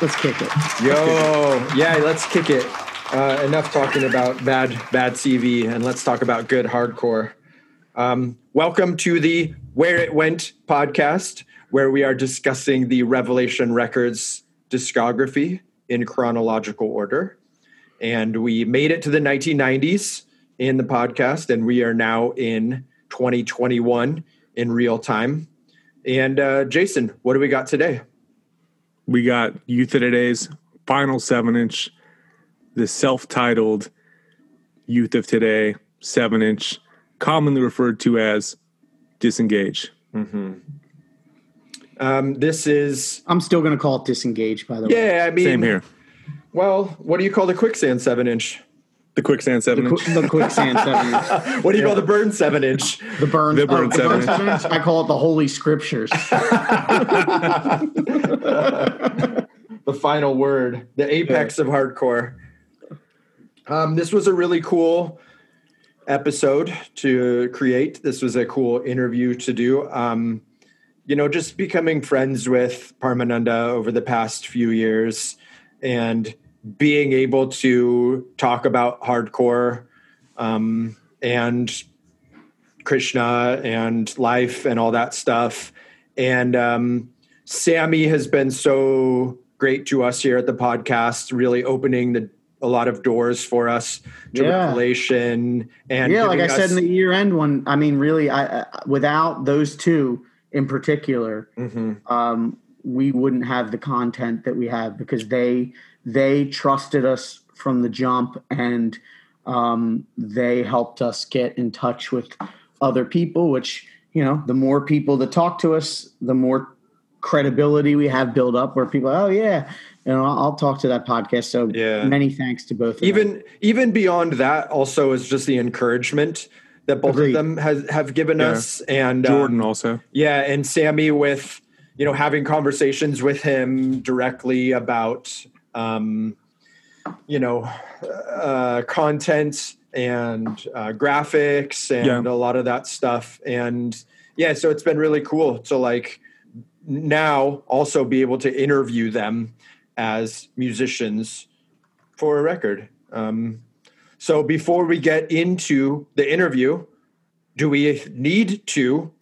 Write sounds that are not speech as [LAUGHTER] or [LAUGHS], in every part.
Let's kick it. yo, yeah, let's kick it. Uh, enough talking about bad bad CV, and let's talk about good hardcore. Um, welcome to the Where It Went podcast, where we are discussing the Revelation Records discography in chronological order. And we made it to the 1990s in the podcast, and we are now in 2021 in real time. And uh, Jason, what do we got today? We got Youth of Today's final seven inch, the self titled Youth of Today seven inch, commonly referred to as Disengage. Um, this is I'm still going to call it disengage. By the way, yeah. I mean, Same here. Well, what do you call the quicksand seven inch? The quicksand seven the, inch. qu- the quicksand seven. [LAUGHS] inch. What do you call the burn seven inch? The burn. The burn oh, seven. seven inch. I call it the holy scriptures. [LAUGHS] [LAUGHS] the final word, the apex of hardcore. Um, this was a really cool episode to create. This was a cool interview to do. Um, you know, just becoming friends with Parmananda over the past few years and being able to talk about hardcore um, and Krishna and life and all that stuff. And um, Sammy has been so great to us here at the podcast, really opening the a lot of doors for us to Yeah. Revelation and yeah, like I giving said in the year end one. I mean, really, I, I without those two in particular, Mhm. um, we wouldn't have the content that we have because they they trusted us from the jump and um, they helped us get in touch with other people. Which you know, the more people that talk to us, the more credibility we have built up. Where people, oh yeah, you know, I'll, I'll talk to that podcast. So Yeah. many thanks to both. of them. even even beyond that also is just the encouragement that both Agreed. of them has have given Yeah. us and um, Jordan also. yeah and sammy with you know having conversations with him directly about um you know uh content and uh graphics and Yeah. a lot of that stuff and yeah so it's been really cool to like now also be able to interview them as musicians for a record. Um, so before we get into the interview, do we need to?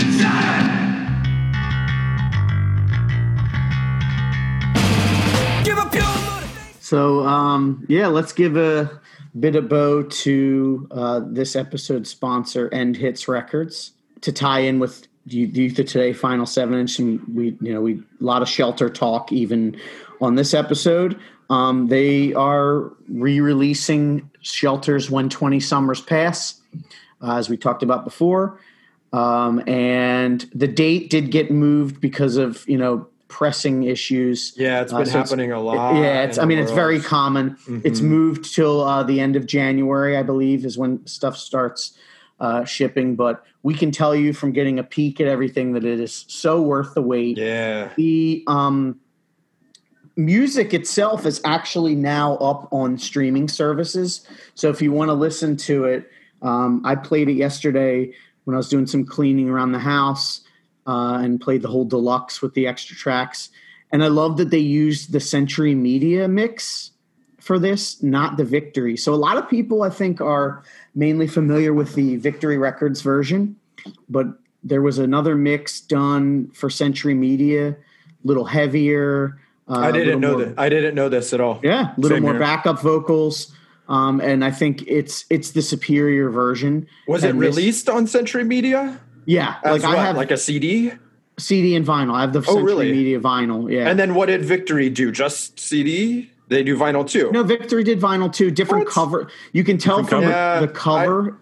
So um, yeah, let's give a bit of bow to uh, this episode's sponsor, End Hits Records, to tie in with the Youth of Today Final Seven Inch, and we you know we a lot of shelter talk even on this episode. Um, they are re-releasing Shelters When Twenty Summers Pass, uh, as we talked about before, um, and the date did get moved because of you know pressing issues. Yeah, it's been so it's- happening a lot. Yeah, it's. I mean, it's very common. It's Mhm. moved till uh, the end of January, I believe, is when stuff starts uh, shipping. But we can tell you from getting a peek at everything that it is so worth the wait. Yeah, The um, music itself is actually now up on streaming services. So if you want to listen to it, um, I played it yesterday when I was doing some cleaning around the house uh, and played the whole deluxe with the extra tracks. And I love that they used the Century Media mix for this, not the Victory. So a lot of people, I think, are mainly familiar with the Victory Records version, but there was another mix done for Century Media, a little heavier. Uh, I didn't know more- that. I didn't know this at all. yeah, a little Same more here. backup vocals, um, and I think it's it's the superior version. Was it And this- released on Century Media? Yeah, As like I have like a CD? CD and vinyl. I have the oh, Century really? Media vinyl. Yeah, And then what did Victory do? Just CD? They do vinyl too. no, Victory did vinyl too. Different What? cover. You can tell Different from cover? the, Yeah, the cover.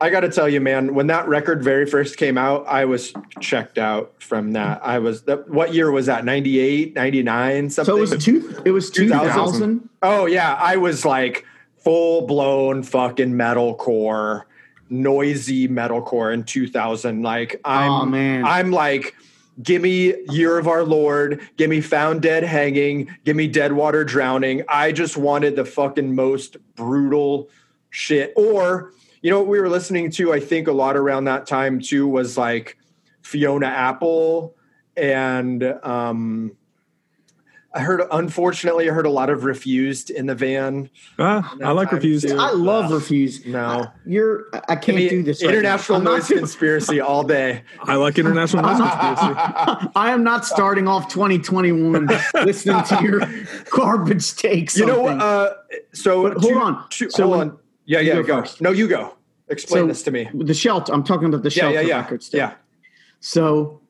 I got to tell you, man, when that record very first came out, I was checked out from that. I was, that, what year was that? 98, 99, something? so it was two. It was two 2000. Oh yeah, I was like full blown fucking metalcore, noisy metalcore in 2000. Like I'm, Aw, man. I'm like, give me Year of Our Lord, give me Found Dead Hanging, give me Dead Water Drowning. I just wanted the fucking most brutal shit. Or you know what we were listening to? I think a lot around that time too was like Fiona Apple and um, I heard. Unfortunately, I heard a lot of refused in the van. Ah, I like time refused. too. I love Uh, refuse. no. you're. I- I can't Give me do this. international I'm noise conspiracy all day. [LAUGHS] I like international noise conspiracy. [LAUGHS] I am not starting off 2021 [LAUGHS] listening to your garbage takes. You know, uh, so But hold two- on. two- So hold when- on. Yeah, you yeah, go go. first. No, you go. Explain So- this to me. the shelter. I'm talking about the Yeah, shelter yeah, yeah, record still. yeah. So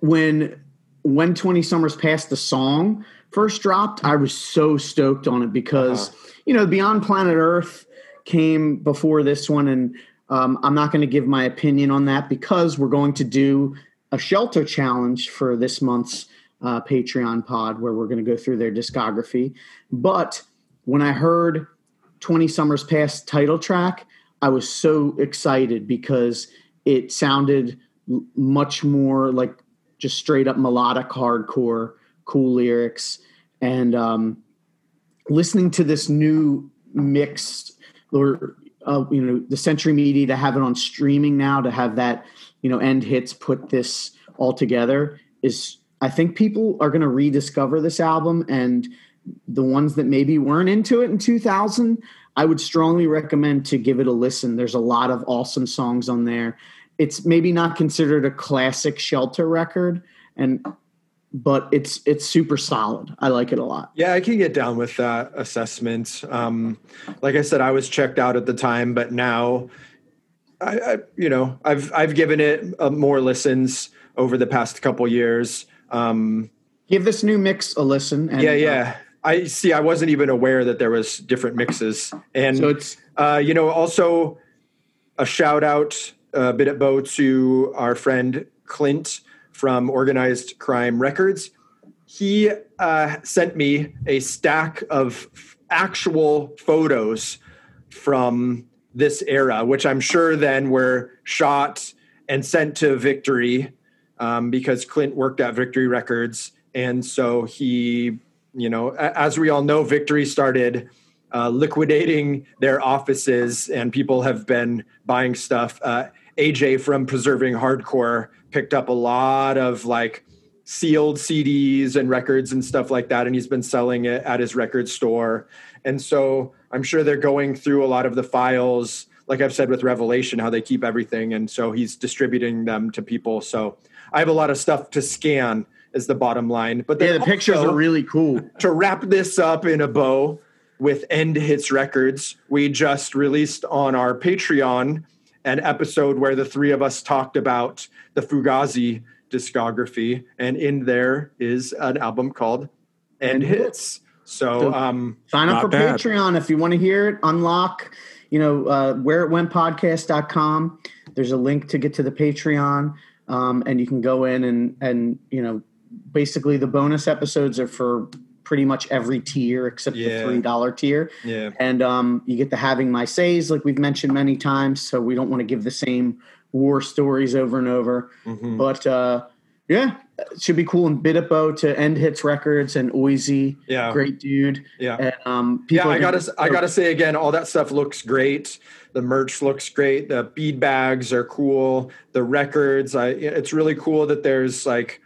when when 20 Summers Pass the song first dropped, I was so stoked on it because Uh-huh. you know Beyond Planet Earth came before this one, and um, I'm not going to give my opinion on that because we're going to do a shelter challenge for this month's uh, Patreon pod where we're going to go through their discography. But when I heard 20 Summers Pass title track, I was so excited because it sounded much more like just straight up melodic hardcore, cool lyrics, and um, listening to this new mix or uh, you know the Century Media to have it on streaming now to have that you know end hits put this all together is I think people are going to rediscover this album and the ones that maybe weren't into it in 2000 I would strongly recommend to give it a listen. There's a lot of awesome songs on there. It's maybe not considered a classic Shelter record, and but it's it's super solid. I like it a lot. Yeah, I can get down with that assessment. Um, like I said, I was checked out at the time, but now, I, I you know, I've I've given it uh, more listens over the past couple years. Um, Give this new mix a listen. And, yeah, uh, yeah. I see. I wasn't even aware that there was different mixes, and so it's uh, you know, also a shout out, a bit at bow to our friend Clint from Organized Crime Records. He uh, sent me a stack of f- actual photos from this era, which I'm sure then were shot and sent to Victory um, because Clint worked at Victory Records. And so he, you know, as we all know, Victory started uh, liquidating their offices, and people have been buying stuff. Uh, AJ from Preserving Hardcore picked up a lot of like sealed CDs and records and stuff like that, and he's been selling it at his record store. And so I'm sure they're going through a lot of the files, like I've said with Revelation, how they keep everything, and so he's distributing them to people. So I have a lot of stuff to scan. Is the bottom line, but yeah, the pictures are really cool. [LAUGHS] to wrap this up in a bow with End Hits Records, we just released on our Patreon an episode where the three of us talked about the Fugazi discography, and in there is an album called End Hits. So, um, Sign up for bad. Patreon if you want to hear it. Unlock, you know, uh, where it went podcast.com. There's a link to get to the Patreon. Um, and you can go in and, and, you know, basically the bonus episodes are for pretty much every tier except Yeah. the $3 tier. yeah, And um, you get the having my says, like we've mentioned many times. So we don't want to give the same war stories over and over. Mhm. But uh, yeah, it should be cool. And Bidipo to End Hits Records and Oizy, yeah, great dude. yeah. And, um, Yeah, I gotta gonna- I gotta say again, all that stuff looks great. The merch looks great. The bead bags are cool. The records, I it's really cool that there's like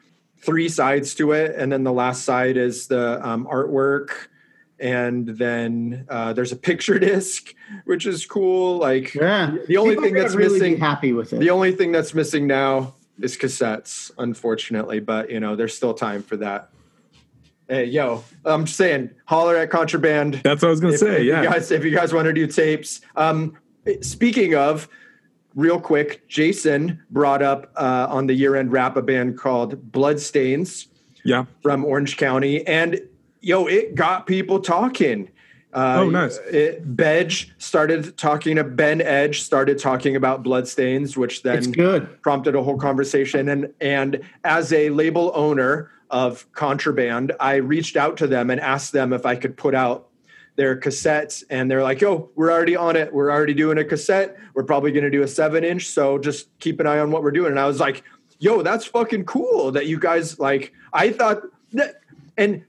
three sides to it, and then the last side is the um, artwork, and then uh, there's a picture [LAUGHS] disc, which is cool. Like Yeah, the only People thing that's really missing, happy with it. the only thing that's missing now is cassettes, unfortunately. But you know, there's still time for that. Hey, yo, I'm just saying, holler at contraband That's what I was gonna if, say. if Yeah. you guys if you guys want to do tapes um speaking of real quick jason brought up uh, on the year-end wrap a band called bloodstains yeah. from orange county and yo it got people talking uh, Oh, nice. It, Bedge started talking. Ben Edge started talking about bloodstains, which then prompted a whole conversation and and as a label owner of contraband i reached out to them and asked them if i could put out their cassettes and they're like yo we're already on it. We're already doing a cassette. We're probably going to do a seven inch. So just keep an eye on what we're doing. And i was like yo that's fucking cool that you guys like i thought that and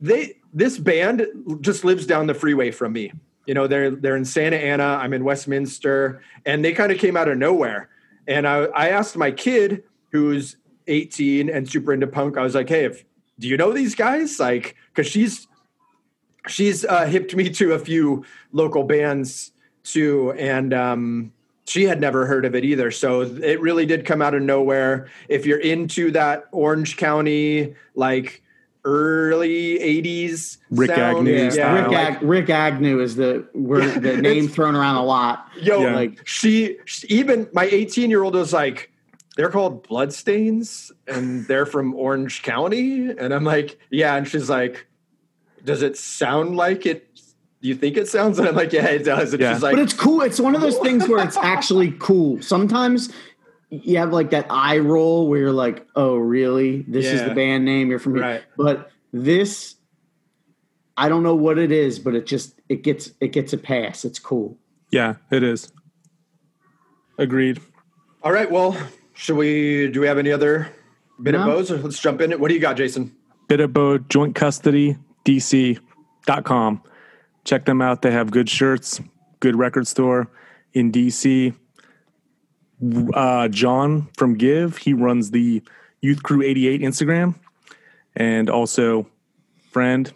they this band just lives down the freeway from me. You know they're they're in santa ana. I'm in westminster. And they kind of came out of nowhere. And I, I asked my kid, who's 18 and super into punk, I was like, hey, if do you know these guys? Like, because she's she's uh, hipped me to a few local bands too, and um, she had never heard of it either. So it really did come out of nowhere. If you're into that Orange County, like early 80s Rikk sound, Agnew Yeah, style. Rikk, like- Ag- Rikk Agnew is the word, [LAUGHS] the name thrown around a lot. Yo, Yeah. like she, she- even my 18 year old was like, they're called bloodstains and they're from Orange County. And I'm like, yeah. And she's like, does it sound like it? You think it sounds? And [LAUGHS] I'm like, yeah, it does. And Yeah. she's like, but it's cool. It's one of those things where it's [LAUGHS] actually cool. Sometimes you have like that eye roll where you're like, "Oh, really? This is the band name. You're from here." Right. But this, I don't know what it is, but it just it gets it gets a pass. It's cool. Yeah, it is. Agreed. all right, well, should we, do we have any other bit of bows? Or let's jump in it. What do you got, Jason? Bitabo Joint Custody DC.com. Check them out. They have good shirts, good record store in DC. Uh, John from Give, he runs the Youth Crew 88 Instagram and also friend.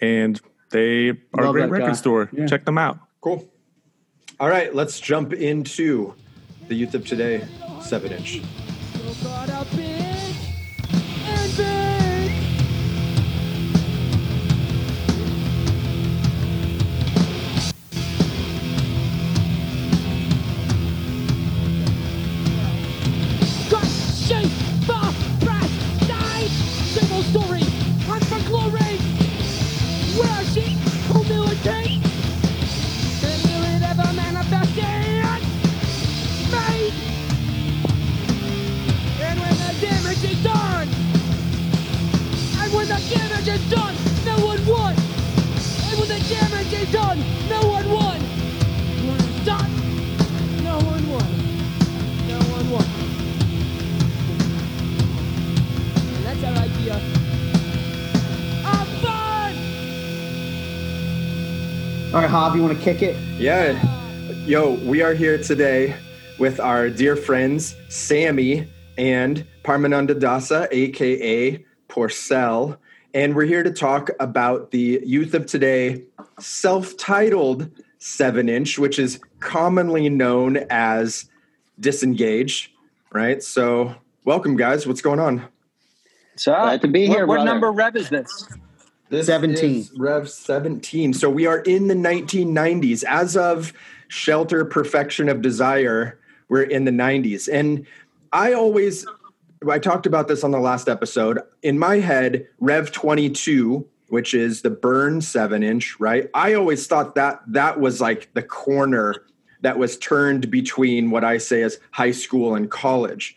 And they are a great record guy. store. Yeah. Check them out. Cool. All right, let's jump into the Youth of Today seven inch. Want to kick it? Yeah. Yo, we are here today with our dear friends Sammy and Parmananda Dasa, aka Porcell. And we're here to talk about the Youth of Today self titled 7 inch, which is commonly known as Disengage, right? So, welcome, guys. What's going on? So Glad to be here, What brother. number rev is this? This 17. is Rev 17. So we are in the 1990s. As of Shelter Perfection of Desire, we're in the 90s. And I always, I talked about this on the last episode. In my head, Rev 22, which is the burn seven inch, right? I always thought that that was like the corner that was turned between what I say as high school and college.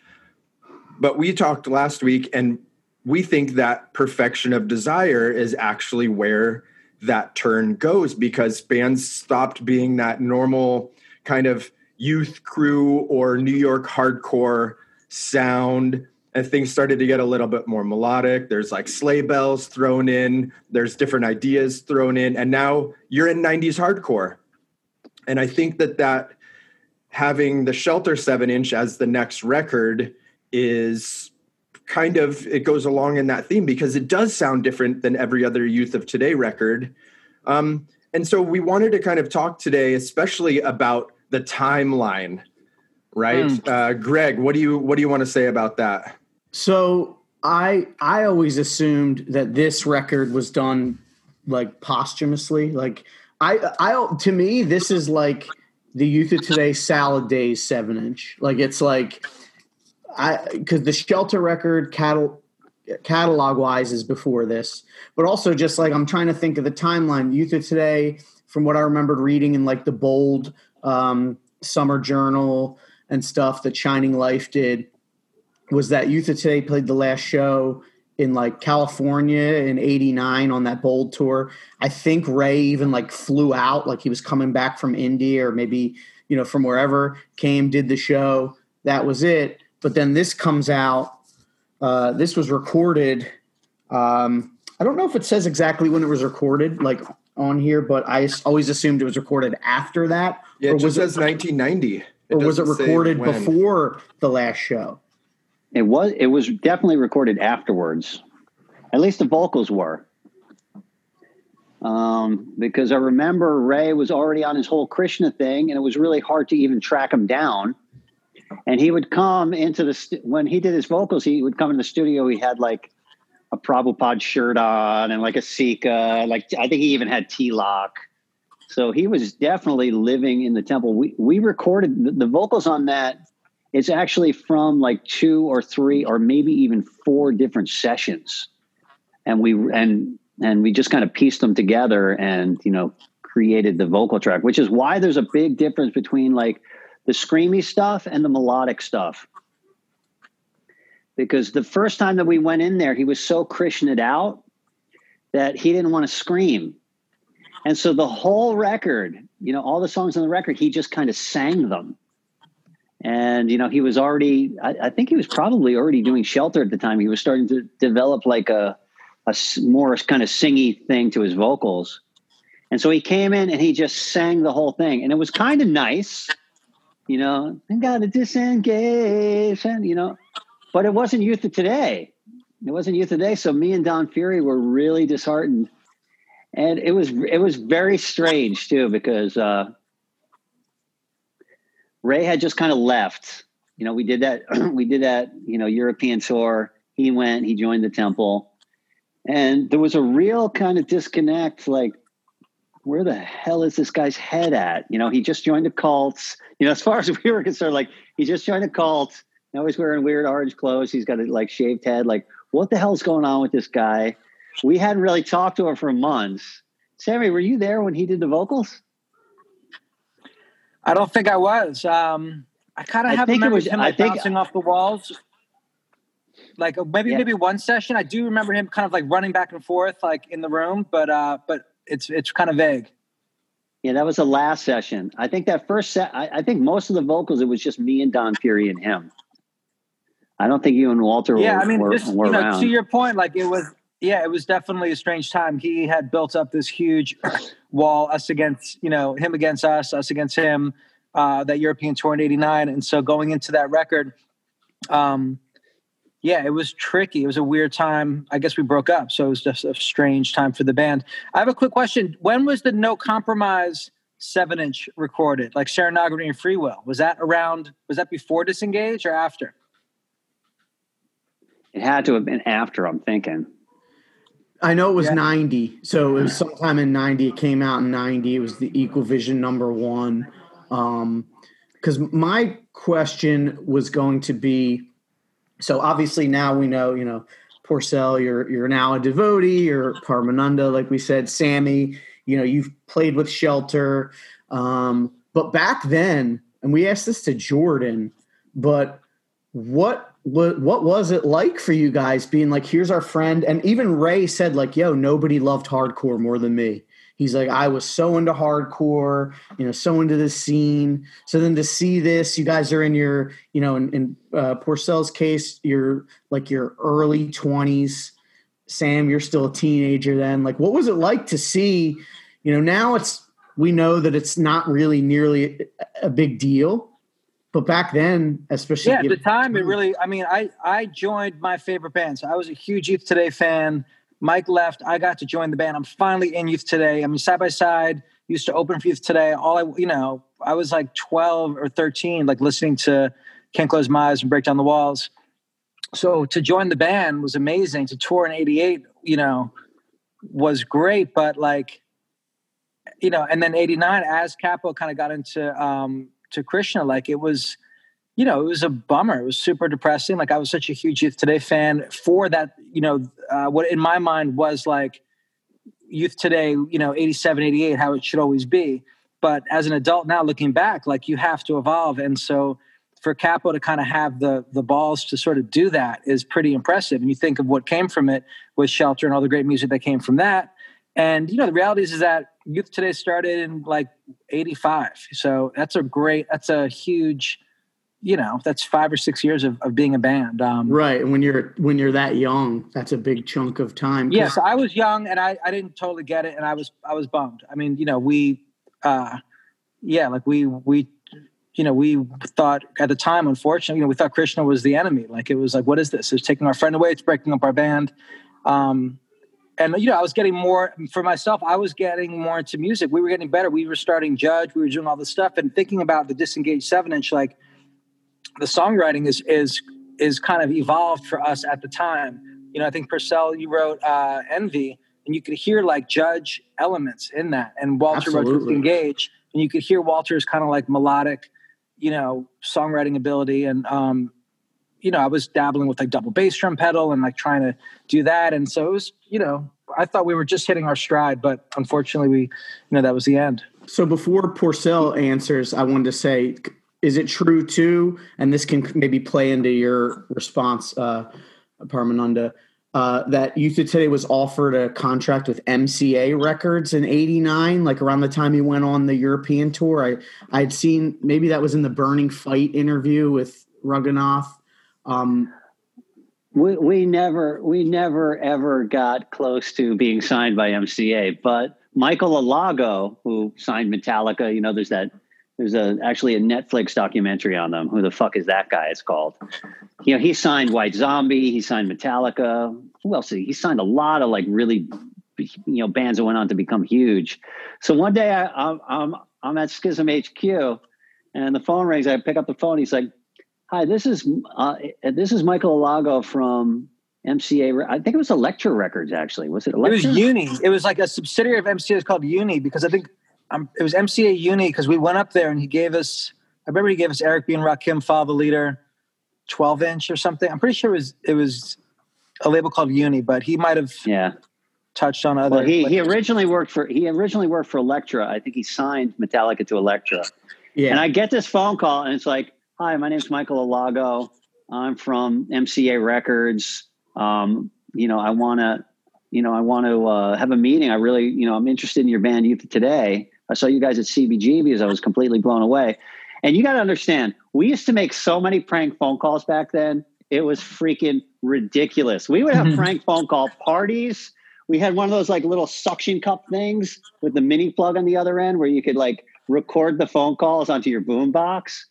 But we talked last week and we think that perfection of desire is actually where that turn goes because bands stopped being that normal kind of youth crew or New York hardcore sound and things started to get a little bit more melodic. There's like sleigh bells thrown in, there's different ideas thrown in, and now you're in 90s hardcore. And I think that that having the Shelter 7 inch as the next record is kind of it goes along in that theme because it does sound different than every other youth of today record um, and so we wanted to kind of talk today especially about the timeline right uh, greg what do you what do you want to say about that So I I always assumed that this record was done like posthumously. Like I I to me this is like the Youth of Today Salad Days seven inch. Like it's like I because the Shelter record catalog wise is before this, but also just like I'm trying to think of the timeline. Youth of Today, from what I remembered reading in like the bold um, summer journal and stuff that Shining Life did was that Youth of Today played the last show in like California in 89 on that bold tour. I think Ray even like flew out, like he was coming back from India or maybe, you know, from wherever, came, did the show. That was it. But then this comes out. Uh, this was recorded. Um, I don't know if it says exactly when it was recorded, like on here, but I always assumed it was recorded after that. yeah or it just was says 1990 or was it recorded before the last show? it was it was definitely recorded afterwards. At least the vocals were. Um, because I remember Ray was already on his whole Krishna thing, and it was really hard to even track him down. And he would come into the st- when he did his vocals, he would come in the studio. He had like a Prabhupada shirt on and like a sikha. Like I think he even had tilak. So he was definitely living in the temple. We we recorded the, the vocals on that. It's actually from like two or three or maybe even four different sessions, and we and and we just kind of pieced them together and you know created the vocal track. Which is why there's a big difference between like the screamy stuff and the melodic stuff. Because the first time that we went in there, he was so Krishna'd out that he didn't want to scream. And so the whole record, you know, all the songs on the record, he just kind of sang them. And, you know, he was already, I, I think he was probably already doing shelter at the time. He was starting to develop like a, a more kind of singy thing to his vocals. And so he came in and he just sang the whole thing. And it was kind of nice, you know, I got to disengage, and, you know, but it wasn't Youth of Today. It wasn't Youth of Today. So me and Don Fury were really disheartened and it was it was very strange too because uh, Ray had just kind of left. You know, we did that [CLEARS THROAT] we did that you know European tour. He went, he joined the temple, and there was a real kind of disconnect. Like, where the hell is this guy's head at? You know, he just joined the cults. You know, as far as [LAUGHS] we were concerned, like he just joined the cult. Now he's wearing weird orange clothes. He's got a like shaved head. Like, what the hell's going on with this guy? we hadn't really talked to him for months. Sammy, were you there when he did the vocals? I don't think I was. Um, I kind of have think it remembered was- him I like think- bouncing off the walls. Like uh, maybe Yeah. maybe one session, I do remember him kind of like running back and forth like in the room, but uh, but it's it's kind of vague. Yeah, that was the last session. I think that first set, I, I think most of the vocals, it was just me and Don Fury and him. I don't think you and Walter Yeah, were, I mean, were, just were you know, around. to your point, like it was. Yeah, it was definitely a strange time. He had built up this huge wall, us against you know him against us, us against him. Uh, that European tour in '89, and so going into that record, um, yeah, it was tricky. It was a weird time. I guess we broke up, so it was just a strange time for the band. I have a quick question. When was the No Compromise seven inch recorded? Like Serenogamy and Free Will? Was that around? Was that before Disengage or after? it had to have been after, I'm thinking. I know it was Yeah. 90. So it was sometime in 90. It came out in 90. It was the Equal Vision number one. Um, because my question was going to be so obviously now we know, you know, Porcell, you're you're now a devotee, you're Parmananda, like we said, Sammy, you know, you've played with Shelter. Um, but back then, and we asked this to Jordan, but what what what was it like for you guys being like here's our friend and even ray said like yo nobody loved hardcore more than me he's like i was so into hardcore you know so into this scene. So then to see this you guys are in your you know in, in uh, Porcell's case you're like your early 20s sam you're still a teenager then. Like what was it like to see you know now it's we know that it's not really nearly a big deal but back then especially yeah at the time it really i mean i i joined my favorite band. So i was a huge youth today fan mike left. I got to join the band. I'm finally in youth today. I mean side by side used to open for youth today. All i you know i was like 12 or 13 like listening to can't close my eyes and break down the walls. So to join the band was amazing. To tour in 88 you know was great but like you know and then 89 as Cappo kind of got into um to krishna like it was you know, it was a bummer. It was super depressing. Like I was such a huge Youth Today fan for that, you know, uh, what in my mind was like Youth Today, you know, 87, 88, how it should always be. But as an adult now looking back, like you have to evolve. And so for Cappo to kind of have the the balls to sort of do that is pretty impressive. And you think of what came from it with Shelter and all the great music that came from that. And you know, the reality is, is that Youth Today started in like 85. So that's a great, that's a huge, you know, that's five or six years of, of being a band. Um, Right, and when you're when you're that young, that's a big chunk of time. 'Cause- Yes, I was young and I, I didn't totally get it, and I was I was bummed. I mean, you know, we, uh, yeah, like we we you know, we thought at the time, unfortunately, you know, we thought Krishna was the enemy. Like it was like, what is this? It's taking our friend away. It's breaking up our band. Um, and you know, I was getting more for myself. I was getting more into music. We were getting better. We were starting Judge. We were doing all this stuff and thinking about the disengaged seven inch. Like the songwriting is is is kind of evolved for us at the time. You know, I think Porcell, you wrote uh, Envy, and you could hear like Judge elements in that, and Walter wrote Absolutely. Disengage, and you could hear Walter's kind of like melodic, you know, songwriting ability, and um, you know, I was dabbling with like double bass drum pedal and like trying to do that, and so it was, you know, I thought we were just hitting our stride, but unfortunately, we, you know, that was the end. So before Porcell answers, I wanted to say, is it true too? And this can maybe play into your response, uh, Parmananda, uh, that Youth of Today was offered a contract with MCA Records in '89, like around the time he went on the European tour. I I had seen maybe that was in the Burning Fight interview with Raghunath. Um, We, we never we never ever got close to being signed by MCA, but Michael Alago, who signed Metallica, you know, there's that there's a actually a Netflix documentary on them. Who the fuck is that guy? It's called. You know, he signed White Zombie, he signed Metallica. Who else? He, signed a lot of like really you know bands that went on to become huge. So one day I, I'm I'm I'm at Schism HQ, and the phone rings. I pick up the phone. He's like, "Hi, this is uh, this is Michael Alago from MCA. I think it was Elektra Records. Actually, was it It was Uni. It was like a subsidiary of MCA. It's called Uni because I think um, it was MCA Uni because we went up there and he gave us. I remember he gave us Eric B and Rakim Follow the Leader, twelve inch or something. I'm pretty sure it was it was a label called Uni, but he might have yeah. touched on other. Well, he he originally worked for he originally worked for Elektra. I think he signed Metallica to Elektra. yeah, And I get this phone call, and it's like, "Hi, my name's Michael Alago. I'm from MCA Records. Um, you know, I want to, you know, I want to uh, have a meeting. I really, you know, I'm interested in your band Youth Today. I saw you guys at CBG because I was completely blown away. And you got to understand, we used to make so many prank phone calls back then. It was freaking ridiculous. We would have mm-hmm. prank phone call parties. We had one of those like little suction cup things with the mini plug on the other end where you could like record the phone calls onto your boom box.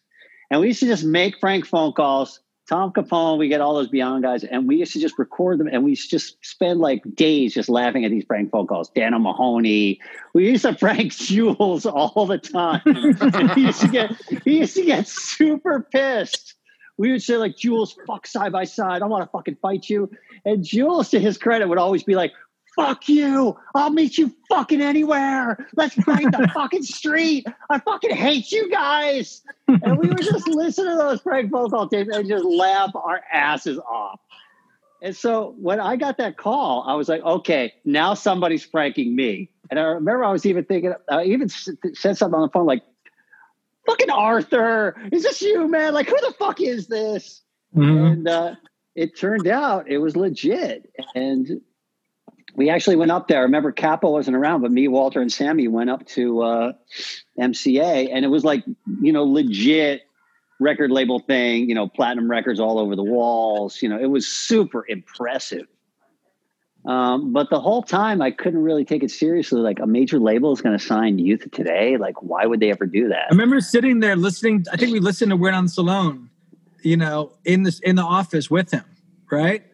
And we used to just make prank phone calls. Tom Capone, we get all those Beyond guys, and we used to just record them, and we just spend like days just laughing at these prank phone calls. Dan O'Mahony, we used to [LAUGHS] prank Jules all the time. [LAUGHS] he used to get he used to get super pissed. We would say like Jules, fuck side by side. I want to fucking fight you. And Jules, to his credit, would always be like, fuck you. I'll meet you fucking anywhere. Let's fight the [LAUGHS] fucking street. I fucking hate you guys. And we would just listen to those prank phone call tapes and just laugh our asses off. And so when I got that call, I was like, okay, now somebody's pranking me. And I remember I was even thinking, I even said something on the phone like, fucking Arthur, is this you, man? Like, who the fuck is this? Mhm. and uh, it turned out it was legit. And we actually went up there. I remember Capo wasn't around, but me, Walter, and Sammy went up to uh, MCA, and it was like you know legit record label thing. You know, platinum records all over the walls. You know, it was super impressive. Um, but the whole time, I couldn't really take it seriously. Like a major label is going to sign Youth today. Like, why would they ever do that? I remember sitting there listening. I think we listened to Weird on Salone, you know, in this in the office with him, right?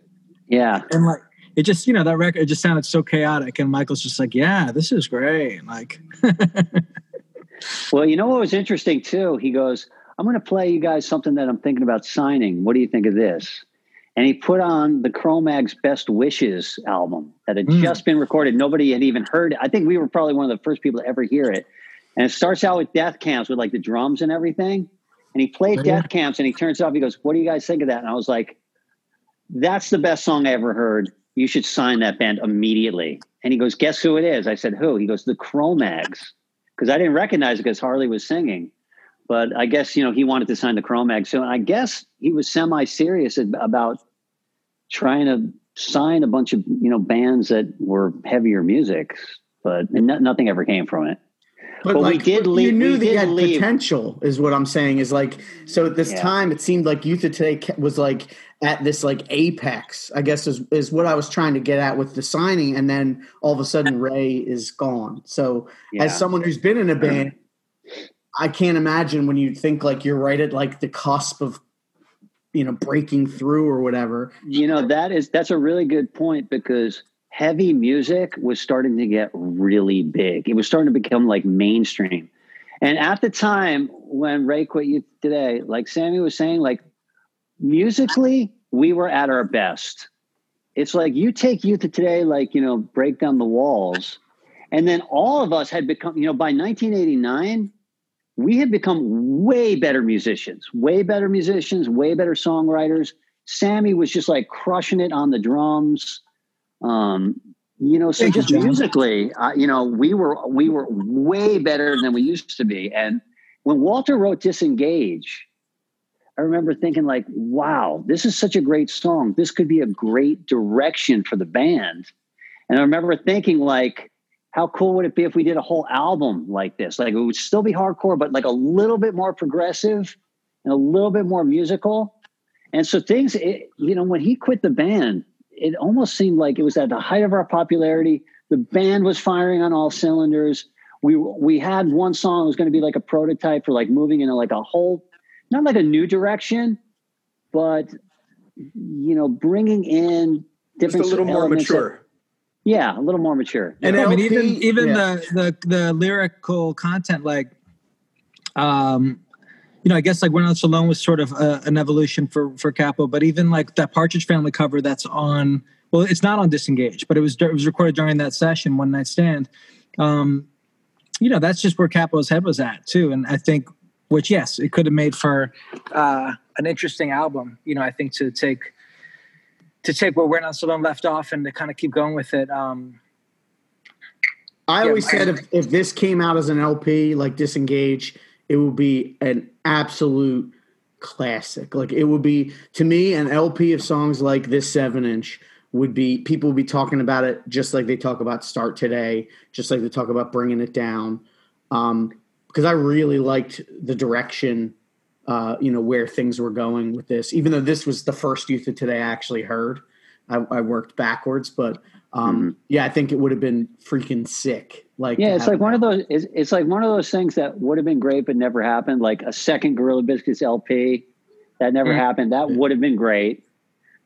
Yeah. And like it just, you know, that record it just sounded so chaotic. And Michael's just like, "Yeah, this is great." Like, [LAUGHS] Well, you know what was interesting too? He goes, I'm going to play you guys something that I'm thinking about signing. What do you think of this? And he put on the Cro-Mags Best Wishes album that had Mm. just been recorded. Nobody had even heard it. I think we were probably one of the first people to ever hear it. And it starts out with Death Camps with like the drums and everything. And he played Oh, yeah. Death Camps and he turns it off. He goes, What do you guys think of that? And I was like, That's the best song I ever heard. You should sign that band immediately. And he goes, Guess who it is? I said, Who? He goes, The Cro-Mags because I didn't recognize it because Harley was singing. But I guess you know he wanted to sign the Cro-Mag, so I guess he was semi-serious about trying to sign a bunch of you know bands that were heavier music, but and no, nothing ever came from it. But we did You leave- knew we that you potential, is what I'm saying. Is like so. At this Yeah. time, it seemed like Youth of Today was like at this like apex. I guess is is what I was trying to get at with the signing, and then all of a sudden Ray is gone. So Yeah. as someone who's been in a um, band, I can't imagine when you think like you're right at like the cusp of you know breaking through or whatever. You know, that is that's a really good point because heavy music was starting to get really big. It was starting to become like mainstream. And at the time when Ray quit you today, like Sammy was saying, like musically, we were at our best. It's like you take youth of today, like, you know, break down the walls. And then all of us had become, you know, by 1989, we had become way better musicians, way better musicians, way better songwriters. Sammy was just like crushing it on the drums. Um, you know, so Thank just John. musically, uh, you know, we were we were way better than we used to be. And when Walter wrote "Disengage," I remember thinking like, "Wow, this is such a great song. This could be a great direction for the band." And I remember thinking like, how cool would it be if we did a whole album like this? Like it would still be hardcore, but like a little bit more progressive and a little bit more musical. And so things, it, you know, when he quit the band, it almost seemed like it was at the height of our popularity. The band was firing on all cylinders. We we had one song that was going to be like a prototype for like moving into like a whole, not like a new direction, but you know, bringing in Just different a little more elements that- mature. yeah, a little more mature. And I mean, even even yeah. the, the the lyrical content, like, um, you know, I guess like "We're Not Alone" was sort of a, an evolution for for Cappo, but even like that Partridge Family cover that's on, well, it's not on Disengage, but it was it was recorded during that session, One Night Stand. Um, you know, that's just where Cappo's head was at too, and I think, which yes, it could have made for uh, an interesting album. You know, I think to take to take where We're Not So Alone left off and to kind of keep going with it. Um, I Yeah, always my- said if, if this came out as an LP, like Disengage, it would be an absolute classic. Like it would be to me an LP of songs like this seven inch would be people would be talking about it just like they talk about Start Today, just like they talk about Bringing It Down. Um, because I really liked the direction, uh, you know, where things were going with this. Even though this was the first Youth of Today I actually heard, I, I worked backwards, but um, yeah, I think it would have been freaking sick. Like, Yeah, it's like one of those. It's, it's like one of those things that would have been great but never happened. Like a second Gorilla Biscuits LP that never Mm. happened. That would have been great.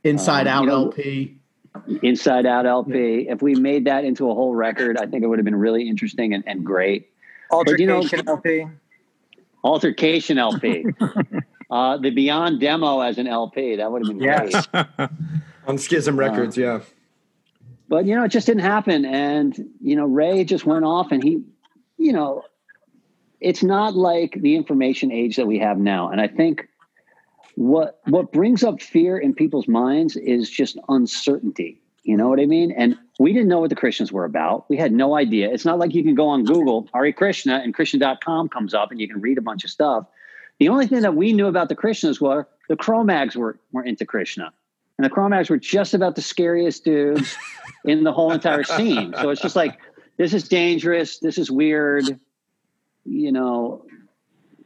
Inside um, Out you know- LP. Inside Out LP. If we made that into a whole record, I think it would have been really interesting and, and great. But, you know- Altercation LP. Altercation LP. [LAUGHS] uh, the Beyond demo as an LP. That would have been great. Yes. [LAUGHS] On Schism Records, yeah. but you know it just didn't happen and you know ray just went off and he you know it's not like the information age that we have now and i think what what brings up fear in people's minds is just uncertainty you know what i mean and we didn't know what the christians were about we had no idea it's not like you can go on google Hare krishna and krishna.com comes up and you can read a bunch of stuff the only thing that we knew about the krishnas were the Cro-Mags were, were into krishna and the Cro-Mags were just about the scariest dudes [LAUGHS] in the whole entire scene. So it's just like, this is dangerous. This is weird. You know,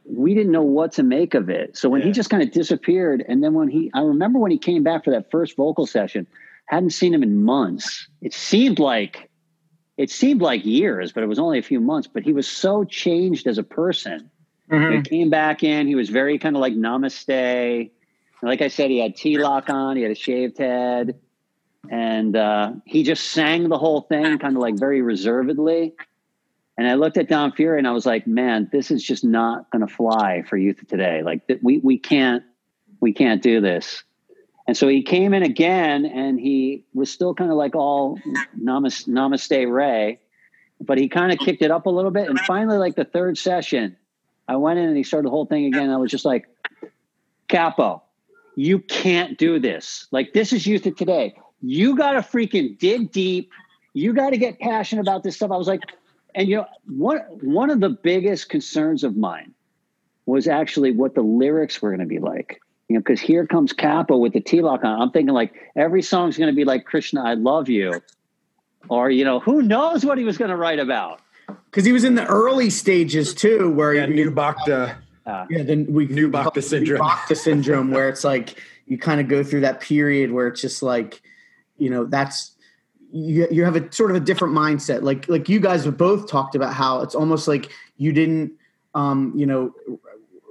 we didn't know what to make of it. So when he just kind of disappeared, and then when he, I remember when he came back for that first vocal session, hadn't seen him in months. It seemed like, it seemed like years, but it was only a few months. But he was so changed as a person. Mhm. He came back in. He was very kind of like namaste. And like I said, he had tilak on. He had a shaved head, and uh, he just sang the whole thing kind of like very reservedly. And I looked at Don Fury and I was like, "Man, this is just not going to fly for youth today. Like th- we we can't we can't do this." And so he came in again, and he was still kind of like all namaste, Ray, but he kind of kicked it up a little bit. And finally, like the third session, I went in and he started the whole thing again. I was just like, Cappo, you can't do this. Like, this is youth of today. You got to freaking dig deep. You got to get passionate about this stuff. I was like, and you know, one, one of the biggest concerns of mine was actually what the lyrics were going to be like. You know, because here comes Cappo with the tilak on. I'm thinking like every song's going to be like Krishna, I love you. Or, you know, who knows what he was going to write about. because he was in the early stages too, where Yeah, you, New Bhakta. yeah, then we New Bhakta syndrome. Bhakta syndrome, where it's like you kind of go through that period where it's just like, you know, that's you you have a sort of a different mindset. Like like you guys have both talked about how it's almost like you didn't um, you know,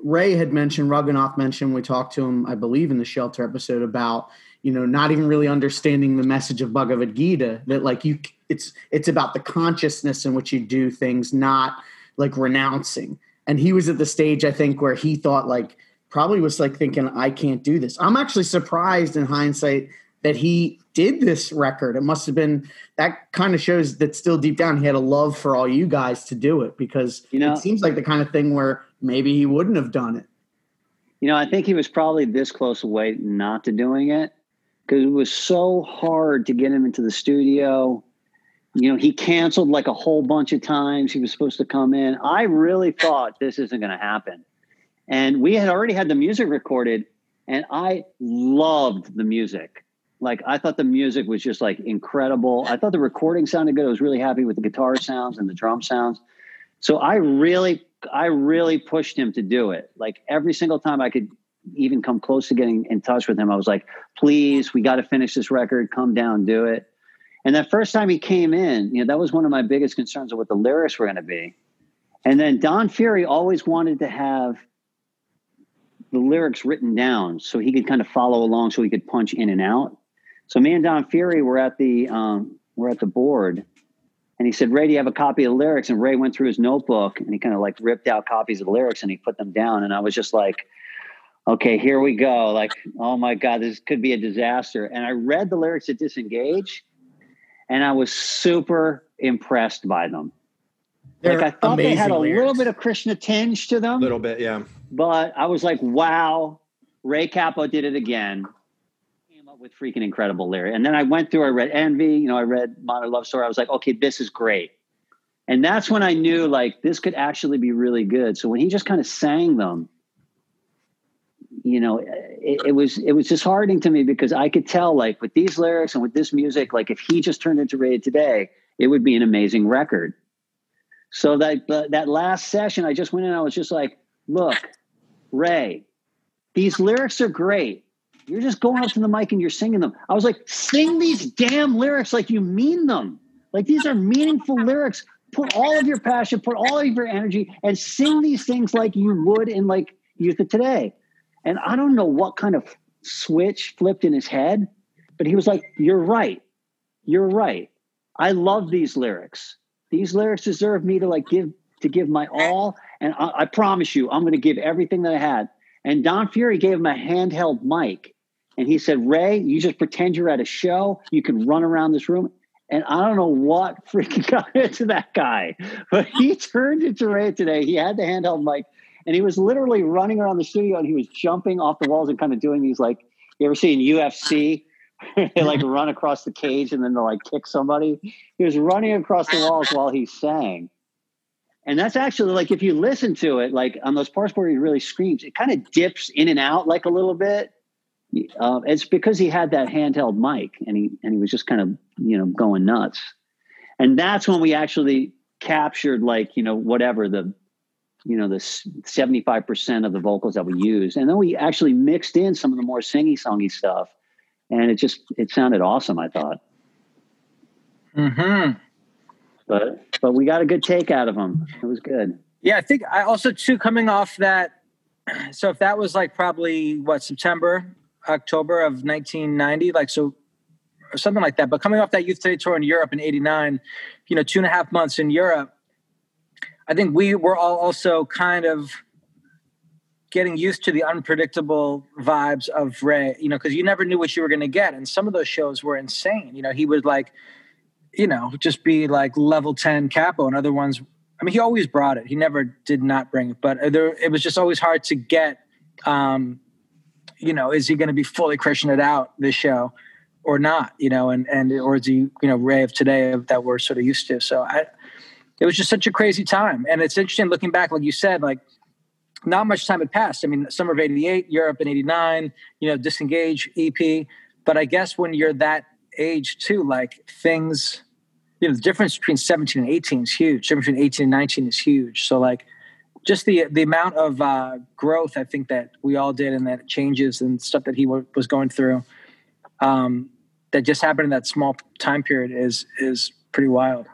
Ray had mentioned, Raghunath mentioned, we talked to him, I believe, in the shelter episode about, you know, not even really understanding the message of Bhagavad Gita. That like you, it's it's about the consciousness in which you do things, not like renouncing. And he was at the stage, I think, where he thought like probably was like thinking, I can't do this. I'm actually surprised in hindsight that he did this record. It must have been that kind of shows that still deep down he had a love for all you guys to do it because You know- it seems like the kind of thing where maybe he wouldn't have done it. You know, I think he was probably this close away not to doing it because it was so hard to get him into the studio. You know, he canceled like a whole bunch of times. He was supposed to come in. I really thought this isn't going to happen. And we had already had the music recorded, and I loved the music. Like, I thought the music was just like incredible. I thought the recording sounded good. I was really happy with the guitar sounds and the drum sounds. So I really, I really pushed him to do it. Like every single time I could even come close to getting in touch with him, I was like, please, we got to finish this record. Come down, do it. And that first time he came in, you know, that was one of my biggest concerns of what the lyrics were going to be. And then Don Fury always wanted to have the lyrics written down so he could kind of follow along so he could punch in and out. So me and Don Fury were at the um, were at the board and he said, Ray, do you have a copy of the lyrics? And Ray went through his notebook and he kind of like ripped out copies of the lyrics and he put them down. And I was just like, okay, here we go. Like, oh my God, this could be a disaster. And I read the lyrics at Disengage and I was super impressed by them. They're like, I thought they had a amazing little bit of Krishna tinge to them. A little bit, yeah. but I was like, wow, Ray Cappo did it again. With freaking incredible lyrics. And then I went through, I read Envy, you know, I read Modern Love Story. I was like, okay, this is great. And that's when I knew like this could actually be really good. So when he just kind of sang them, you know, it, it was it was disheartening to me because I could tell like with these lyrics and with this music, like if he just turned into Ray today, it would be an amazing record. So that that that last session, I just went in. I was just like, "Look, Ray, these lyrics are great. You're just going up to the mic and you're singing them." I was like, "Sing these damn lyrics like you mean them. Like these are meaningful lyrics. Put all of your passion, put all of your energy, and sing these things like you would in like Youth of Today." And I don't know what kind of switch flipped in his head, but he was like, "You're right. You're right. I love these lyrics. These lyrics deserve me to like give to give my all, and I, I promise you, I'm to give everything that I had." And Don Fury gave him a handheld mic, and he said, "Ray, you just pretend you're at a show. You can run around this room." And I don't know what [LAUGHS] freaking got into that guy, but he [LAUGHS] turned into Ray today. He had the handheld mic, and he was literally running around the studio, and he was jumping off the walls and kind of doing these like you ever seen UFC? [LAUGHS] they like run across the cage and then they'll like kick somebody. He was running across the walls while he sang. And that's actually like if you listen to it, like on those parts where he really screams, it kind of dips in and out like a little bit. Uh, it's because he had that handheld mic and he and he was just kind of you know going nuts. And that's when we actually captured like you know whatever the you know the seventy five percent of the vocals that we used, and then we actually mixed in some of the more singy songy stuff, and it just it sounded awesome. I thought, hmm but but we got a good take out of him. It was good. Yeah, I think I also too coming off that. So if that was like probably what September, October of 1990, like so, or something like that. But coming off that Youth Today tour in Europe in '89, you know, two and a half months in Europe, I think we were all also kind of getting used to the unpredictable vibes of Ray. You know, because you never knew what you were going to get, and some of those shows were insane. You know, he would like, you know, just be like level ten Cappo, and other ones I mean, he always brought it. He never did not bring it, but there, it was just always hard to get. Um, you know, is he going to be fully it out this show, or not? You know, and and or is he you know Ray of today that we're sort of used to? So I, it was just such a crazy time, and it's interesting looking back, like you said, like not much time had passed. I mean, summer of '88, Europe in '89, you know, Disengage EP, but I guess when you're that age too, like things you know the difference between 17 and 18 is huge the difference between 18 and 19 is huge so like just the the amount of uh, growth i think that we all did and that changes and stuff that he w- was going through um, that just happened in that small time period is is pretty wild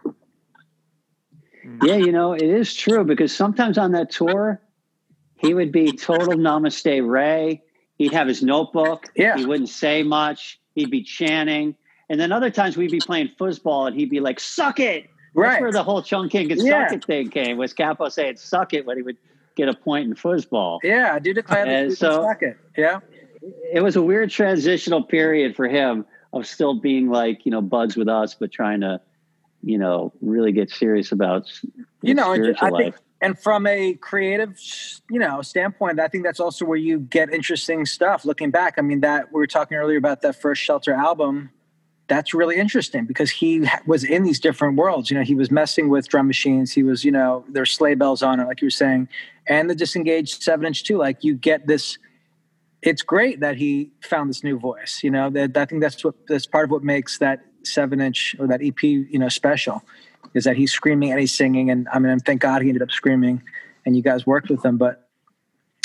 Yeah, you know, it is true because sometimes on that tour, he would be total namaste Ray. He'd have his notebook. Yeah. He wouldn't say much. He'd be chanting. And then other times we'd be playing foosball and he'd be like, suck it. That's where the whole Chung King and Yeah. suck it thing came, was Cappo saying suck it when he would get a point in foosball. Yeah, I do declare And the so- it. Yeah. It was a weird transitional period for him of still being like, you know, buds with us, but trying to, you know, really get serious about You know, spiritual I think, life. and from a creative, you know, standpoint, I think that's also where you get interesting stuff. Looking back, I mean, that we were talking earlier about that first Shelter album. That's really interesting because he was in these different worlds. You know, he was messing with drum machines. He was, you know, there's sleigh bells on it, like you were saying, and the disengaged seven inch too. Like you get this. It's great that he found this new voice. You know, that I think that's what that's part of what makes that seven inch or that EP, you know, special is that he's screaming and he's singing. And I mean, thank God he ended up screaming and you guys worked with him. But,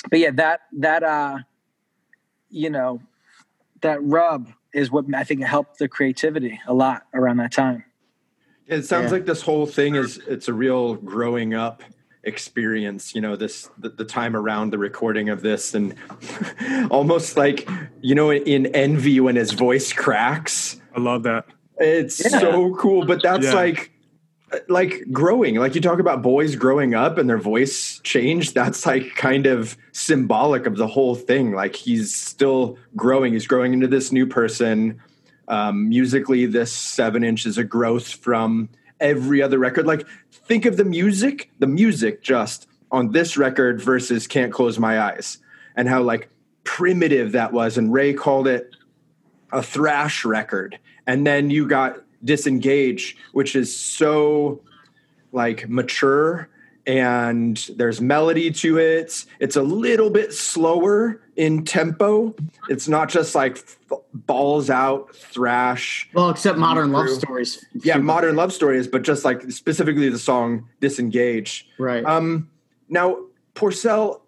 but yeah, that, that, uh, you know, that rub is what I think helped the creativity a lot around that time. It sounds Yeah. like this whole thing is it's a real growing up experience, you know, this the, the time around the recording of this and [LAUGHS] almost like, you know, in envy when his voice cracks. I love that. It's Yeah. so cool, but that's Yeah. like like growing. Like you talk about boys growing up and their voice changed, that's like kind of symbolic of the whole thing. Like he's still growing. He's growing into this new person. Um, musically, this seven inch is a growth from every other record. Like think of the music, the music just on this record versus Can't Close My Eyes and how like primitive that was. And Ray called it a thrash record and then you got disengage which is so like mature and there's melody to it it's a little bit slower in tempo it's not just like f- balls out thrash Well, except modern love stories. yeah modern love stories but just like specifically the song disengage Right. um, now, Porcell,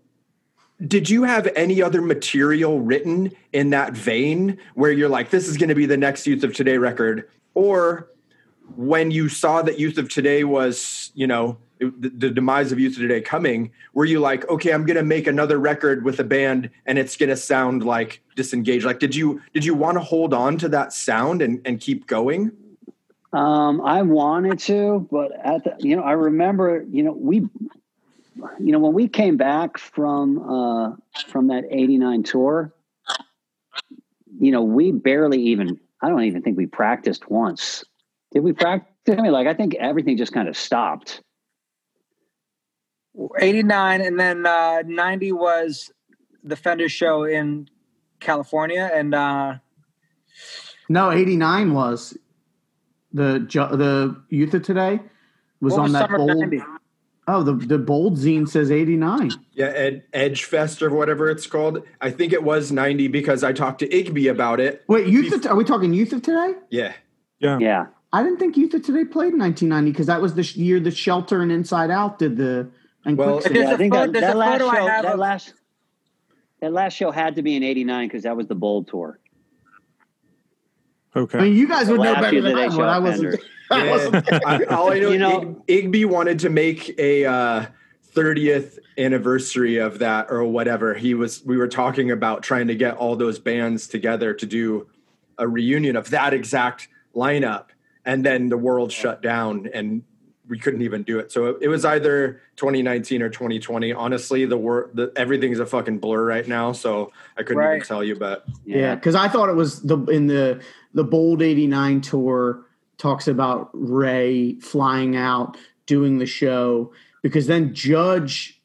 did you have any other material written in that vein where you're like, this is going to be the next Youth of Today record? Or when you saw that Youth of Today was, you know, the, the demise of Youth of Today coming, were you like, okay, I'm to make another record with a band and it's to sound like disengaged? Like, did you did you want to hold on to that sound and, and keep going? Um, I wanted to, but at the, you know, I remember, you know, we, you know, when we came back from uh, from that '89 tour, you know, we barely even. I don't even think we practiced once. Did we practice? I mean, like, I think everything just kind of stopped. 89 and then uh, 90 was the Fender show in California. And uh, no, eighty nine was the the youth of today was on was that summer of bold. 90? Oh, the the bold zine says eighty nine. Yeah, Ed, Edge Fest or whatever it's called. I think it was 90 because I talked to Igby about it. Wait, youth of, are we talking youth of today? Yeah. Yeah, Yeah. I didn't think Youth of Today played in 1990 because that was the sh- year the Shelter and Inside Out did the and Well, Quicksand. Yeah. I a think photo- that, that a last photo I show, that of- last, that last show had to be in '89 because that was the bold tour. Okay. I mean, you guys The would know better than that I would. I wasn't. Fender. [LAUGHS] I Yeah. I, all I know, You know- Ig- Igby wanted to make a uh, 30th anniversary of that or whatever. He was. We were talking about trying to get all those bands together to do a reunion of that exact lineup, and then the world shut down and we couldn't even do it. So it, it was either 2019 or 2020. Honestly, the wor- the everything's a fucking blur right now. So I couldn't even tell you, but Yeah, because I thought it was the in the the Bold '89 tour talks about Ray flying out doing the show because then Judge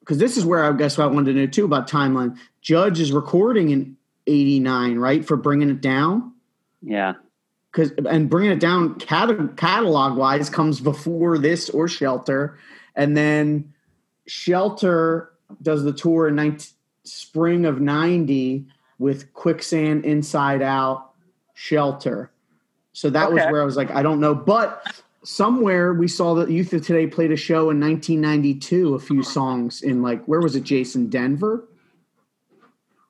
because this is where I guess what I wanted to know too about timeline. Judge is recording in '89, right, for bringing it down. Yeah, because and bringing it down cat- catalog wise comes before this or shelter and then shelter does the tour in 19, spring of 90 with quicksand inside out shelter so that was where i was like i don't know but somewhere we saw that youth of today played a show in 1992 a few songs in like where was it jason denver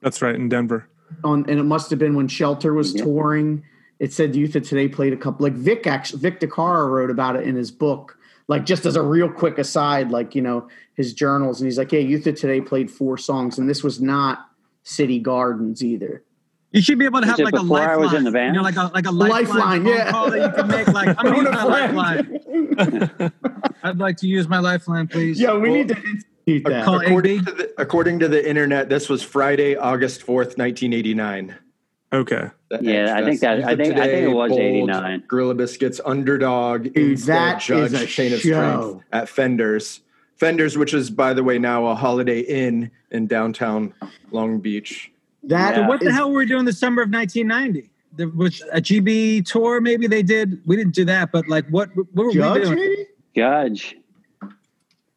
That's right in Denver. on and it must have been when Shelter was Yeah. touring. It said Youth of Today played a couple like Vic actually Vic DiCara wrote about it in his book. like just as a real quick aside, like you know his journals, and he's like, "Yeah, Youth of Today played four songs, and this was not City Gardens either." You should be able to have like a before I lifeline. was in the band? You know, like a like a lifeline, Lifeline, yeah. call that you can make. Like I'm gonna [LAUGHS] Phone use a my friend. lifeline. [LAUGHS] I'd like to use my lifeline, please. Yeah, we Well, need to institute that. According to the according to the internet, this was Friday, August fourth, nineteen eighty nine. Okay. Yeah, I think that- I think- I think it was 89. Gorilla Biscuits underdog. Dude, that Judge is a Chain of. Strength at Fenders. Fenders, which is by the way now a Holiday Inn in downtown Long Beach. That Yeah. What the is- hell were we doing the summer of 1990? The, which a GB tour maybe they did. We didn't do that, but like what? What were we doing? Maybe? Judge.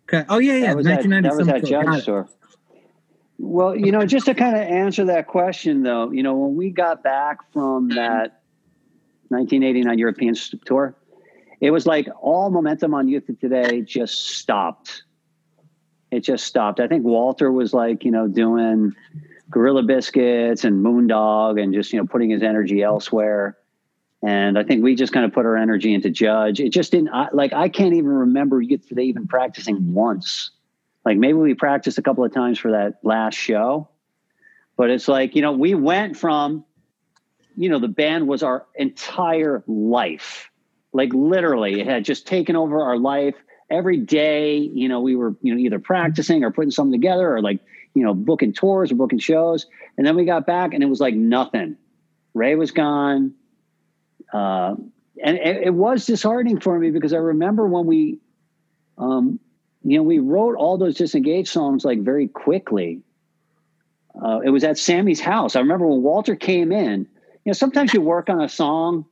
Okay. Oh yeah, yeah. that was at, 1990. that was summer at tour. Got Judge it. store. Well, you know, just to kind of answer that question, though, you know, when we got back from that 1989 European tour, it was like all momentum on Youth of Today just stopped. It just stopped. I think Walter was like, you know, doing Gorilla Biscuits and Moondog and just, you know, putting his energy elsewhere. And I think we just kind of put our energy into Judge. It just didn't, I, like, I can't even remember of even practicing once. Like maybe we practiced a couple of times for that last show, but it's like, you know, we went from, you know, the band was our entire life. Like literally, it had just taken over our life. Every day, you know, we were, you know, either practicing or putting something together or like, you know, booking tours or booking shows. And then we got back and it was like nothing. Ray was gone. Uh, and it, it was disheartening for me because I remember when we, um, you know, we wrote all those disengaged songs like very quickly. Uh, it was at Sammy's house. I remember when Walter came in. You know, sometimes you work on a song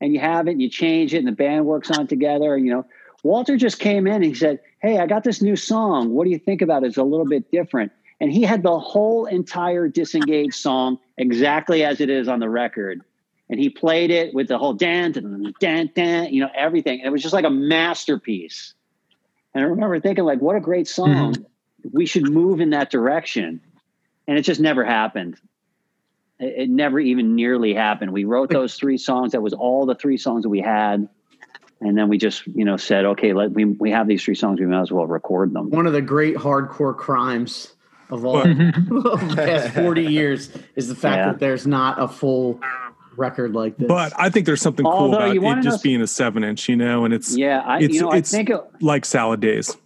and you have it and you change it and the band works on it together. You know, Walter just came in and he said, Hey, I got this new song. What do you think about it? It's a little bit different. And he had the whole entire disengaged song exactly as it is on the record. And he played it with the whole dan, dan, dan, dan, you know, everything. And it was just like a masterpiece. And I remember thinking, like, what a great mm-hmm. song. We should move in that direction. And it just never happened. It, it never even nearly happened. We wrote those three songs. That was all the three songs that we had. And then we just, you know, said, okay, let we we have these three songs. We might as well record them. one of the great hardcore crimes of all [LAUGHS] of the past [LAUGHS] 40 years is the fact Yeah. that there's not a full record like this. But I think there's something cool about it just know- being a seven inch, you know, and it's Yeah, I it's you know, I it's think it, like salad days.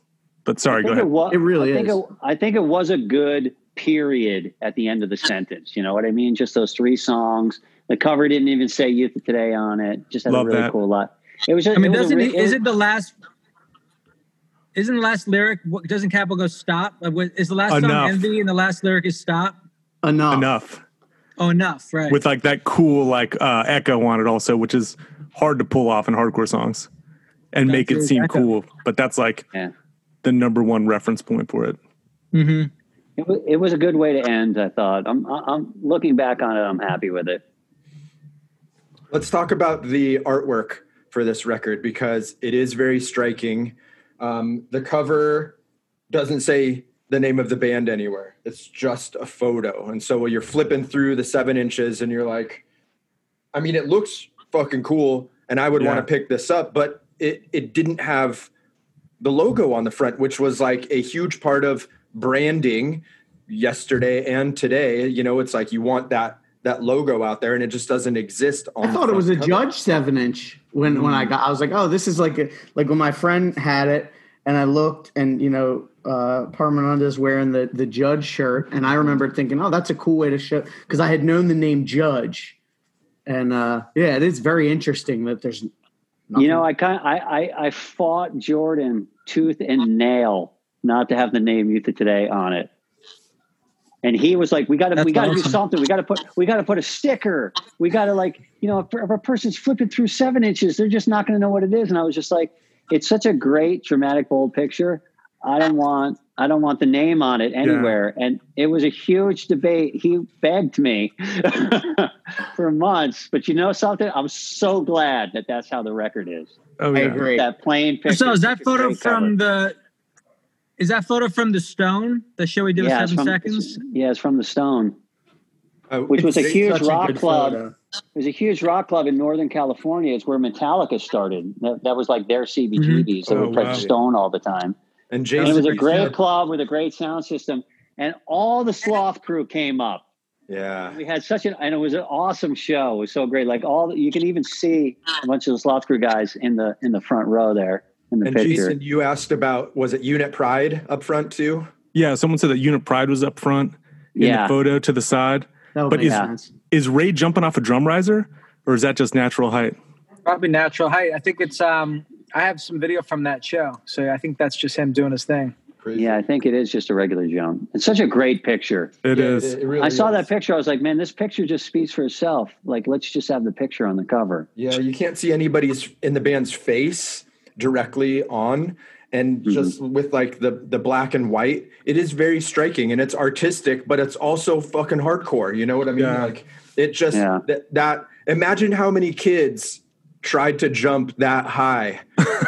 But sorry, go ahead. it, was, It really I think is. It, I think it was a good period at the end of the sentence. You know what I mean? Just those three songs. The cover didn't even say "Youth of Today" on it. Just had Love a really that. cool lot. It was. Just, I mean, it was a doesn't re- he, is it the last? Isn't the last lyric? what- Doesn't Cappo go stop? Is the last Enough. song envy and the last lyric is stop? enough. Enough. Oh, enough, right? With like that cool like uh echo on it also, which is hard to pull off in hardcore songs and make it seem echo. cool. But that's like Yeah. the number one reference point for it. hmm It was, it was a good way to end. I thought. I'm. I'm looking back on it. I'm happy with it. Let's talk about the artwork for this record because it is very striking. Um, the cover doesn't say the name of the band anywhere. It's just a photo. And so when you're flipping through the seven inches and you're like, I mean, it looks fucking cool and I would Yeah. want to pick this up, but it, it didn't have the logo on the front, which was like a huge part of branding yesterday and today. You know, it's like you want that that logo out there and it just doesn't exist on I the thought it was a cover. Judge seven inch when when Mm. I got. I was like, oh, this is like a, like when my friend had it, and I looked, and you know, uh, Parmananda's wearing the the Judge shirt, and I remember thinking, oh, that's a cool way to show because I had known the name Judge, and uh, yeah, it is very interesting that there's. You know, I kind I, I I fought Jordan tooth and nail not to have the name Youth Today on it. And he was like, "We got to, we got to do something. We got to put, we got to put a sticker. We got to like, you know, if, if a person's flipping through seven inches, they're just not going to know what it is." And I was just like, "It's such a great, dramatic, bold picture. I don't want, I don't want the name on it anywhere." And it was a huge debate. He begged me [LAUGHS] for months, but you know something? I'm so glad that that's how the record is. Oh I yeah. agree. That plain picture. So is that photo from cover. the? Is that photo from the Stone? The show we did Yeah, with it's seven from- seconds. Yeah, it's from the Stone. Uh, which was a huge rock good club. photo. There's a huge rock club in Northern California. It's where Metallica started. That, that was like their CBGBs. Mm-hmm. They Oh, would play wow. Stone all the time. And And it was a great said- club with a great sound system. And all the sloth crew came up. Yeah. We had such an, and it was an awesome show. It was so great. Like all, the, you can even see a bunch of the sloth crew guys in the in the front row there in the And picture. Jason, you asked about was it Unit Pride up front too? Yeah, someone said that Unit Pride was up front in Yeah. the photo to the side. That would But make is- sense. Is Ray jumping off a drum riser, or is that just natural height? Probably natural height. I think it's. um I have some video from that show, so I think that's just him doing his thing. Crazy. yeah, I think it is just a regular jump. It's such a great picture. It Yeah, is. it- it really I saw is. that picture. I was like, man, this picture just speaks for itself. Like, let's just have the picture on the cover. Yeah, you can't see anybody's in the band's face directly on. And Mm-hmm. just with like the the black and white, it is very striking and it's artistic, but it's also fucking hardcore. You know what I mean? Yeah. Like it just Yeah. that, that imagine how many kids tried to jump that high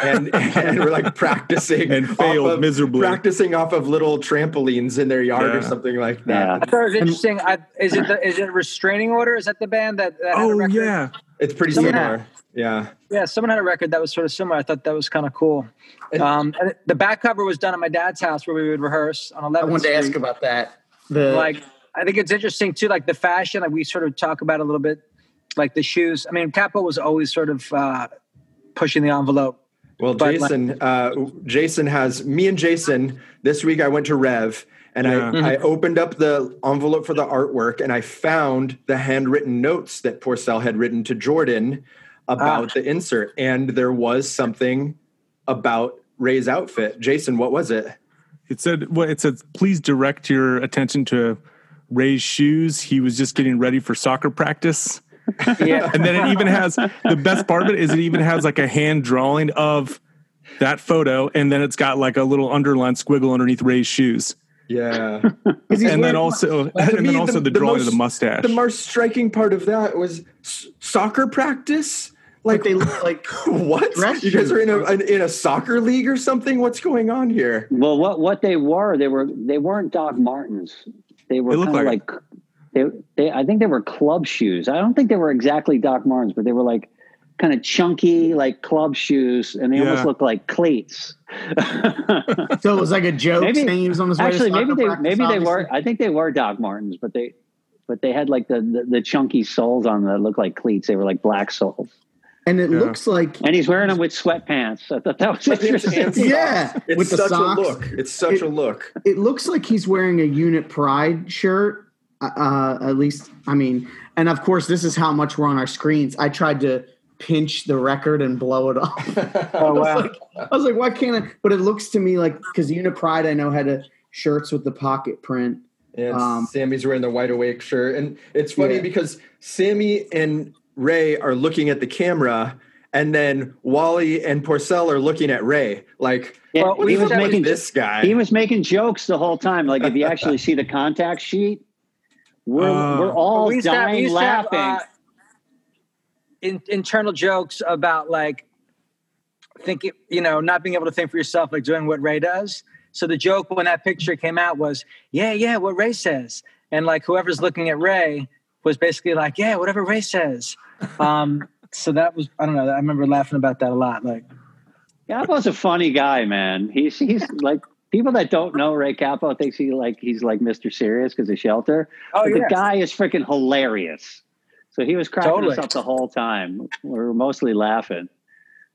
and [LAUGHS] and were like practicing And failed of- miserably. practicing off of little trampolines in their yard or something like Yeah. that. I thought it was interesting. I, is it the, is it restraining order? Is that the band that? that Oh yeah, It's pretty Someone similar. Yeah. Yeah, someone had a record that was sort of similar. I thought that was kind of cool. Um, and the back cover was done at my dad's house where we would rehearse on 11th I wanted to ask about that. The Like, I think it's interesting too, like the fashion, like we sort of talk about a little bit, like the shoes. I mean, Cappo was always sort of uh, pushing the envelope. Well, But, like- Jason, uh, Jason has me and Jason. This week I went to Rev and Yeah. I, I opened up the envelope for the artwork and I found the handwritten notes that Porcell had written to Jordan about the insert, and there was something about Ray's outfit. Jason, what was it? it said. Well, it said, please direct your attention to Ray's shoes. He was just getting ready for soccer practice. Yeah. And then it even has the best part of it is it even has like a hand drawing of that photo, and then it's got like a little underlined squiggle underneath Ray's shoes, Yeah, [LAUGHS] and then also To and me, then also the, drawing of the mustache. The most striking part of that was s- soccer practice. Like like they look like [LAUGHS] what? You guys are in a shoes. in a soccer league or something? What's going on here? Well, what what they were, they were they weren't Doc Martens. They were kind of like like, they they. I think they were club shoes. I don't think they were exactly Doc Martens, but they were like kind of chunky, like club shoes, and they Yeah. almost looked like cleats. [LAUGHS] [LAUGHS] so it was like a joke Maybe- saying he was on his way Actually, to maybe they practice, maybe they were. I think they were Doc Martens, but they but they had like the the, the chunky soles on them that looked like cleats. They were like black soles, and it Yeah. looks like and he's wearing them with sweatpants. I thought that was interesting. and socks. Yeah, it's with the such socks. a look. It's such It- a look. it looks like he's wearing a unit pride shirt uh at least i mean and of course this is how much we're on our screens i tried to pinch the record and blow it [LAUGHS] off Oh, I was wow. like, I was like, why can't I? But it looks to me like because Unit Pride, I know had a shirts with the pocket print. And Um, Sammy's wearing the wide awake shirt, and it's funny Yeah. because Sammy and Ray are looking at the camera, and then Wally and Porcell are looking at Ray. Like, Yeah, Well, he was making this guy. He was making jokes the whole time. Like if you [LAUGHS] actually see the contact sheet, we're Uh, we're all We used to have- we dying have, laughing. uh, in, internal jokes about like thinking, you know, not being able to think for yourself, like doing what Ray does. So the joke when that picture came out was, yeah, yeah, what Ray says, and like whoever's looking at Ray was basically like, yeah, whatever Ray says. Um, so that was, I don't know, I remember laughing about that a lot. Like, Cappo's a funny guy, man. He's he's like people that don't know Ray Cappo thinks he like he's like Mr. Serious because of Shelter. oh but yeah, the guy is freaking hilarious. So he was cracking Totally. us up the whole time. We were mostly laughing.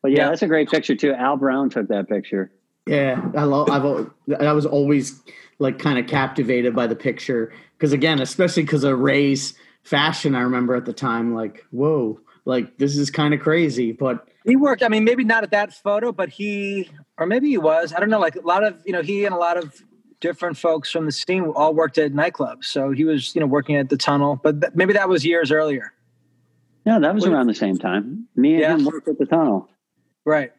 But yeah, Yeah. that's a great picture too. Al Brown took that picture. Yeah, I love. I've I was always like kind of captivated by the picture because again, especially because of Ray's fashion. I remember at the time, like, whoa, like this is kind of crazy, but he worked. I mean, maybe not at that photo, but he, or maybe he was. I don't know. Like a lot of, you know, he and a lot of different folks from the scene all worked at nightclubs. So he was, you know, working at the tunnel. But th- maybe that was years earlier. No, that was around the same time. Me and Yeah. him worked at the tunnel. Right.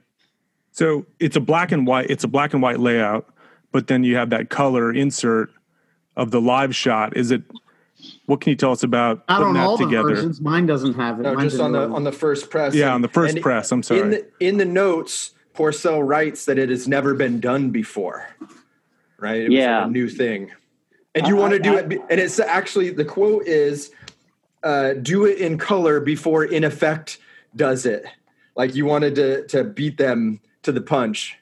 So it's a black and white. It's a black and white layout, but then you have that color insert of the live shot. Is it? What can you tell us about out putting on that all the together? versions, mine doesn't have it. no, Mine's just on the yellow. on the first press. Yeah, on the first press. I'm sorry. In the in the notes, Porcell writes that it has never been done before. Right? It was Yeah. like a new thing. And you I- want to I- do I- it, and it's actually the quote is, uh, do it in color before In Effect does it. Like you wanted to to beat them to the punch.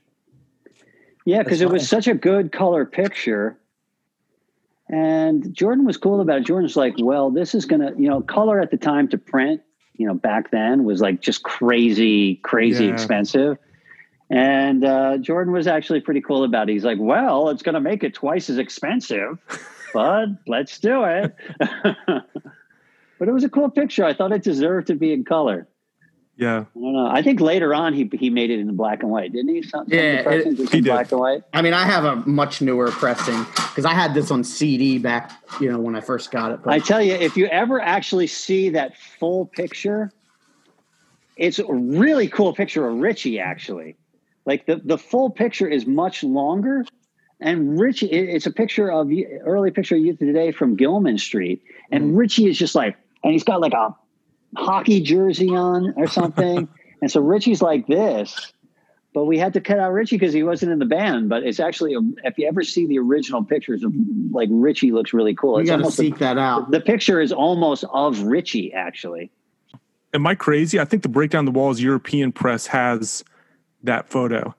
Yeah, because it was such a good color picture. And Jordan was cool about it. Jordan's like, well, this is gonna, you know, color at the time to print, you know, back then was like just crazy, crazy Yeah. expensive. And uh, Jordan was actually pretty cool about it. He's like, well, it's gonna make it twice as expensive, [LAUGHS] but let's do it. [LAUGHS] but it was a cool picture. I thought it deserved to be in color. Yeah. I don't know. I think later on he he made it in black and white, didn't he? Some, some Yeah, of it- he in did. black and white. I mean, I have a much newer pressing because I had this on CD back, you know, when I first got it. But I tell you, if you ever actually see that full picture, it's a really cool picture of Richie. Actually, like the the full picture is much longer, and Richie. it- It's a picture of early picture of you today from Gilman Street, and mm-hmm. Richie is just like, and he's got like a hockey jersey on or something, [LAUGHS] and so Richie's like this. But we had to cut out Richie because he wasn't in the band. But it's actually, a, if you ever see the original pictures of like Richie, looks really cool. you It's got to almost a- seek that out. the picture is almost of Richie, actually. Am I crazy? I think the Breakdown the Walls European press has that photo.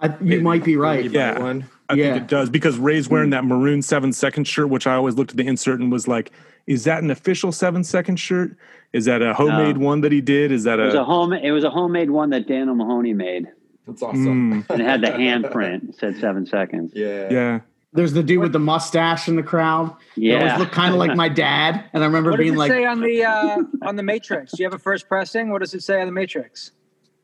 I, you might be right. Yeah. One. I Yeah. think it does because Ray's wearing hmm. that maroon seven second shirt, which I always looked at the insert and was like, is that an official seven second shirt? Is that a homemade one that he did? Is that It was a a, home. It was a homemade one that Dan O'Mahony made, That's awesome. Mm, and it had the handprint. It said seven seconds. Yeah. yeah. There's the dude with the mustache in the crowd. He always Yeah, looked kind of like my dad. And I remember What does being it like, say on the uh, on the Matrix? Do you have a first pressing? What does it say on the Matrix?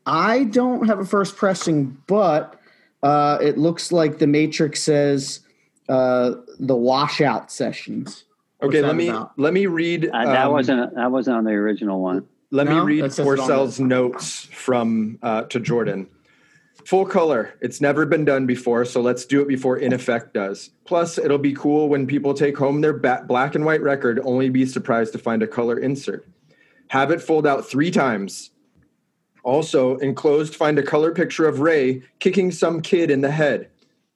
I don't have a first pressing, but uh, it looks like the Matrix says uh, the washout sessions. What's Okay, let me about? let me read. uh, that um, wasn't that wasn't on the original one. Let No? me read That says it on Porcell's notes from uh, to Jordan. Full color. It's never been done before, so let's do it before In Effect does. Plus, it'll be cool when people take home their ba- black and white record, only be surprised to find a color insert. Have it fold out three times. Also, enclosed, find a color picture of Ray kicking some kid in the head.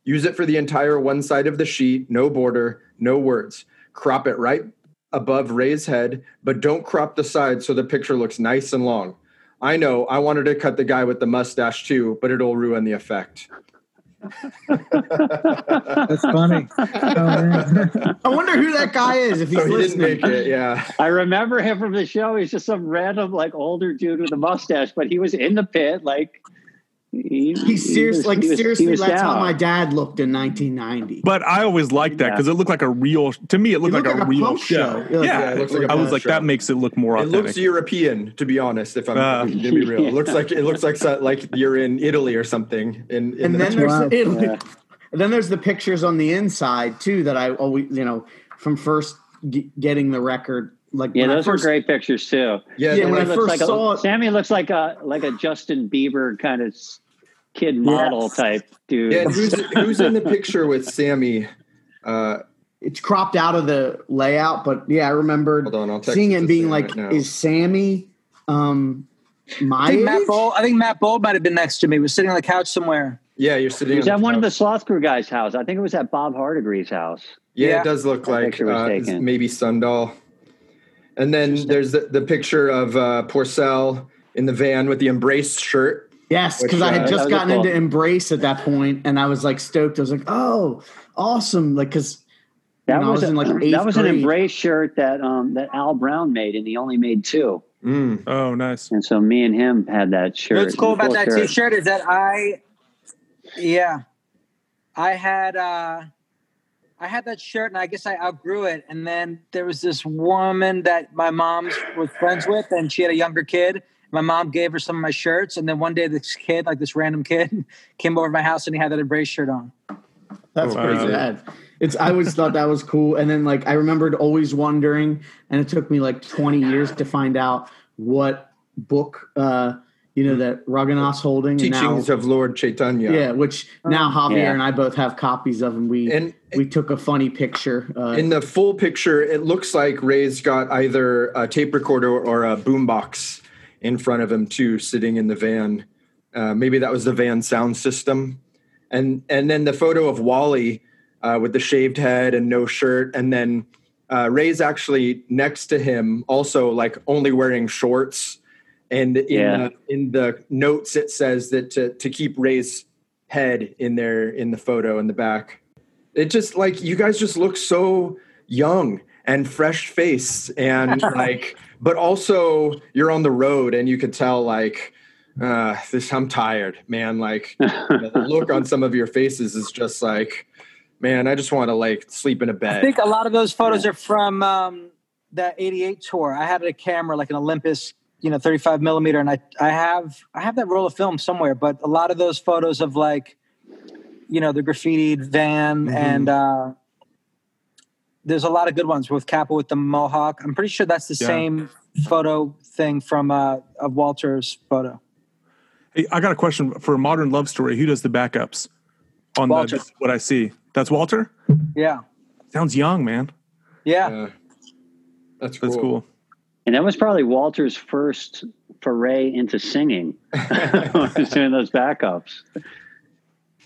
Use it for the entire one side of the sheet, no border, no words. Crop it right above Ray's head, but don't crop the side so the picture looks nice and long. I know I wanted to cut the guy with the mustache too, but it'll ruin the effect. That's funny. [LAUGHS] Oh. I wonder who that guy is if he's So he didn't listening. make it, yeah. I remember him from the show. He's just some random, like older dude with a mustache, but he was in the pit, like he, He's serious, was- like he was- he seriously. was That's how my dad looked in 1990. But I always liked that Yeah. because it looked like a real. To me, it looked, It looked like, like a a real show. show. Yeah, Yeah, it looks like a I was punk like, show. that makes it look more It authentic. looks European, to be honest. If I'm Uh. to be real, [LAUGHS] it looks like it looks like like you're in Italy or something. In, in and the- then there's wild. it, Yeah. then there's the pictures on the inside too that I always you know from first g- getting the record like Yeah, when I those are great pictures too. yeah, Yeah, the when I looks first like a, saw it- Sammy looks like a like a Justin Bieber kind of s- kid model Yes. type dude. yeah. Who's [LAUGHS] who's in the picture with Sammy? Uh, it's cropped out of the layout, but yeah, I remembered Hold on, seeing it it and being Sam like, right is Sammy um my I think Matt age? Bold. I think Matt Bold might have been next to me. He was sitting on the couch somewhere. yeah, you're sitting. He was on at one of the couch. Sloth Crew guys' house. I think it was at Bob Hardigree's house. Yeah, Yeah. it does look That like uh, maybe Sundahl. And then there's the, the picture of uh, Porcell in the van with the embrace shirt. Yes, because Which, I had just gotten into Embrace at that point, and I was like stoked. I was like, "Oh, awesome!" Like, because That You I was, was in, like, [CLEARS THROAT] a, eighth that was an embrace shirt that um that Al Brown made, and he only made two. Mm. oh, nice. And so me and him had that shirt. What's cool about that shirt. T-shirt is that I, yeah, I had uh, I had that shirt, and I guess I outgrew it. And then there was this woman that my mom was friends with, and she had a younger kid. My mom gave her some of my shirts, and then one day this kid, like this random kid, [LAUGHS] came over to my house and he had that embrace shirt on. that's Oh, pretty wow. bad. It's I always thought that was cool, and then like I remembered always wondering, and it took me like 20 years to find out what book uh you know that Raghunath's holding. and now- Teachings of Lord Chaitanya. yeah, which now Javier Yeah. and I both have copies of, and we And we took a funny picture. Uh, in the full picture, it looks like Ray's got either a tape recorder or a boombox in front of him too, sitting in the van. Uh, maybe that was the van sound system, and and then the photo of Wally uh, with the shaved head and no shirt, and then uh, Ray's actually next to him, also like only wearing shorts. And in Yeah. the, in the notes, it says that to, to keep Ray's head in there in the photo in the back. It just like you guys just look so young and fresh face and [LAUGHS] like, but also you're on the road and you could tell like, uh, this I'm tired, man. Like you [LAUGHS] know, the look on some of your faces is just like, man, I just want to like sleep in a bed. I think a lot of those photos are from um, that '88 tour. I had a camera like an Olympus, you know, 35 millimeter, and I I have I have that roll of film somewhere. But a lot of those photos of like, you know, the graffitied van Mhm. and uh, there's a lot of good ones with Cappo with the mohawk. I'm pretty sure that's the Yeah. same photo thing from uh, of Walter's photo. Hey, I got a question for a modern love story. Who does the backups on Walter. the what I see? That's Walter. Yeah, Sounds young, man. yeah. Yeah. That's cool. That's cool. And that was probably Walter's first foray into singing. [LAUGHS] [LAUGHS] was doing those backups.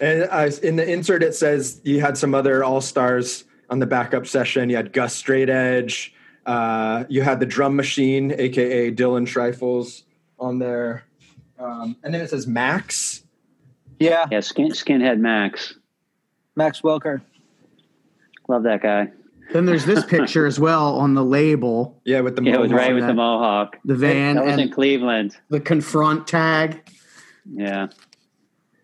And uh, in the insert, it says you had some other all stars on the backup session. You had Gus Straight Edge. Uh, you had the drum machine, aka Dylan Schreifels, on there. Um, and then it says Max. Yeah, Yeah, skin, Skinhead Max. Max Welker. Love that guy. Then there's this [LAUGHS] picture as well on the label, Yeah, with the Yeah, with mohawk. Ray with that. the mohawk. the van, That was in and Cleveland. the confront tag. Yeah.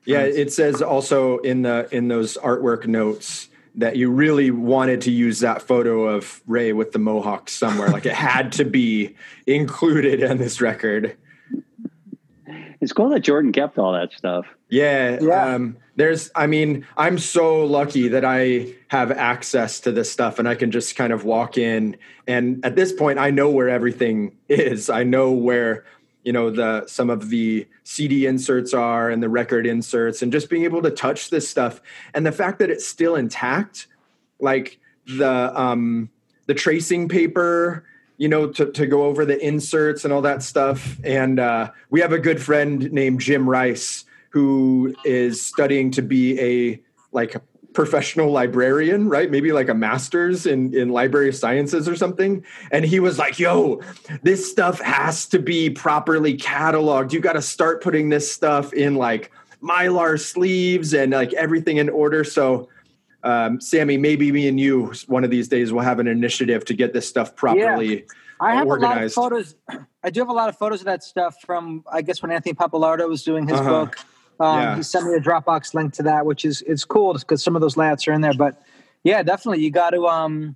Yeah, it says also in the in those artwork notes that you really wanted to use that photo of Ray with the mohawk somewhere. like it had to be included in this record. It's cool that Jordan kept all that stuff. Yeah. Yeah. Um, there's, I mean, I'm so lucky that I have access to this stuff and I can just kind of walk in. And at this point, I know where everything is. I know where, you know, the, some of the CD inserts are and the record inserts and just being able to touch this stuff. And the fact that it's still intact, like the, um, the tracing paper, you know, to, to go over the inserts and all that stuff. And uh, we have a good friend named Jim Rice who is studying to be a like professional librarian, right? Maybe like a master's in, in library sciences or something. And he was like, yo, this stuff has to be properly cataloged. You got to start putting this stuff in like mylar sleeves and like everything in order. So um, Sammy, maybe me and you one of these days will have an initiative to get this stuff properly. I have organized. a lot of photos. [CLEARS THROAT] I do have a lot of photos of that stuff from, I guess, when Anthony Pappalardo was doing his Uh-huh. book. Um, Yeah. He sent me a Dropbox link to that, which is it's cool because some of those layouts are in there. But yeah, definitely, you got to, um,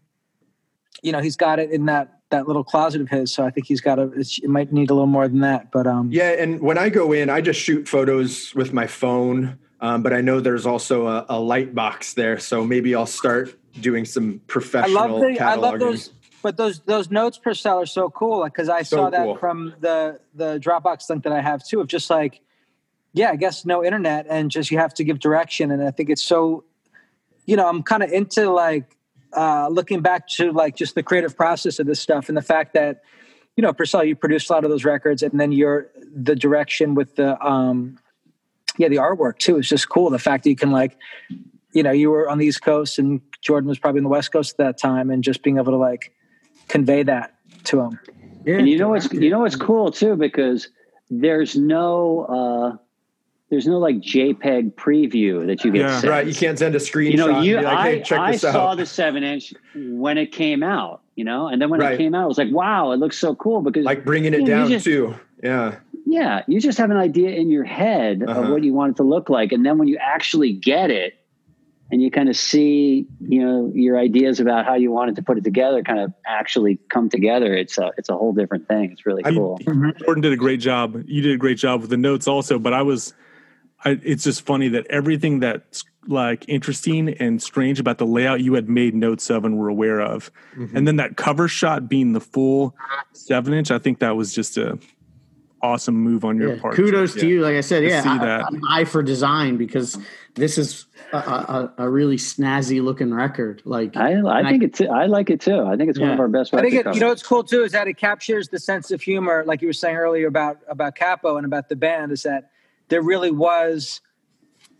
you know, he's got it in that that little closet of his. So I think he's got to. It might need a little more than that, but um, Yeah, and when I go in, I just shoot photos with my phone. Um, but I know there's also a, a light box there, so maybe I'll start doing some professional I love the, I cataloging. love those. But those those notes Porcell are so cool because I So saw that cool. from the the Dropbox link that I have too of just like, yeah, I guess no internet and just you have to give direction and I think it's so, you know, I'm kind of into like uh, looking back to like just the creative process of this stuff and the fact that, you know, Porcell, you produced a lot of those records and then you're the direction with the um, yeah, the artwork too is just cool. The fact that you can like, you know, you were on the East Coast and Jordan was probably on the West Coast at that time, and just being able to like convey that to him. Yeah, And you know what's you know what's cool too because there's no uh there's no like JPEG preview that you get Yeah. sent. right, you can't send a screenshot. You know, you be like, hey, I, check I this saw out. the seven inch when it came out, you know, and then when Right. it came out, I was like, wow, it looks so cool because like bringing it you know, down just- too. Yeah, yeah, you just have an idea in your head Uh-huh. of what you want it to look like, and then when you actually get it, and you kind of see, you know, your ideas about how you wanted to put it together, kind of actually come together. It's a it's a whole different thing. It's really I- cool. Jordan did a great job. You did a great job with the notes also, but I was I, it's just funny that everything that's like interesting and strange about the layout you had made notes of and were aware of. Mm-hmm. And then that cover shot being the full seven inch, I think that was just a awesome move on your Yeah, part. kudos to Yeah. you. Like I said, To yeah, see I, that. I'm eye for design because this is a, a, a really snazzy looking record. Like I I And I- think it's I like it too. I think it's one of our best. I think record it, you know what's cool too is that it captures the sense of humor, like you were saying earlier about about Cappo and about the band, is that there really was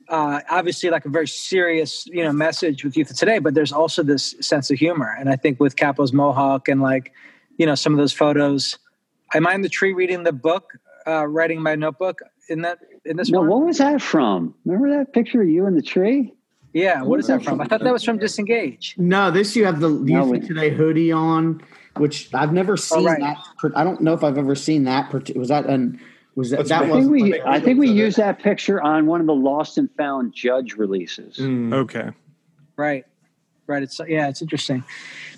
uh, obviously like a very serious, you know, message with youth of today, but there's also this sense of humor. And I think with Cappo's mohawk and like, you know, some of those photos, am I in the tree reading the book, uh, writing my notebook in that, in this No, one? what was that from? Remember that picture of you in the tree? Yeah. What is that from? I thought that was from Disengage. No, this you have the No, Youth we- Today hoodie on, which I've never seen right. that. I don't know if I've ever seen that. Was that an? Was that That's that big. I think was? we, I think we used that picture on one of the Lost and Found Judge releases. Mm. Okay. Right. Right. It's yeah, it's interesting.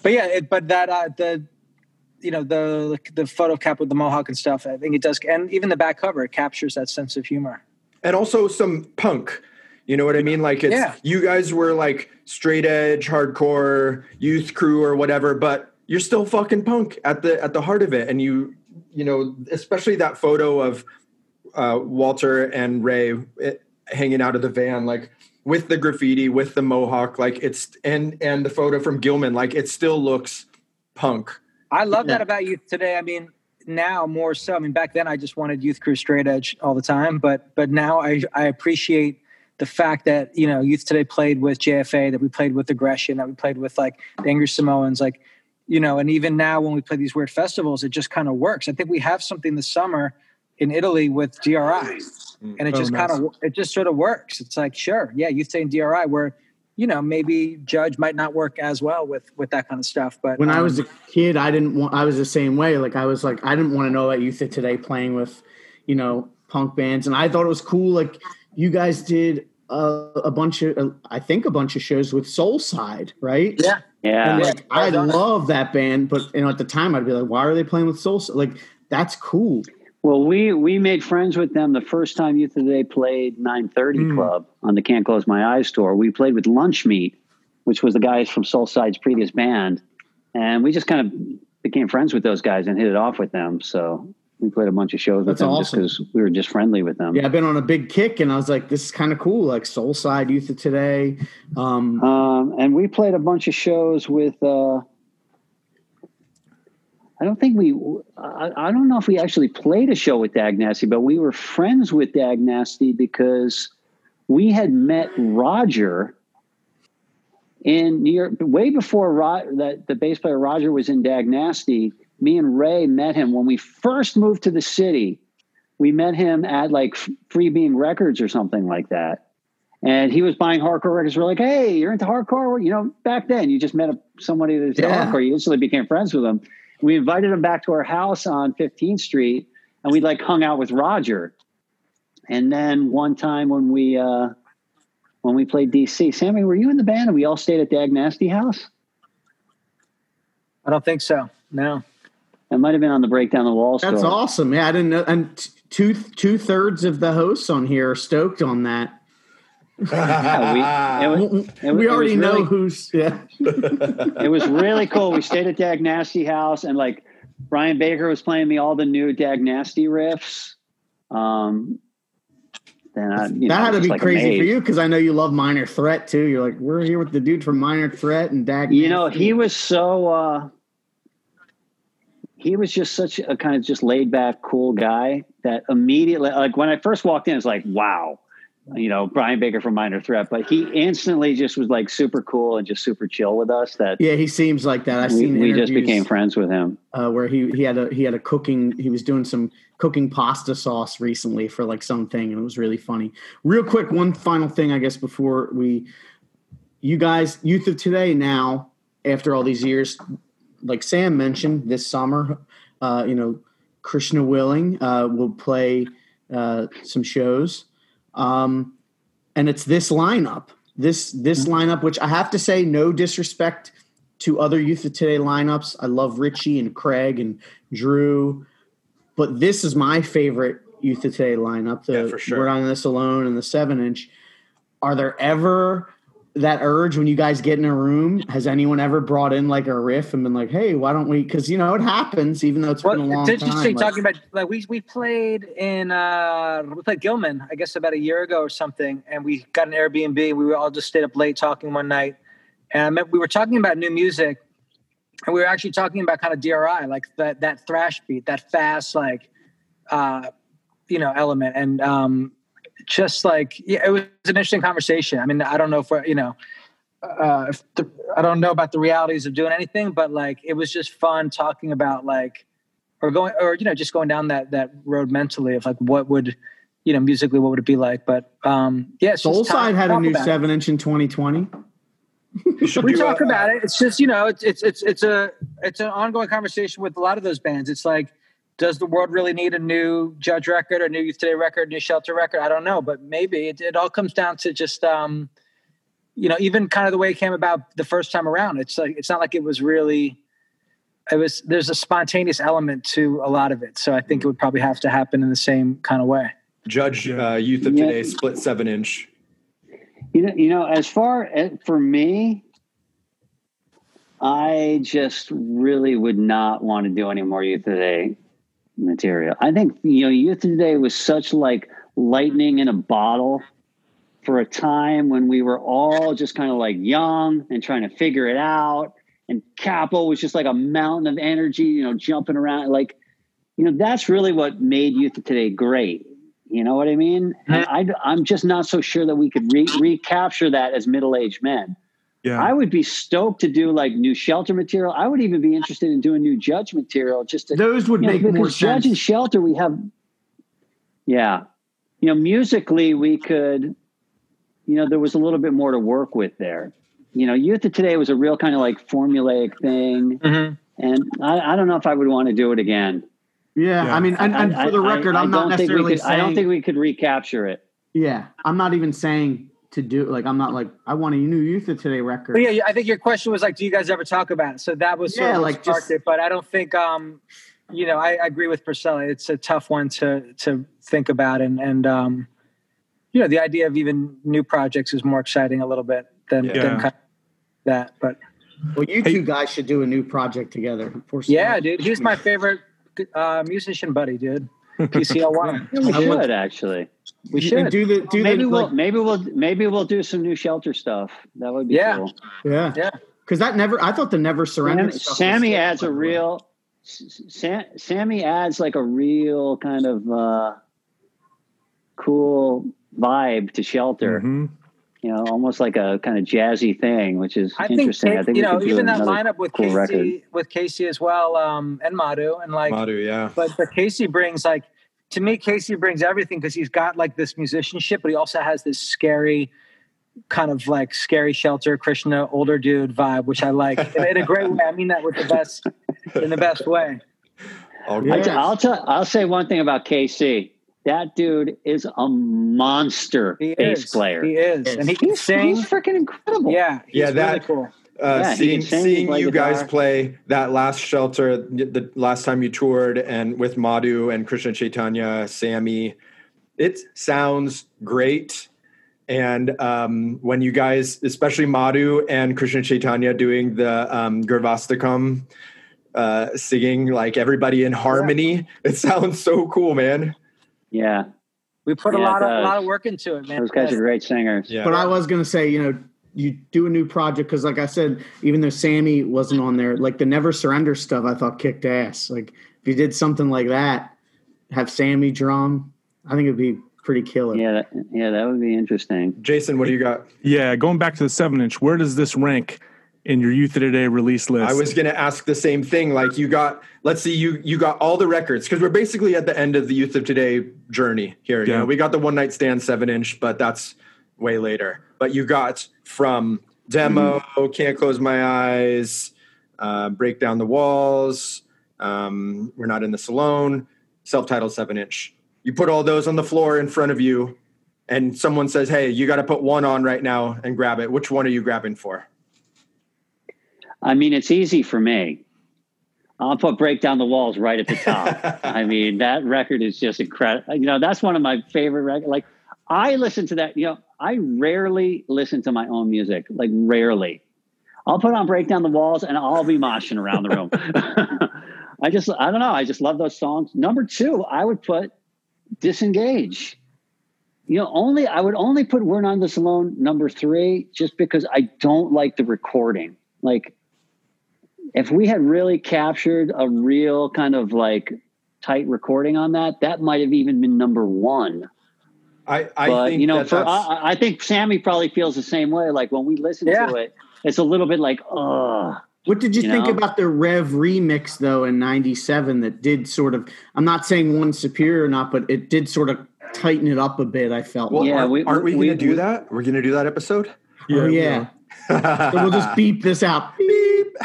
But yeah, it, but that uh the you know the the photo cap with the mohawk and stuff, I think it does and even the back cover it captures that sense of humor. and also some punk. You know what I mean? Like it's Yeah. you guys were like straight edge, hardcore, youth crew or whatever, but you're still fucking punk at the at the heart of it. And you you know, especially that photo of uh, Walter and Ray eh, hanging out of the van, like with the graffiti, with the mohawk, like it's and and the photo from Gilman, like it still looks punk. I love Yeah. that about youth today. I mean, now more so. I mean, back then I just wanted youth crew straight edge all the time, but but now I I appreciate the fact that you know youth today played with JFA, that we played with aggression, that we played with like the Angry Samoans, like you know, and even now when we play these weird festivals, it just kind of works. I think we have something this summer in Italy with DRI, and it Oh, just nice. kind of it just sort of works. It's like sure, yeah, youth today and DRI where you know maybe Judge might not work as well with with that kind of stuff, but When I um, was a kid, I didn't want. I was the same way. Like I was like I didn't want to know about Youth of Today playing with, you know, punk bands, and I thought it was cool. Like you guys did a, a bunch of, uh, I think a bunch of shows with Soulside, right? yeah. Yeah. And like I love that band, but you know at the time I'd be like, why are they playing with Soul? Like that's cool. Well, we we made friends with them the first time Youth of the Day played 930 Hmm. Mm. Club on the Can't Close My Eyes tour. We played with Lunchmeat, which was the guys from Soulside's previous band, and we just kind of became friends with those guys and hit it off with them. So we played a bunch of shows with That's them awesome. just because we were just friendly with them. Yeah, I've been on a big kick, and I was like, this is kind of cool. Like Soulside, Youth of Today. Um, Um, and we played a bunch of shows with. Uh, I don't think we. I, I don't know if we actually played a show with Dag Nasty, but we were friends with Dag Nasty because we had met Roger in New York way before Ro- that the bass player Roger was in Dag Nasty. Me and Ray met him when we first moved to the city. We met him at like Free Being Records or something like that and he was buying hardcore records. We're like, hey, you're into hardcore? You know, back then you just met somebody that's into Yeah. hardcore. You instantly became friends with him. We invited him back to our house on 15th Street, and we like hung out with Roger. And then one time when we uh, when we played DC, Sammy, were you in the band? And we all stayed at Dag Nasty House. I don't think so. No. It might have been on the Break Down the Walls. that's tour. awesome. Yeah, I didn't know. And two two thirds of the hosts on here are stoked on that. Yeah, we, it was, [LAUGHS] it we already know who's. Yeah, [LAUGHS] it was really cool. We stayed at Dag Nasty House, and like Brian Baker was playing me all the new Dag Nasty riffs. Um, then I, you know, that had to be like crazy for you because I know you love Minor Threat too. You're like, we're here with the dude from Minor Threat and Dag. You know, he was so. Uh, he was just such a kind of just laid back, cool guy that immediately, like when I first walked in, it's like, wow, you know, Brian Baker from Minor Threat. But he instantly just was like super cool and just super chill with us. That Yeah, he seems like that. I've we, seen we just became friends with him. uh, where he he had a he had a cooking. He was doing some cooking pasta sauce recently for like something, and it was really funny. Real quick, one final thing, I guess, before we, you guys, youth of today now, after all these years, like Sam mentioned, this summer, uh, you know, Krishna Willing uh, will play uh, some shows, um, and it's this lineup. This this lineup, which I have to say, no disrespect to other Youth of Today lineups. I love Richie and Craig and Drew, but this is my favorite Youth of Today lineup. The Yeah, for sure. We're on this alone and the seven inch. Are there ever that urge when you guys get in a room? Has anyone ever brought in like a riff and been like, "Hey, why don't we?" Because you know it happens, even though it's Well, been a long it's time. interesting like- talking about like we we played in uh we played Gilman I guess about a year ago or something, and we got an Airbnb. We were all just stayed up late talking one night, and we were talking about new music, and we were actually talking about kind of DRI, like that that thrash beat, that fast like uh you know element, and um just like yeah, it was an interesting conversation. I mean, I don't know if we're, you know, uh, if the, I don't know about the realities of doing anything, but like it was just fun talking about like or going or you know just going down that that road mentally of like what would you know musically what would it be like. But um, yeah, it's Soul talk- Side had a new seven inch in 2020. We talk a- about it. It's just you know, it's it's it's it's a it's an ongoing conversation with a lot of those bands. It's like, does the world really need a new Judge record, or new Youth Today record, new Shelter record? I don't know, but maybe it, it all comes down to just um, you know, even kind of the way it came about the first time around. It's like it's not like it was really. It was there's a spontaneous element to a lot of it, so I think it would probably have to happen in the same kind of way. Judge uh, Youth of Yeah. Today split seven inch. You know, you know, as far as for me, I just really would not want to do any more Youth Today material. I think you know, Youth Today was such like lightning in a bottle for a time when we were all just kind of like young and trying to figure it out. And Cappo was just like a mountain of energy, you know, jumping around. Like, you know, that's really what made Youth Today great. You know what I mean? And hmm. I, I'm just not so sure that we could re- recapture that as middle aged men. Yeah. I would be stoked to do like new shelter material. I would even be interested in doing new judge material just to Those would you know, make because more judge and shelter we have yeah you know musically we could you know there was a little bit more to work with there you know youth of today was a real kind of like formulaic thing Mm-hmm. and I, I don't know if i would want to do it again Yeah, Yeah. I mean, and, and I- for the record, I, I, am not don't necessarily could, saying. i don't think we could recapture it yeah, I'm not even saying to do like I'm not like I want a new Youth of Today record. But yeah, I think your question was like, do you guys ever talk about it? So that was sort Yeah, of like, sparked just- it. But I don't think, um, you know, I, I agree with Priscilla. It's a tough one to to think about, and and um, you know, the idea of even new projects is more exciting a little bit than, Yeah. than kind of that. But Well, you Hey- two guys should do a new project together. For yeah, dude, he's my favorite uh, musician buddy, dude. PCL one. Yeah, we I would- should actually We And should. do the do maybe the we'll like, maybe we'll maybe we'll do some new shelter stuff that would be Yeah. cool yeah Yeah. because that never I thought the never surrender. Sammy, stuff Sammy sick, adds a way. real Sam, Sammy adds like a real kind of uh, cool vibe to shelter. Mhm. You know, almost like a kind of jazzy thing, which is I think, interesting. I think you we know, could do even that lineup with cool Casey, record. with Casey as well, um, and Madhu, and like Madhu, yeah. but but Casey brings like to me Casey brings everything because he's got like this musicianship, but he also has this scary kind of like scary shelter Krishna older dude vibe, which I like in, in a great way. I mean that with the best in the best way. All Yeah. right. I, will tell. I'll say one thing about KC. That dude is a monster He bass is. player. He is, and he can He's, sing. he's freaking incredible. Yeah, he's Yeah, really cool. Uh, Yeah, seeing sing, seeing play you guys guitar. play that last shelter, the last time you toured, and with Madhu and Krishna Chaitanya, Sammy, it sounds great. And um, when you guys, especially Madhu and Krishna Chaitanya, doing the um, Gurvastakam, uh, singing like everybody in harmony, it [LAUGHS] sounds so cool, man. Yeah. We put a lot of a lot of work into it, man. Those guys are great singers. Yeah, But I was gonna say, you know, you do a new project because, like I said, even though Sammy wasn't on there, like the Never Surrender stuff, I thought kicked ass. Like if you did something like that, have Sammy drum, I think it'd be pretty killer. Yeah, that, yeah, that would be interesting. Jason, what do you got? Yeah, going back to the seven inch, where does this rank in your Youth of Today release list? I was going to ask the same thing. Like you got, let's see, you you got all the records because we're basically at the end of the Youth of Today journey here. You Yeah. know, we got the one night stand seven inch, but that's way later. But you got from demo, can't close my eyes, uh, break down the walls. Um, we're not in the alone. Self-titled seven inch. You put all those on the floor in front of you, and someone says, "Hey, you got to put one on right now and grab it." Which one are you grabbing for? I mean, it's easy for me. I'll put "Break Down the Walls" right at the top. [LAUGHS] I mean, that record is just incredible. You know, that's one of my favorite records. Like, I listen to that. You know, I rarely listen to my own music. Like, rarely. I'll put on "Break Down the Walls" and I'll be moshing around the room. [LAUGHS] I just, I don't know. I just love those songs. Number two, I would put "Disengage." You know, only I would only put "We're Not This Alone" number three, just because I don't like the recording. Like, if we had really captured a real kind of like tight recording on that, that might have even been number one. I, I but think you know, that for I, I think Sammy probably feels the same way. Like when we listen Yeah. to it, it's a little bit like, oh, What did you, You think know? about the Rev remix though in '97? That did sort of. I'm not saying one superior or not, but it did sort of tighten it up a bit. I felt. well. Yeah, aren't, we- aren't we, we- going to do that? We're going to do that episode. oh yeah. So we'll just beep this out. Beep. [LAUGHS]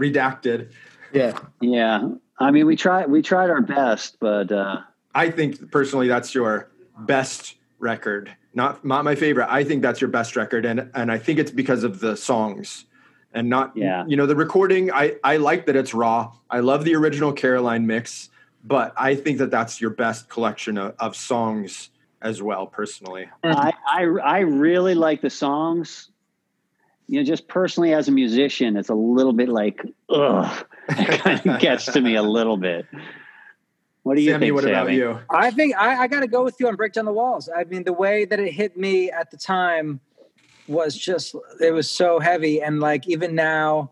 redacted. Yeah. yeah. I mean, we tried we tried our best, but uh, I think personally that's your best record. Not not my favorite. I think that's your best record, and and I think it's because of the songs, and not Yeah. You know the recording. I I like that it's raw. I love the original Caroline mix, but I think that that's your best collection of, of songs as well. Personally, I, I I really like the songs. You know, just personally as a musician, it's a little bit like, ugh, [LAUGHS] it kind of gets to me a little bit. What do you Sammy, think, what about you? I think I, I got to go with you on Break Down the Walls. I mean, the way that it hit me at the time was just, it was so heavy. And like, even now,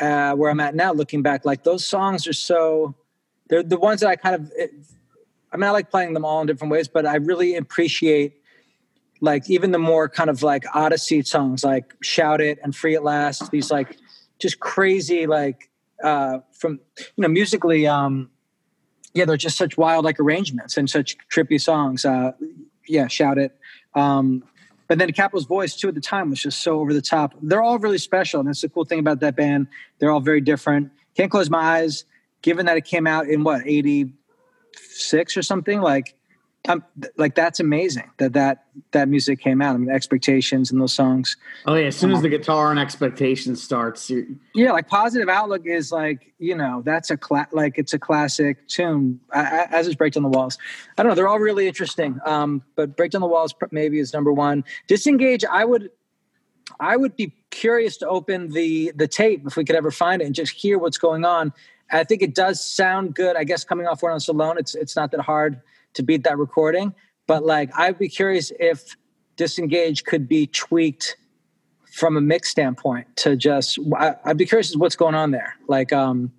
uh, where I'm at now, looking back, like those songs are so, they're the ones that I kind of, it, I mean, I like playing them all in different ways, but I really appreciate like even the more kind of like Odyssey songs, like Shout It and Free at Last, these like just crazy, like, uh, from, you know, musically, um, yeah, they're just such wild like arrangements and such trippy songs. Uh, yeah, shout it. Um, but then Cappo's voice too at the time was just so over the top. They're all really special, and that's the cool thing about that band. They're all very different. Can't close my eyes. Given that it came out in what eighty six or something, like, um, th- like that's amazing that that that music came out. I mean, expectations and those songs. Oh yeah. As soon as the guitar and expectation starts, Yeah, like positive outlook is like you know that's a cla- like it's a classic tune I, I, as is break down the walls. I don't know, they're all really interesting. Um, but break down the walls maybe is number one. Disengage, I would, I would be curious to open the the tape if we could ever find it and just hear what's going on. I think it does sound good. I guess coming off One on Alone, it's it's not that hard to beat that recording. But like, I'd be curious if Disengage could be tweaked from a mix standpoint to just I, I'd be curious what's going on there. Like um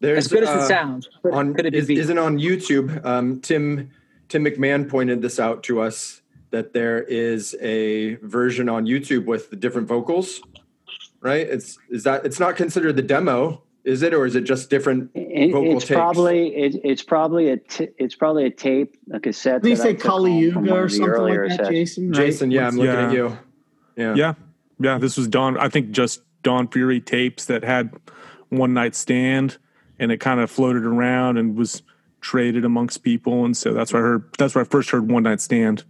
There's as good as uh, it sounds, could, on could it be is, isn't on YouTube. Um, Tim Tim McMahon pointed this out to us that there is a version on YouTube with the different vocals. Right? It's is that it's not considered the demo, is it, or is it just different It- vocal it's takes? probably it, it's probably a t- it's probably a tape a cassette. did you say took Kali Yuga or something like that, sessions. Jason? right? Jason, yeah, I'm looking Yeah. at you. Yeah. Yeah. Yeah. This was Don, I think just Don Fury tapes that had one night stand and it kind of floated around and was traded amongst people. And so that's where I heard, that's where I first heard one night stand.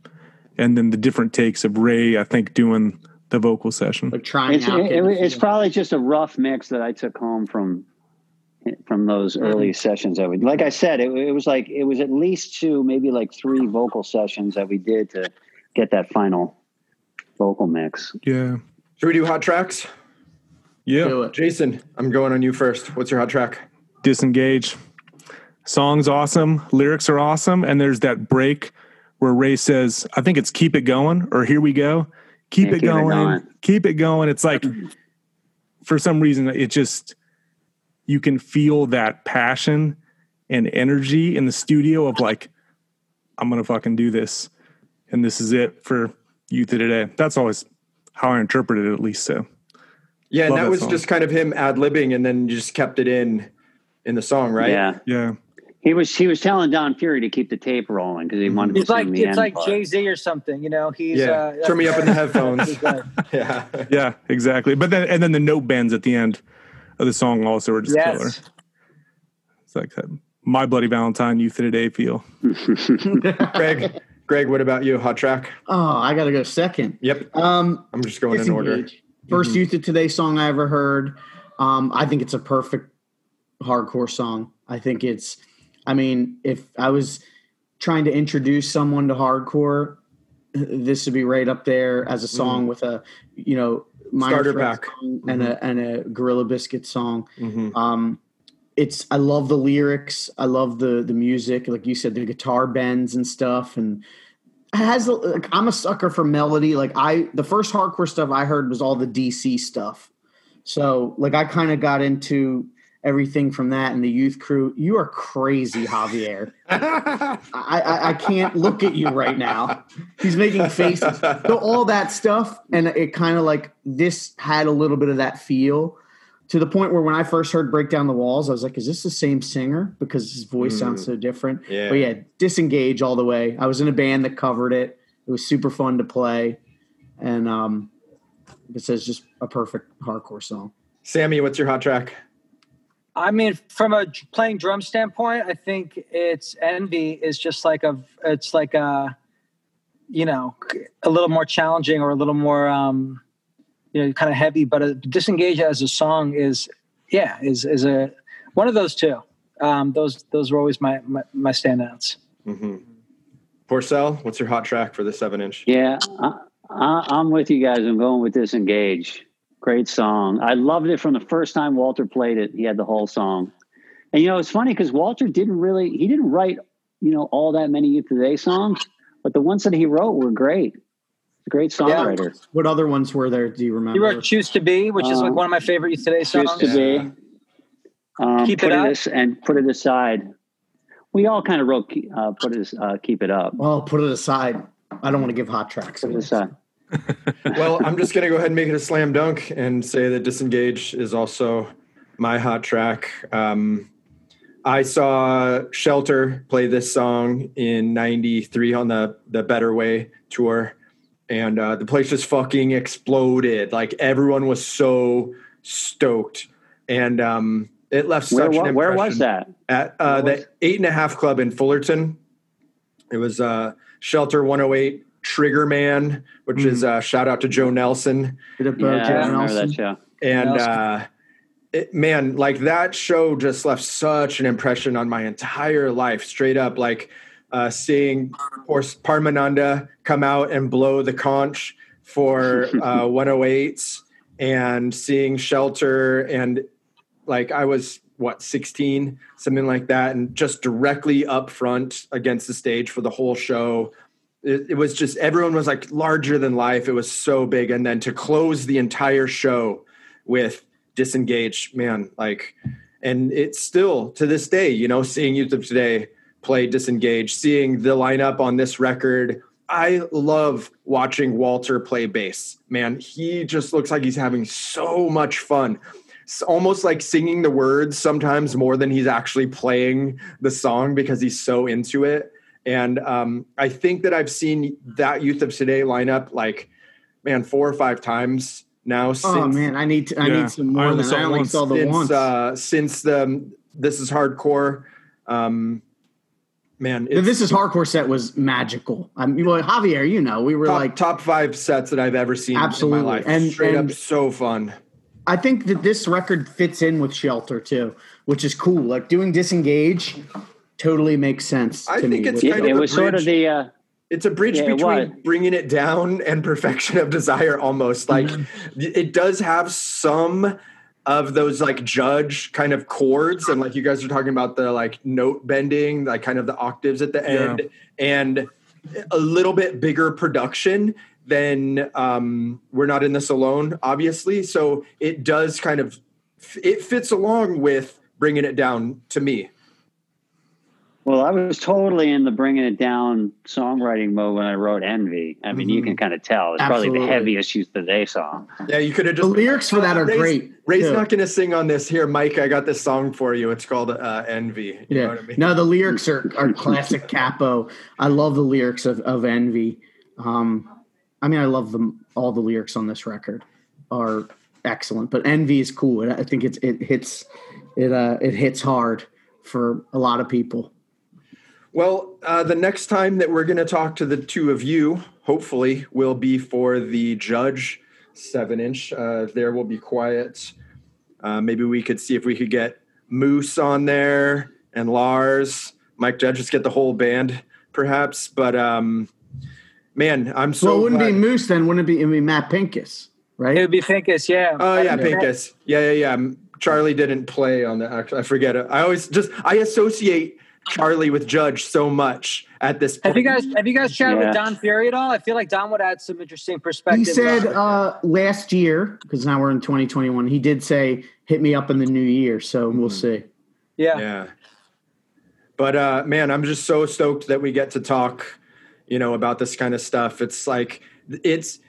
And then the different takes of Ray, I think, doing the vocal session. Like trying It's, out. it- getting it's probably just a rough mix that I took home from from those mm-hmm. early sessions that we. Like I said, it, it was like it was at least two, maybe like three vocal sessions that we did to get that final vocal mix. Yeah. Should we do hot tracks? Yeah. Jason, I'm going on you first. What's your hot track? disengage songs awesome lyrics are awesome and there's that break where ray says i think it's keep it going or here we go keep, it, keep it going, going. keep it going it's like [CLEARS THROAT] for some reason it just you can feel that passion and energy in the studio of like i'm gonna fucking do this and this is it for youth of today that's always how i interpreted it at least so Yeah, and that that was song. just kind of him ad libbing, and then you just kept it in in the song, right? Yeah, yeah he was he was telling Don Fury to keep the tape rolling because he wanted It's to like sing the it's end like. Jay Z or something, you know. He's Yeah. uh, Turn me up in the headphones. [LAUGHS] [LAUGHS] Yeah. yeah exactly but then and then the note bends at the end of the song also are just killer. It's like that My Bloody Valentine Youth of Today feel. [LAUGHS] Greg, Greg, what about you? Hot track? Oh, I got to go second. Yep. Um, I'm just going in order. Disengage. 1st Youth of Today song I ever heard. Um, I think it's a perfect hardcore song. I think it's, I mean, if I was trying to introduce someone to hardcore, this would be right up there as a song with a, you know, Minor Starter pack. song and a and a Gorilla Biscuit song. Mhm. Um, it's I love the lyrics. I love the the music. Like you said, the guitar bends and stuff, and has. Like, I'm a sucker for melody. Like I, the first hardcore stuff I heard was all the DC stuff. So like I kind of got into everything from that and the youth crew. You are crazy, Javier. I, I, I can't look at you right now. He's making faces. So all that stuff, and it kind of like this had a little bit of that feel to the point where when I first heard "Break Down the Walls," I was like, "Is this the same singer?" Because his voice sounds so different. Yeah. But yeah, disengage all the way. I was in a band that covered it. It was super fun to play, and um, it says just a perfect hardcore song. Sammy, what's your hot track? I mean, from a playing drum standpoint, I think it's envy is just like a, it's like a, you know, a little more challenging or a little more, um, you know, kind of heavy. But a, disengage as a song is, yeah, is is a one of those two. Um, those those were always my my, my standouts. Mm-hmm. Porcell, what's your hot track for the seven inch? Yeah, I, I, I'm with you guys. I'm going with Disengage. Great song. I loved it from the first time Walter played it. He had the whole song. And you know, it's funny because Walter didn't really he didn't write, you know, all that many Youth Today songs, but the ones that he wrote were great. A great songwriter. What other ones were there? Do you remember? You wrote "Choose to Be," which is like Um, one of my favorite Youth Today songs. Choose to be. Um, Keep put It Up. as- and put it aside. We all kind of wrote uh, put it uh, keep it up. Oh, put it aside. I don't want to give hot tracks. Put it aside. Well, I'm just gonna go ahead and make it a slam dunk and say that disengage is also my hot track. Um, I saw Shelter play this song in '93 on the the Better Way tour, and uh, the place just fucking exploded. Like everyone was so stoked, and um, it left Where, such wa- an where was that? at uh, Where the eight and a half club in Fullerton. It was uh, Shelter 108 Trigger Man, which Mm. is uh, shout out to Joe Nelson. Did it Yeah, Bo I remember Nelson? that show. And Nelson. uh, it, man, like that show just left such an impression on my entire life. Straight up, like uh, seeing of course Parmananda come out and blow the conch for [LAUGHS] uh, 108s, and seeing Shelter and like I was what 16 something like that and just directly up front against the stage for the whole show it, it was just everyone was like larger than life. It was so big. And then to close the entire show with disengage man like and it's still to this day you know seeing youth of today play disengage seeing the lineup on this record i love watching walter play bass. Man he just looks like he's having so much fun. It's almost like singing the words sometimes more than he's actually playing the song because he's so into it and um, i think that i've seen that youth of today lineup like man four or five times now since Oh man, I need to, I Yeah, need some I more only than saw I only once. saw the since once. uh, since the this is hardcore. Um, man, The this is hardcore set was magical. I mean, well, Javier, you know, we were top, like, top five sets that I've ever seen Absolutely. in my life. And- Straight and- up, so fun. I think that this record fits in with Shelter too, which is cool. Like doing disengage totally makes sense. I to think me. it's With- kind It, of it a was sort of the uh, It's a bridge Yeah, between was. bringing it down and perfection of desire almost. Like Mm-hmm. it does have some of those like judge kind of chords and like you guys are talking about the like note bending, like kind of the octaves at the Yeah. end and a little bit bigger production than um we're not in this alone obviously. So it does kind of it fits along with bringing it down to me. Well, I was totally in the bringing it down songwriting mode when I wrote Envy. I mean, you Mhm. can kind of tell. It's probably the heaviest use Youth Today song. Yeah, you could have just. the lyrics for that are Ray's, great. Ray's too. not going to sing on this. Here, Mike, I got this song for you. It's called uh, Envy. You know Yeah. what I mean? No, the lyrics are, are classic Cappo. I love the lyrics of, of Envy. Um, I mean, I love them. All the lyrics on this record are excellent, but Envy is cool. I think it's it hits it uh, it hits hard for a lot of people. Well, uh, the next time that we're going to talk to the two of you, hopefully, will be for the Judge seven inch. Uh, there will be quiet. Uh, maybe we could see if we could get Moose on there and Lars, Mike Judge, just get the whole band, perhaps. But um, man, I'm so. well, it wouldn't glad- be Moose then, wouldn't it be? It would be Matt Pincus, right? It would be Pincus, yeah. Oh yeah, I Pincus. Yeah, yeah, yeah. Charlie didn't play on the. act- I forget it. I always just I associate Charlie with Judge so much at this point. Have you guys have you guys chatted Yeah. with Don Fury at all? I feel like Don would add some interesting perspective. He said uh, last year, because now we're in 2021, he did say, hit me up in the new year. So we'll see. yeah. Yeah. But uh man, I'm just so stoked that we get to talk, you know, about this kind of stuff. It's like it's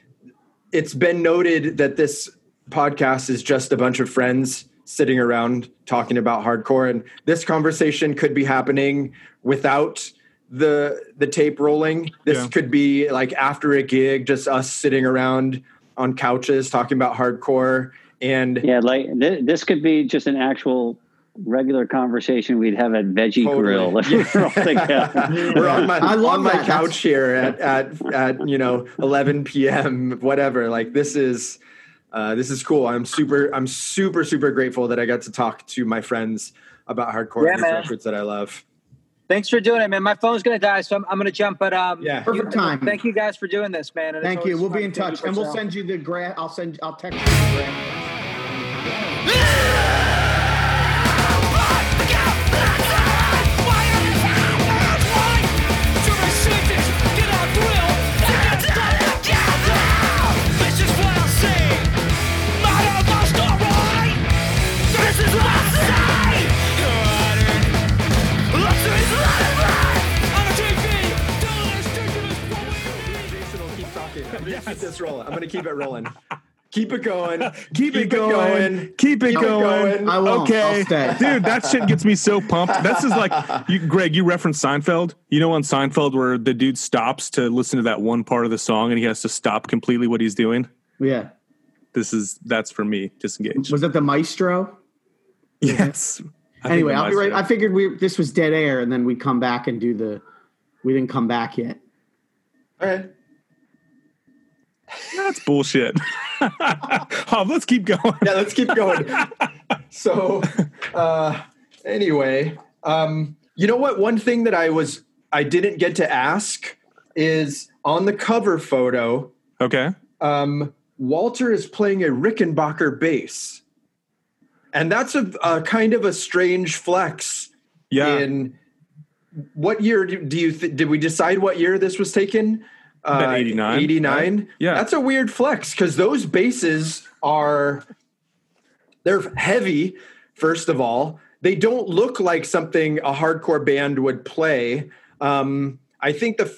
it's been noted that this podcast is just a bunch of friends sitting around talking about hardcore and this conversation could be happening without the the tape rolling. This Yeah. could be like after a gig just us sitting around on couches talking about hardcore and Yeah, like th- this could be just an actual regular conversation we'd have at Veggie Totally. Grill [LAUGHS] Yeah. [LAUGHS] we're. Uh, [LAUGHS] we're on my I love on my that. couch here at, at at you know 11 p.m. whatever. Like this is uh, this is cool. I'm super I'm super super grateful that I got to talk to my friends about hardcore Yeah, and these records that I love. Thanks for doing it, man. My phone's gonna die, so I'm, I'm gonna jump. But um, Yeah. Perfect you- time. Thank you guys for doing this, man. And Thank you. We'll be in touch, and we'll send you the grant. I'll send. I'll text you the graph. Keep this rolling. I'm gonna keep it rolling. Keep it going. [LAUGHS] Keep, it going. Keep it Keep it going. going. I won't. Okay, I'll stay. [LAUGHS] dude, that shit gets me so pumped. This is like, [LAUGHS] you, Greg. You referenced Seinfeld. You know on Seinfeld where the dude stops to listen to that one part of the song and he has to stop completely what he's doing. Yeah. This is that's for me. Disengage. Was it the maestro? Yes. I Anyway, I'll be right. I figured we this was dead air, and then we come back and do the. We didn't come back yet. All right. That's bullshit. [LAUGHS] oh, let's keep going. yeah, let's keep going. so, uh, anyway, um, you know what? One thing that I was I didn't get to ask is on the cover photo. Okay. Um, Walter is playing a Rickenbacker bass, and that's a, a kind of a strange flex. Yeah. In what year do, do you th- did we decide what year this was taken? Uh, 89, 89. right? Yeah. That's a weird flex because those bases are they're heavy, first of all. They don't look like something a hardcore band would play. Um, I think the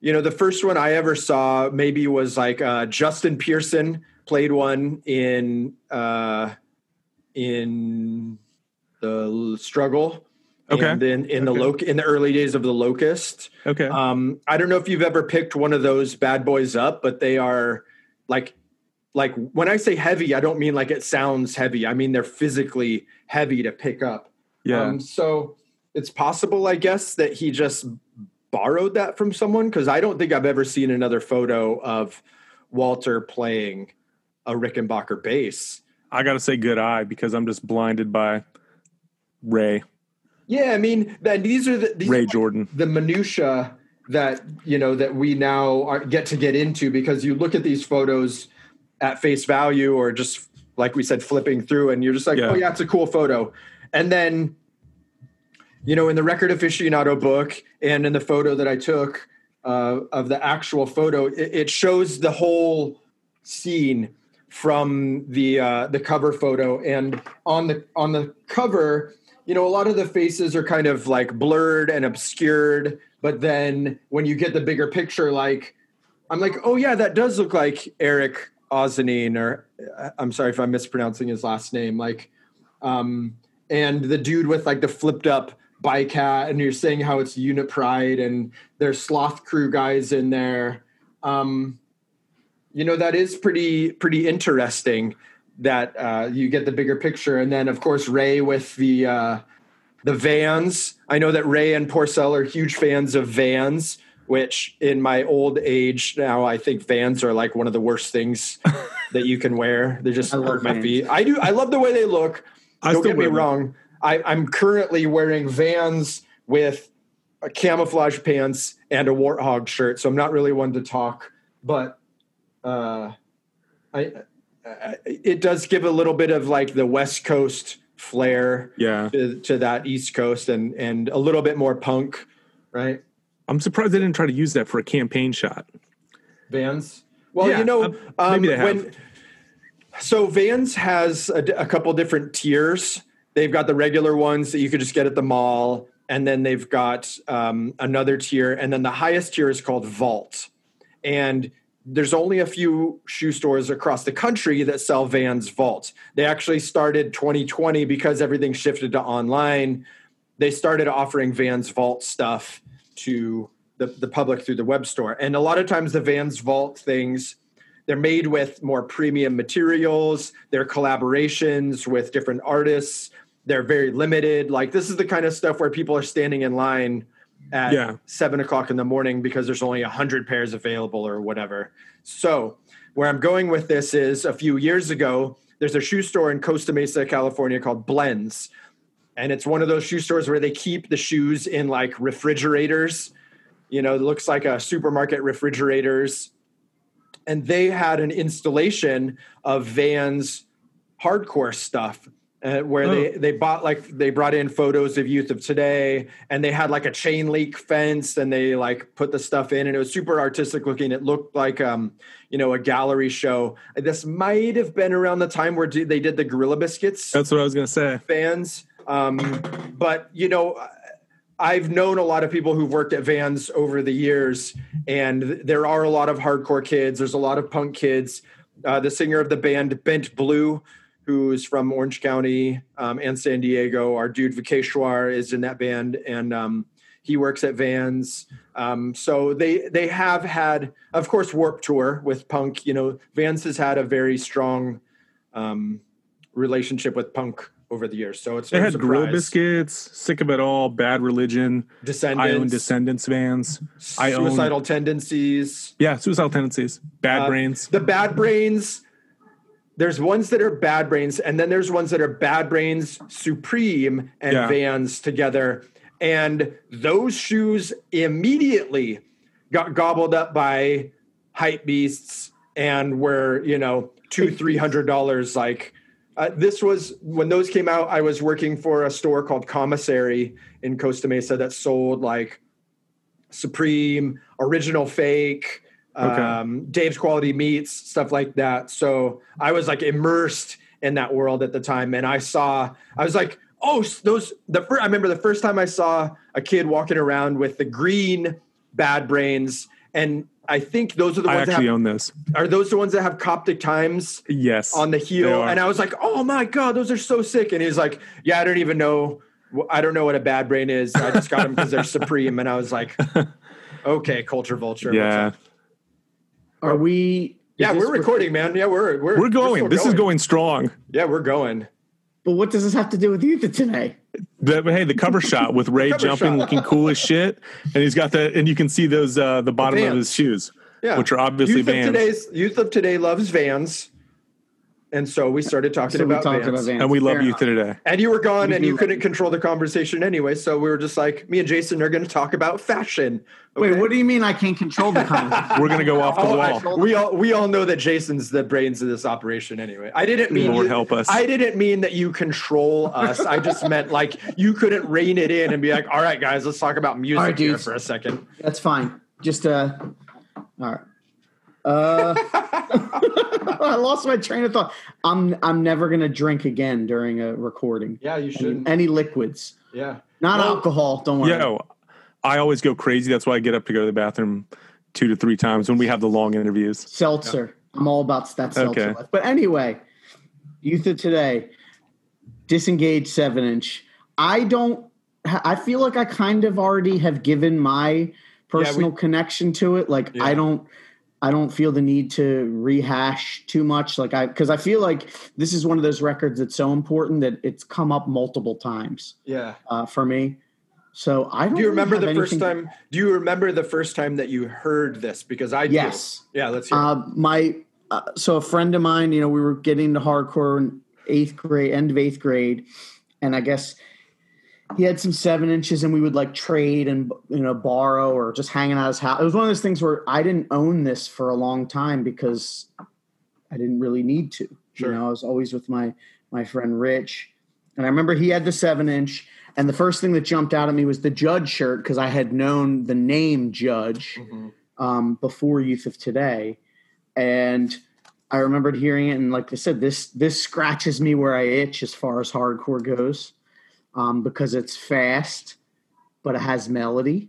you know the first one I ever saw maybe was like uh, Justin Pearson played one in uh, in the struggle. Okay. And then in the Okay. loc in the early days of the locust. Okay. Um, I don't know if you've ever picked one of those bad boys up, but they are like like when I say heavy, I don't mean like it sounds heavy. I mean they're physically heavy to pick up. yeah. Um, so it's possible, I guess, that he just borrowed that from someone because I don't think I've ever seen another photo of Walter playing a Rickenbacker bass. I got to say good eye because I'm just blinded by Ray, Yeah, I mean, that these are the these Ray are Jordan. the minutia that you know that we now are, get to get into because you look at these photos at face value or just like we said flipping through and you're just like Yeah. oh yeah it's a cool photo and then you know in the record aficionado book and in the photo that i took uh, of the actual photo it, it shows the whole scene from the uh, the cover photo and on the on the cover you know a lot of the faces are kind of like blurred and obscured but then when you get the bigger picture like i'm like oh yeah that does look like eric Ozanine, or uh, i'm sorry if i'm mispronouncing his last name like um and the dude with like the flipped up bike hat and you're saying how it's unit pride and there's sloth crew guys in there. Um you know that is pretty pretty interesting that uh, you get the bigger picture and then of course ray with the uh, the vans i know that ray and Porcell are huge fans of vans which in my old age now i think vans are like one of the worst things [LAUGHS] that you can wear they just I hurt my Vans. feet i do i love the way they look I Don't get me them. wrong. I, I'm currently wearing vans with a camouflage pants and a warthog shirt so i'm not really one to talk but uh, I, I it does give a little bit of like the West Coast flair Yeah. to, to that East Coast and and a little bit more punk, right? I'm surprised they didn't try to use that for a campaign shot. Vans. Well, Yeah, you know, uh, um, maybe they have. when so Vans has a, a couple different tiers. They've got the regular ones that you could just get at the mall, and then they've got um, another tier, and then the highest tier is called Vault. And there's only a few shoe stores across the country that sell Vans Vault. They actually started 2020 because everything shifted to online. They started offering Vans Vault stuff to the, the public through the web store. And a lot of times the Vans Vault things, they're made with more premium materials, they're collaborations with different artists, they're very limited. Like this is the kind of stuff where people are standing in line at Yeah. seven o'clock in the morning because there's only a hundred pairs available or whatever. So where I'm going with this is a few years ago, there's a shoe store in Costa Mesa, California called Blends. And it's one of those shoe stores where they keep the shoes in like refrigerators. You know, it looks like a supermarket refrigerators. And they had an installation of Vans hardcore stuff uh, where they they bought like they brought in photos of youth of today and they had like a chain link fence and they like put the stuff in and it was super artistic looking it looked like um you know a gallery show this might have been around the time where d- they did the gorilla biscuits That's what I was gonna say. fans. Um, but you know, I've known a lot of people who've worked at Vans over the years, and there are a lot of hardcore kids. There's a lot of punk kids. Uh, the singer of the band Bent Blue, who's from Orange County um, and San Diego, our dude Vikeshwar is in that band, and um, he works at Vans. Um, so they they have had, of course, Warped Tour with punk. You know, Vans has had a very strong um, relationship with punk over the years. So it's They no had Grill. Biscuits, Sick of It All, Bad Religion. Descendents, I own Descendents vans. I own suicidal tendencies, yeah, suicidal tendencies, Bad Uh, Brains. the bad brains. There's ones that are bad brains, and then there's ones that are bad brains, Supreme, and Yeah. Vans together. And those shoes immediately got gobbled up by hype beasts and were, you know, two, three hundred dollars. Like uh, this was when those came out. I was working for a store called Commissary in Costa Mesa that sold like Supreme, Original Fake, Okay. um, Dave's Quality Meats, stuff like that. So I was like immersed in that world at the time, and I saw, I was like, oh, those. The first, I remember the first time I saw a kid walking around with the green Bad Brains, and I think those are the I ones that actually have, own this. are those the ones that have Coptic Times Yes. on the heel, and I was like, "Oh my god, those are so sick!" And he's like, "Yeah, I don't even know. I don't know what a bad brain is. I just got them because they're [LAUGHS] supreme." And I was like, "Okay, culture vulture." yeah. Up?" Are we? yeah, we're recording, man. Yeah, we're we're We're going. still This is going strong. Yeah, we're going. But what does this have to do with you today? The, but hey, the cover shot with [LAUGHS] Ray jumping, shot. looking cool as shit, and he's got the, and you can see those uh the bottom of his shoes, Yeah, which are obviously youth Vans. Of today's youth of today loves Vans, and so we started talking So about, talked Vans. about Vans. and we love Fair you enough. today. And you were gone, We and you couldn't control the conversation anyway. So we were just like, me and Jason are going to talk about fashion. Wait, what do you mean I can't control the conversation? [LAUGHS] We're gonna go off the Oh, wall. we all we all know that Jason's the brains of this operation anyway. I didn't mean Lord you- help us. I didn't mean that you control us. I just meant like you couldn't rein it in and be like, "All right, guys, let's talk about music All right, here for a second. That's fine. Just uh, all right. Uh, [LAUGHS] [LAUGHS] I lost my train of thought. I'm I'm never gonna drink again during a recording. Yeah, you shouldn't. any liquids, Yeah, not Well, alcohol. Don't worry. Yo, I always go crazy. That's why I get up to go to the bathroom two to three times when we have the long interviews. Seltzer. I'm all about that seltzer. Okay. life. But anyway, youth of today, disengage seven inch. I don't. I feel like I kind of already have given my personal connection to it. Like Yeah. I don't. I don't feel the need to rehash too much. Like I, because I feel like this is one of those records that's so important that it's come up multiple times yeah. uh, for me. So I don't. Do you remember the first time? Do you remember the first time that you heard this? Because I do. Yes. Yeah, let's hear. Uh, my uh, so a friend of mine, you know, we were getting into hardcore in eighth grade, end of eighth grade, and I guess he had some seven inches, and we would like trade and you know borrow or just hanging out his house. It was one of those things where I didn't own this for a long time because I didn't really need to. Sure. You know, I was always with my my friend Rich. and I remember he had the seven inch. And the first thing that jumped out at me was the Judge shirt because I had known the name Judge um, before Youth of Today, and I remembered hearing it. And like I said, this this scratches me where I itch as far as hardcore goes um, because it's fast, but it has melody,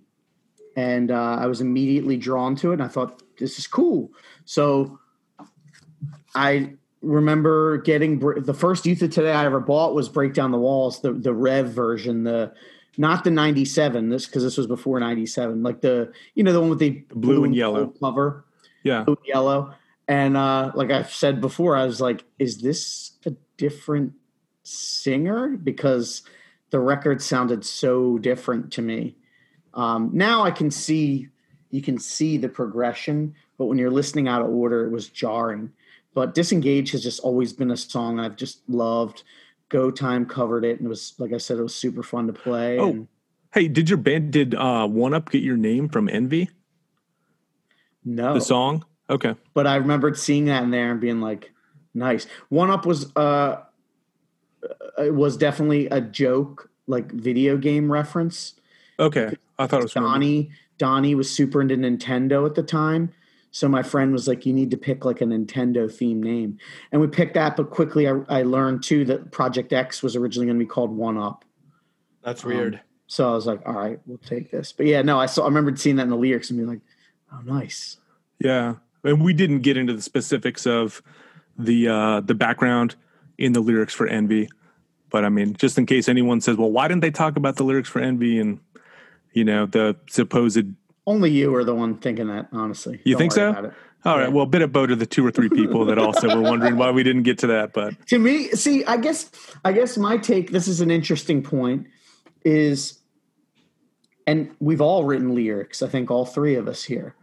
and uh, I was immediately drawn to it. And I thought this is cool. So I remember getting the first Youth of Today I ever bought was Break Down the Walls, the the Rev version, the not the '97. This because this was before '97, like the you know the one with the, blue and yellow. cover, Yeah. blue and yellow. And uh, like I've said before, I was like, is this a different singer? Because the record sounded so different to me. Um, now I can see you can see the progression, but when you're listening out of order, it was jarring. But Disengage has just always been a song I've just loved. Go Time covered it, and it was like I said, it was super fun to play. Oh. and Hey, did your band did uh One Up get your name from Envy? no, The song? Okay. but I remembered seeing that in there and being like, nice. One Up was uh, it was definitely a joke, like video game reference. Okay. I thought it was from Donnie Donnie was super into Nintendo at the time. So my friend was like, "You need to pick like a Nintendo theme name," and we picked that. But quickly, I, I learned too that Project X was originally going to be called One Up. That's Um, weird. So I was like, "All right, we'll take this." But yeah, no, I saw. I remember seeing that in the lyrics and being like, "Oh, nice." Yeah. And we didn't get into the specifics of the uh the background in the lyrics for Envy. But I mean, just in case anyone says, Well, why didn't they talk about the lyrics for Envy and you know, the supposed Only you are the one thinking that, honestly. You Don't think so? about it. all right, Yeah. well, bit of boat are the two or three people that also were wondering why we didn't get to that, but [LAUGHS] to me see i guess i guess my take this is an interesting point is and we've all written lyrics i think all three of us here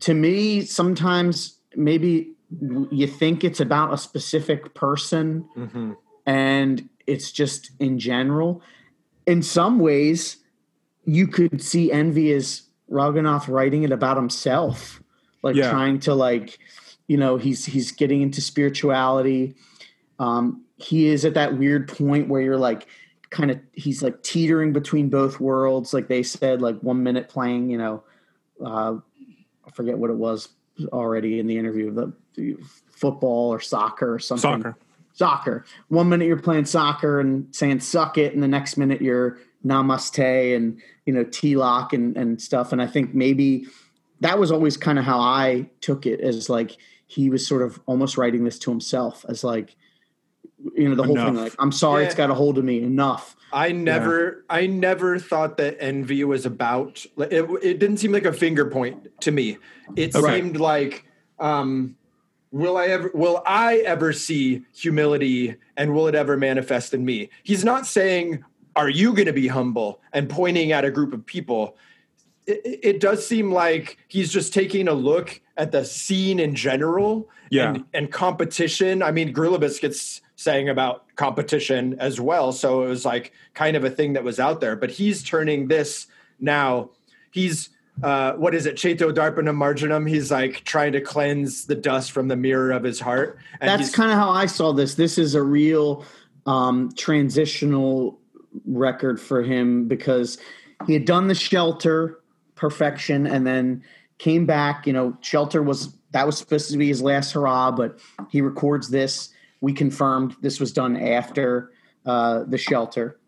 to me sometimes maybe you think it's about a specific person Mhm. and it's just in general in some ways you could see envy as Raghunath writing it about himself like Yeah. trying to like you know he's he's getting into spirituality um he is at that weird point where you're like kind of he's like teetering between both worlds like they said like one minute playing you know uh i forget what it was already in the interview the, the football or soccer or something soccer. Soccer. One minute you're playing soccer and saying suck it, and the next minute you're namaste and you know tilak and and stuff. And I think maybe that was always kind of how I took it as like he was sort of almost writing this to himself as like you know the whole thing like I'm sorry it's got a hold of me enough. I never, I never thought that envy was about. like, It, it didn't seem like a finger point to me. It Okay. seemed like, um, will I ever, will I ever see humility, and will it ever manifest in me? He's not saying, "Are you going to be humble?" and pointing at a group of people. It, it- does seem like he's just taking a look at the scene in general Yeah. and, and competition. I mean, Gorilla Biscuits saying about competition as well. So it was like kind of a thing that was out there. But he's turning this now. He's uh, what is it? Cheto Darpanam Marjanam. He's like trying to cleanse the dust from the mirror of his heart. And That's kind of how I saw this. This is a real um, transitional record for him because he had done the shelter perfection and then came back. You know, shelter was that was supposed to be his last hurrah, but he records this. We confirmed this was done after uh, the shelter,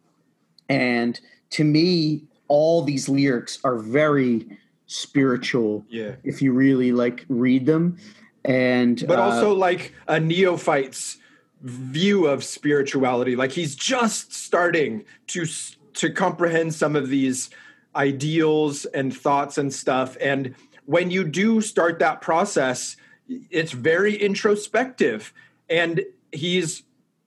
and to me, all these lyrics are very spiritual. yeah. If you really like read them, and but uh, also like a neophyte's view of spirituality like he's just starting to to comprehend some of these ideals and thoughts and stuff and when you do start that process it's very introspective and he's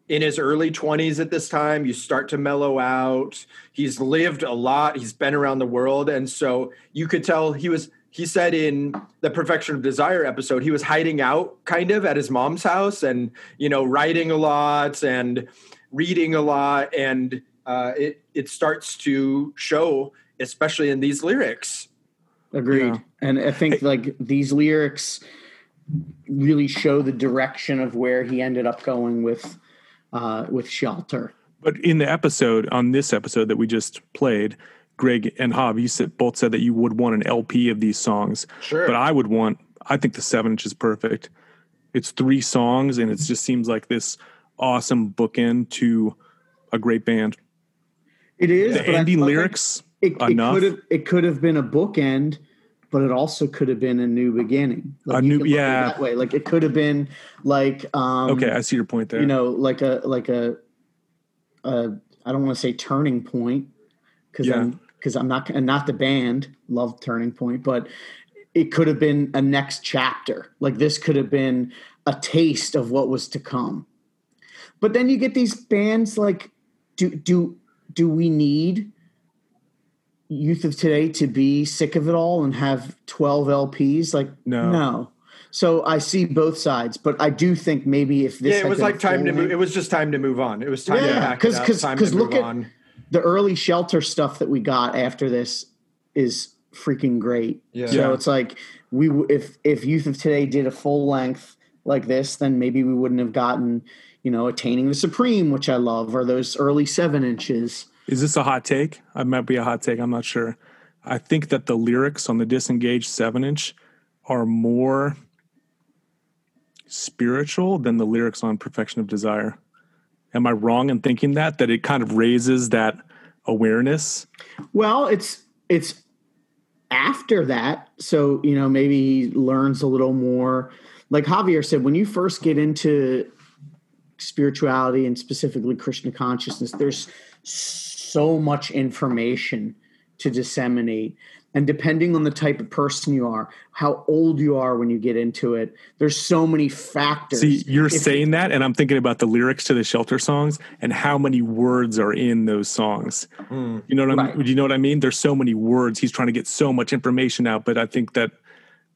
in his early 20s at this time you start to mellow out. He's lived a lot. He's been around the world. And so you could tell he was he said in the perfection of desire episode he was hiding out kind of at his mom's house and you know writing a lot and reading a lot. And uh, it it starts to show especially in these lyrics. Agreed. Yeah. And I think like these lyrics really show the direction of where he ended up going with uh with shelter. But in the episode, on this episode that we just played, Greg and Hav, you said, both said that you would want an LP of these songs. Sure. But I would want, I think the seven inch is perfect. It's three songs and it just seems like this awesome bookend to a great band. It is The but ending I- lyrics, It, it enough. could have it could have been a bookend, but it also could have been a new beginning. Like A new- can look at it yeah. that way. Like it could have been like um, okay, I see your point there. you know, like a like a, a I don't want to say turning point because Yeah. I'm because I'm not and not the band love turning point, but it could have been a next chapter. Like this could have been a taste of what was to come. But then you get these bands like do do do we need youth of today to be sick of it all and have 12 LPs like No. no. So I see both sides, but I do think maybe if this yeah, it was like time to move. It was just time to move on. It was time Yeah, to pack 'cause- it up, 'cause- time 'cause to look at- on. the early shelter stuff that we got after this is freaking great. Yeah. So Yeah. it's like we if if Youth of Today did a full length like this, then maybe we wouldn't have gotten you know attaining the supreme, which I love, or those early seven inches. Is this a hot take? I might be a hot take. I'm not sure. I think that the lyrics on the disengaged seven inch are more spiritual than the lyrics on Perfection of Desire. Am I wrong in thinking that? That it kind of raises that awareness? Well, it's it's after that, so you know maybe he learns a little more. Like Javier said, when you first get into spirituality and specifically Krishna consciousness, there's much information to disseminate. And depending on the type of person you are, how old you are when you get into it, there's so many factors. See, you're If- saying that, and I'm thinking about the lyrics to the shelter songs and how many words are in those songs. Hmm. You know what I Right. mean? You know what I mean? There's so many words. He's trying to get so much information out, but I think that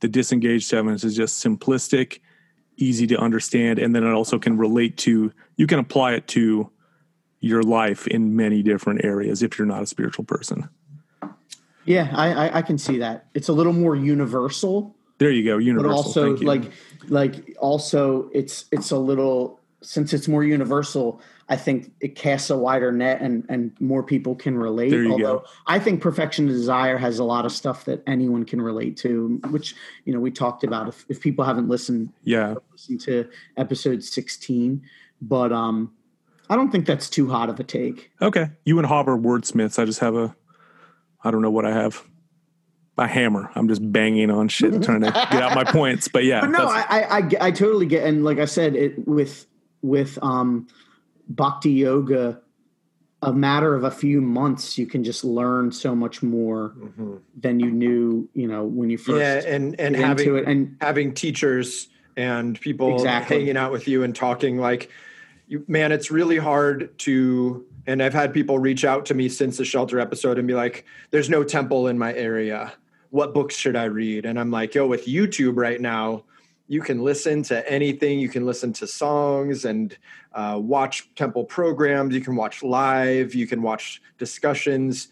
the disengaged sevens is just simplistic, easy to understand, and then it also can relate to. You can apply it to your life in many different areas if you're not a spiritual person. yeah, I, I, I can see that. It's a little more universal. There you go. universal. but also like like also it's it's a little since it's more universal i think it casts a wider net and and more people can relate There you although go. i think perfection desire has a lot of stuff that anyone can relate to which you know we talked about if, if people haven't listened yeah. listen to episode 16 but um i don't think that's too hot of a take Okay. You and Hav are wordsmiths. I just have a, I don't know what I have. A hammer. I'm just banging on shit, trying to get out my [LAUGHS] points. But yeah, But no, I, I, I, I totally get, and like I said, it with with um, bhakti yoga, a matter of a few months, you can just learn so much more than you knew, you know, when you first Mm-hmm. Yeah, and and having it. And having teachers and people Exactly. hanging out with you and talking like you, man it's really hard to and i've had people reach out to me since the shelter episode and be like there's no temple in my area. What books should i read? And i'm like yo with youtube right now you can listen to anything. You can listen to songs and uh, watch temple programs. You can watch live. You can watch discussions.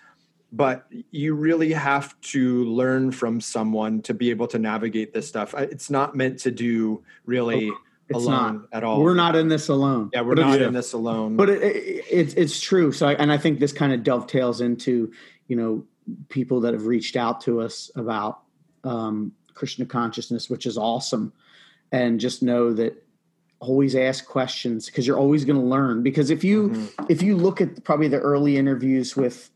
But you really have to learn from someone to be able to navigate this stuff. It's not meant to do really it's alone not. at all. We're not in this alone. Yeah, we're But not in this alone. But it, it, it's it's true. So, I, and I think this kind of dovetails into you know people that have reached out to us about um, Krishna consciousness, which is awesome. And just know that always ask questions because you're always going to learn. Because if you Mm-hmm. if you look at probably the early interviews with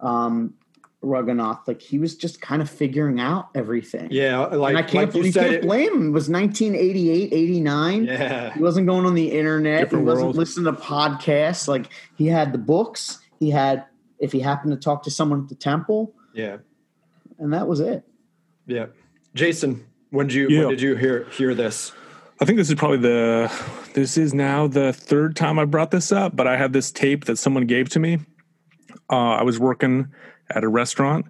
um, Raghunath, like he was just kind of figuring out everything. yeah, like, and I can't like you believe you said, can't it, blame him. It was 1988, 89. yeah, He wasn't going on the internet. Different he wasn't world. listening to podcasts. Like he had the books. He had if he happened to talk to someone at the temple, yeah, and that was it. yeah. Jason, when did you Yeah. when did you hear hear this? I think this is probably the this is now the third time I brought this up, but I have this tape that someone gave to me. Uh, I was working at a restaurant,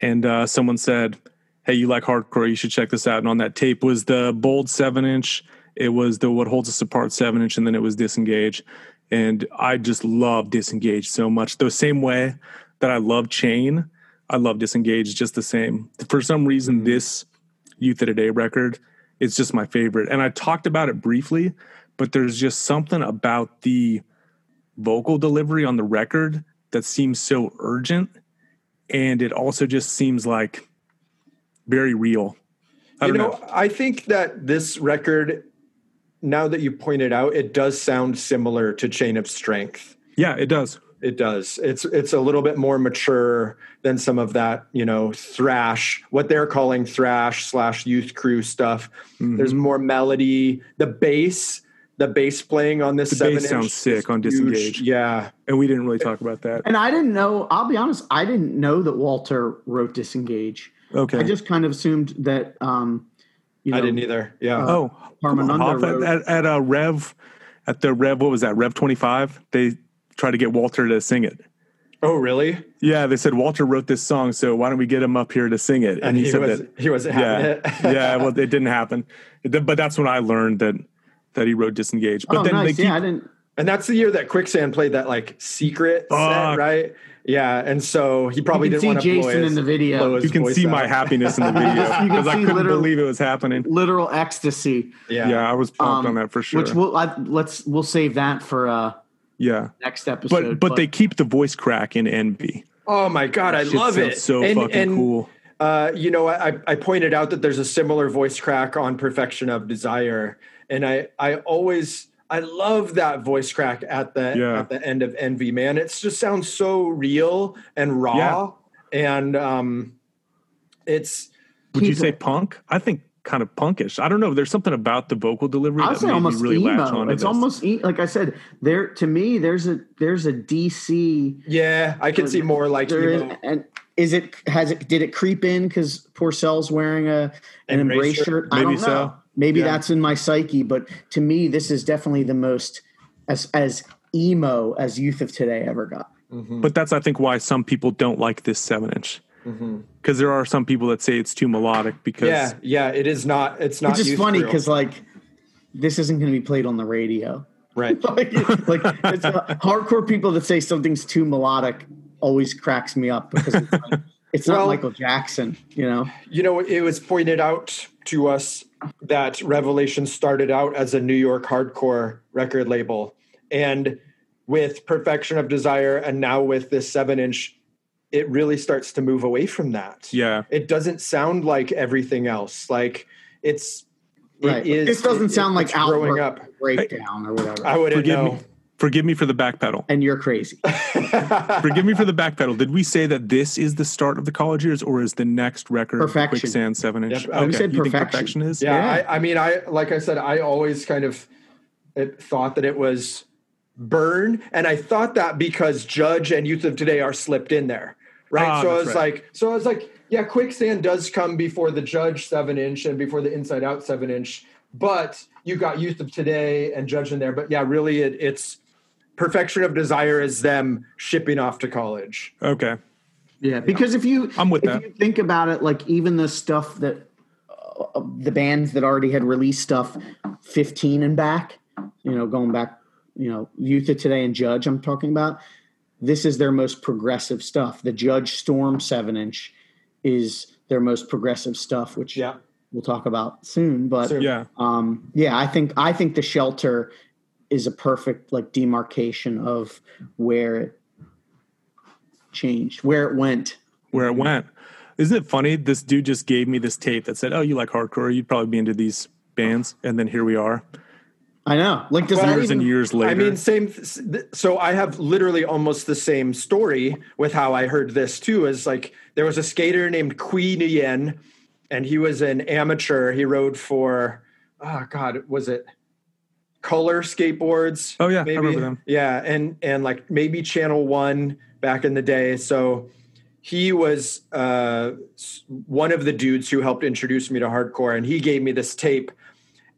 and uh, someone said, "Hey, you like hardcore? You should check this out." And on that tape was the bold seven inch. It was the what holds us apart seven inch, and then it was disengage. And I just love disengage so much. The same way that I love chain, I love disengage just the same. For some reason, this Youth of Today record it's just my favorite. And I talked about it briefly, but there's just something about the vocal delivery on the record that seems so urgent, and it also just seems like very real. I you know, know. I think that this record, now that you pointed out, it does sound similar to Chain of Strength. Yeah, it does. It does. It's it's a little bit more mature than some of that, you know, thrash, what they're calling thrash slash youth crew stuff. Mm-hmm. There's more melody. The bass, the bass playing on this The seven bass inch sounds sick on. Disengage. Yeah. And we didn't really talk about that. And I didn't know. I'll be honest. I didn't know that Walter wrote "Disengage." Okay. I just kind of assumed that. Um, you know, I didn't either. Yeah. oh, come on, Parmananda Hav, wrote- at, at, at a Rev, at the Rev, what was that? Rev 25? They tried to get Walter to sing it. oh, really? Yeah, they said Walter wrote this song, so why don't we get him up here to sing it? And, he, said was that. he wasn't having Yeah, it. [LAUGHS] yeah. Well, it didn't happen. But that's when I learned that that he wrote "Disengage." But oh, then nice. they keep, yeah, I didn't. And that's the year that Quicksand played that like secret set, right? Yeah, and so he probably You didn't want to blow Jason his, in the video. you can voice see my happiness in the [LAUGHS] video because I couldn't literal- believe it was happening. Literal ecstasy. Yeah, Yeah, I was pumped Um, on that for sure. Which we'll I, let's we'll save that for uh yeah, next episode. but but they keep the voice crack in Envy. Oh my god, I love sounds it. So And- fucking and, cool. Uh, you know, I, I pointed out that there's a similar voice crack on Perfection of Desire, and I I always I love that voice crack at the Yeah. at the end of Envy. Man, it just sounds so real and raw, and um, it's Would you say punk? I think kind of punkish. I don't know. There's something about the vocal delivery I would that say made me almost really latch emo. on It's this. almost like I said. There to me, there's a there's a DC. yeah, I can see more like There is, emo. and is it has it did it creep in because Porcell's wearing a an Embrace embrace shirt? shirt? I Maybe don't know. So. Maybe Yeah. that's in my psyche, but to me, this is definitely the most as as emo as Youth of Today ever got. But that's I think why some people don't like this seven inch. Because there are some people that say it's too melodic because Yeah, yeah, it is not. It's not. It's just funny because like this isn't going to be played on the radio. right. [LAUGHS] like, like it's, uh, hardcore people that say something's too melodic always cracks me up because it's, like, [LAUGHS] it's not Well- Michael Jackson, you know. You know, it was pointed out to us that Revelation started out as a New York hardcore record label. And with Perfection of Desire and now with this seven inch, it really starts to move away from that. Yeah. It doesn't sound like everything else. Like it's, Right. is- this doesn't it- sound like it's growing up. breakdown or whatever. I wouldn't forgive know. me. Forgive me for the back pedal. and you're crazy. [LAUGHS] Forgive me for the back pedal. Did we say that this is the start of the college years, or is the next record Perfection. Quicksand seven inch? Yep, we said you think perfection. perfection is? Yeah, Yeah. I, I mean, I like I said, I always kind of thought that it was burn, and I thought that because Judge and Youth of Today are slipped in there, right? Ah, so I was right. like, so I was like, yeah, Quicksand does come before the Judge seven inch and before the Inside Out seven inch, but you got Youth of Today and Judge in there, but yeah, really, it, it's Perfection of Desire is them shipping off to college. Okay. Yeah, because if you I'm with if that. you think about it, like even the stuff that uh, the bands that already had released stuff, fifteen and back, you know, going back, you know, Youth of Today and Judge, I'm talking about. This is their most progressive stuff. The Judge Storm seven inch is their most progressive stuff, which Yeah. we'll talk about soon. But Soon. Yeah. um, yeah, I think I think the shelter is a perfect like demarcation of where it changed, where it went. Where it went. Isn't it funny? This dude just gave me this tape that said, "Oh, you like hardcore? You'd probably be into these bands." And then here we are, I know. Like does that years even, and years later. I mean, same. So I have literally almost the same story with how I heard this too. Is like there was a skater named Queen Yen, and he was an amateur. He rode for, oh God, was it Color Skateboards? Oh, yeah, I remember them. Yeah, and and like maybe Channel One back in the day. So he was uh, one of the dudes who helped introduce me to hardcore, and he gave me this tape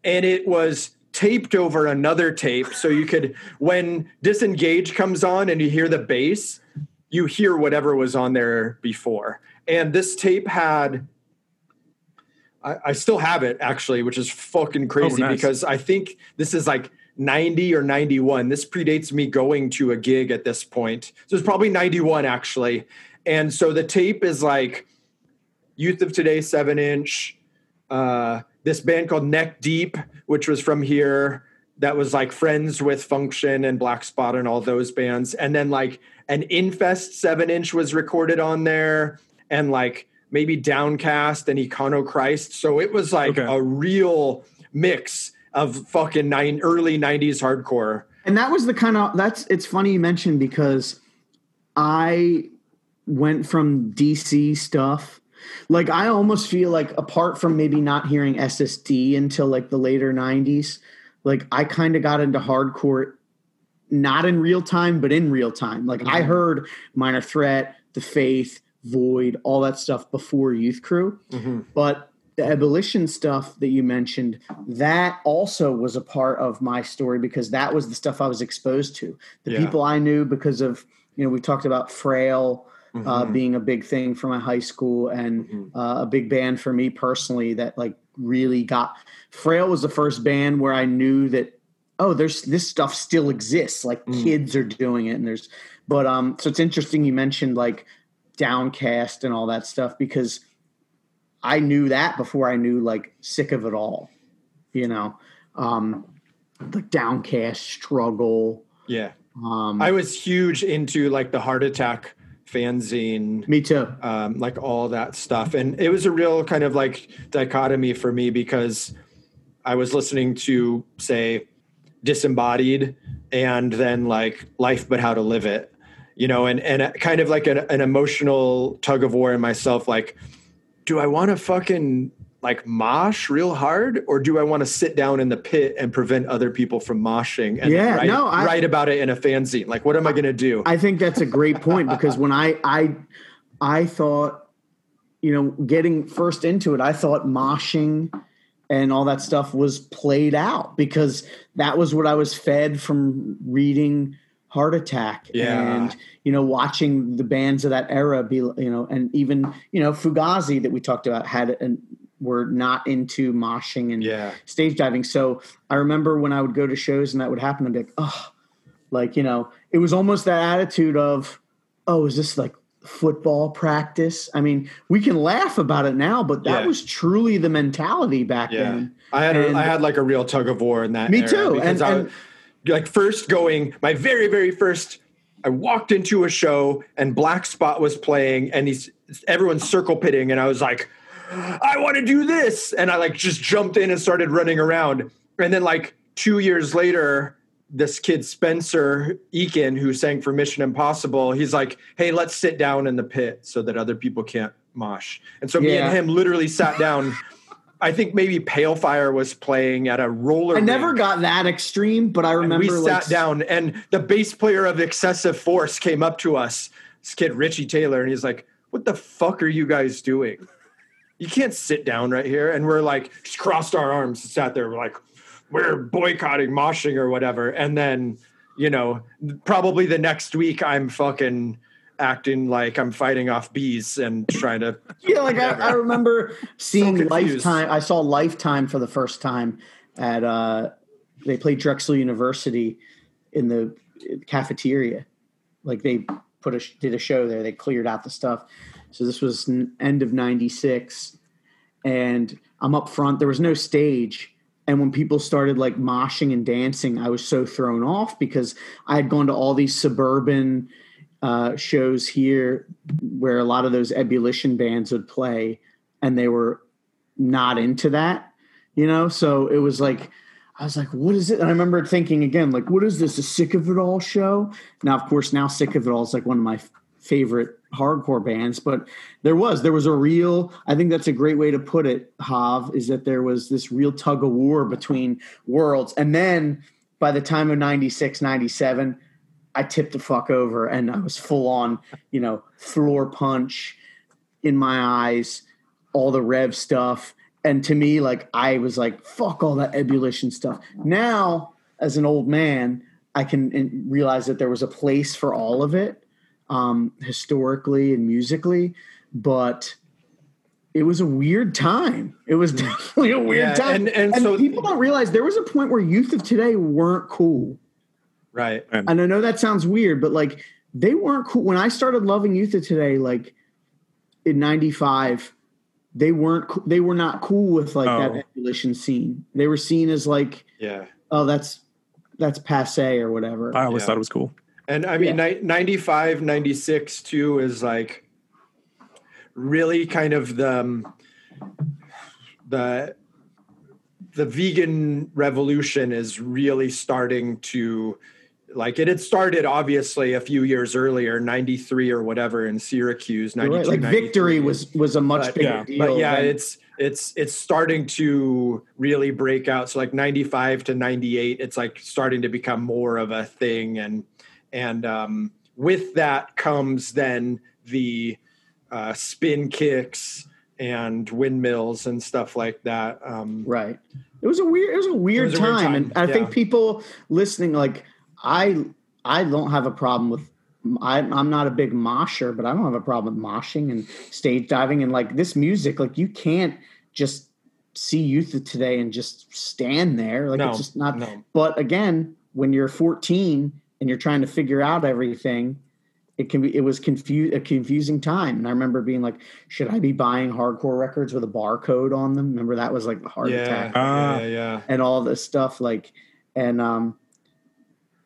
and it was taped over another tape so you could when disengage comes on and you hear the bass you hear whatever was on there before and this tape had I, I still have it actually which is fucking crazy Oh, nice. because i think this is like 90 or 91 this predates me going to a gig at this point so it's probably 91 actually and so the tape is like youth of today seven inch uh, this band called Neck Deep, which was from here, that was like friends with Function and Black Spot and all those bands. And then like an Infest seven inch was recorded on there and like maybe Downcast and Econochrist. So it was like Okay. a real mix of fucking nine early 90s hardcore. And that was the kind of that's it's funny you mentioned because I went from DC stuff. Like I almost feel like apart from maybe not hearing SSD until like the later 90s, like I kind of got into hardcore not in real time but in real time. Like I mm-hmm. heard Minor Threat, The Faith, Void, all that stuff before Youth Crew. But the ebullition stuff that you mentioned, that also was a part of my story because that was the stuff I was exposed to. The Yeah. people I knew because of, you know, we talked about Frail uh, Mhm. being a big thing for my high school and Mhm. uh, a big band for me personally that like really got. Frail was the first band where I knew that oh, there's this stuff still exists. Like Mm. kids are doing it, and there's. But um, so it's interesting you mentioned like Downcast and all that stuff because I knew that before I knew like sick of it all, you know, um, like Downcast, struggle. Yeah. Um, I was huge into like the Heart Attack fanzine. me too. um, like all that stuff. And it was a real kind of like dichotomy for me because I was listening to, say, Disembodied and then like Life But How to Live It, you know, and, and kind of like an, an emotional tug of war in myself like, do I want to fucking like mosh real hard or do I want to sit down in the pit and prevent other people from moshing and Yeah, write, no, I- write about it in a fanzine? Like, what am I going to do? I think that's a great point because when I I I thought, you know, getting first into it, I thought moshing and all that stuff was played out because that was what I was fed from reading Heart Attack Yeah. and you know watching the bands of that era be you know and even you know Fugazi that we talked about had and were not into moshing and yeah. stage diving. So I remember when I would go to shows and that would happen, I'd be like, oh, like, you know, it was almost that attitude of, oh, is this like football practice? I mean, we can laugh about it now, but that Yeah. was truly the mentality back then. I had a, And- I had like a real tug of war in that. Me too, and- I and- like first going my very very first. I walked into a show and Black Spot was playing and he's everyone's circle pitting and I was like, I want to do this and I like just jumped in and started running around and then like two years later. This kid Spencer Eakin, who sang for Mission Impossible, he's like, "Hey, let's sit down in the pit so that other people can't mosh." And so me and him literally sat down. [LAUGHS] I think maybe Pale Fire was playing at a roller. I never rink, got that extreme, but I and remember we like, sat down, and the bass player of Excessive Force came up to us, this kid Richie Taylor, and he's like, "What the fuck are you guys doing? You can't sit down right here." And we're like, just crossed our arms, and sat there. We're like, we're boycotting moshing or whatever. And then, you know, probably the next week, I'm fucking acting like I'm fighting off bees and trying to [LAUGHS] Yeah, like I, I remember [LAUGHS] seeing confused. Lifetime. I saw Lifetime for the first time at uh they played Drexel University in the cafeteria. Like they put a did a show there. They cleared out the stuff. So this was n- end of '96, and I'm up front. There was no stage, and when people started like moshing and dancing, I was so thrown off because I had gone to all these suburban uh, shows here where a lot of those ebullition bands would play, and they were not into that, you know. So it was like. I was like, what is it? And I remember thinking again, like, what is this? A Sick of It All show? Now, of course, now Sick of It All is like one of my f- favorite hardcore bands, but there was, there was a real, I think that's a great way to put it, Hav, is that there was this real tug of war between worlds. And then by the time of 96, 97, I tipped the fuck over and I was full on, you know, Floorpunch in my eyes, all the rev stuff. And to me, like I was like, fuck all that ebullition stuff. Now, as an old man, I can realize that there was a place for all of it, um, historically and musically, but it was a weird time. It was definitely a weird Yeah, time. and- and so- people don't realize there was a point where youth of today weren't cool. Right. And I know that sounds weird, but like they weren't cool. When I started loving Youth of Today, like in '95, they weren't. co- They were not cool with like Oh. that ebullition scene. They were seen as like, Yeah. oh, that's that's passe or whatever. I always Yeah. thought it was cool. And I mean, ni- 95, 96 too is like really kind of the um, the the vegan revolution is really starting to like it had started obviously a few years earlier 93 or whatever in syracuse 92 right. Like victory was was a much But- bigger yeah, deal. but yeah than- it's it's it's starting to really break out so like 95 to 98 it's like starting to become more of a thing and and um with that comes then the uh spin kicks and windmills and stuff like that um Right. It was a weird. It was a weird, was a weird time, time, and I yeah. think people listening, like I, I don't have a problem with. I, I'm not a big mosher, but I don't have a problem with moshing and stage diving and like this music. Like you can't just see youth today and just stand there. Like No, it's just not. no. But again, when you're 14 and you're trying to figure out everything, it can be. It was confu- a confusing time, and I remember being like, "Should I be buying hardcore records with a barcode on them?" Remember that was like the heart yeah, attack Ah. yeah yeah and all this stuff like and um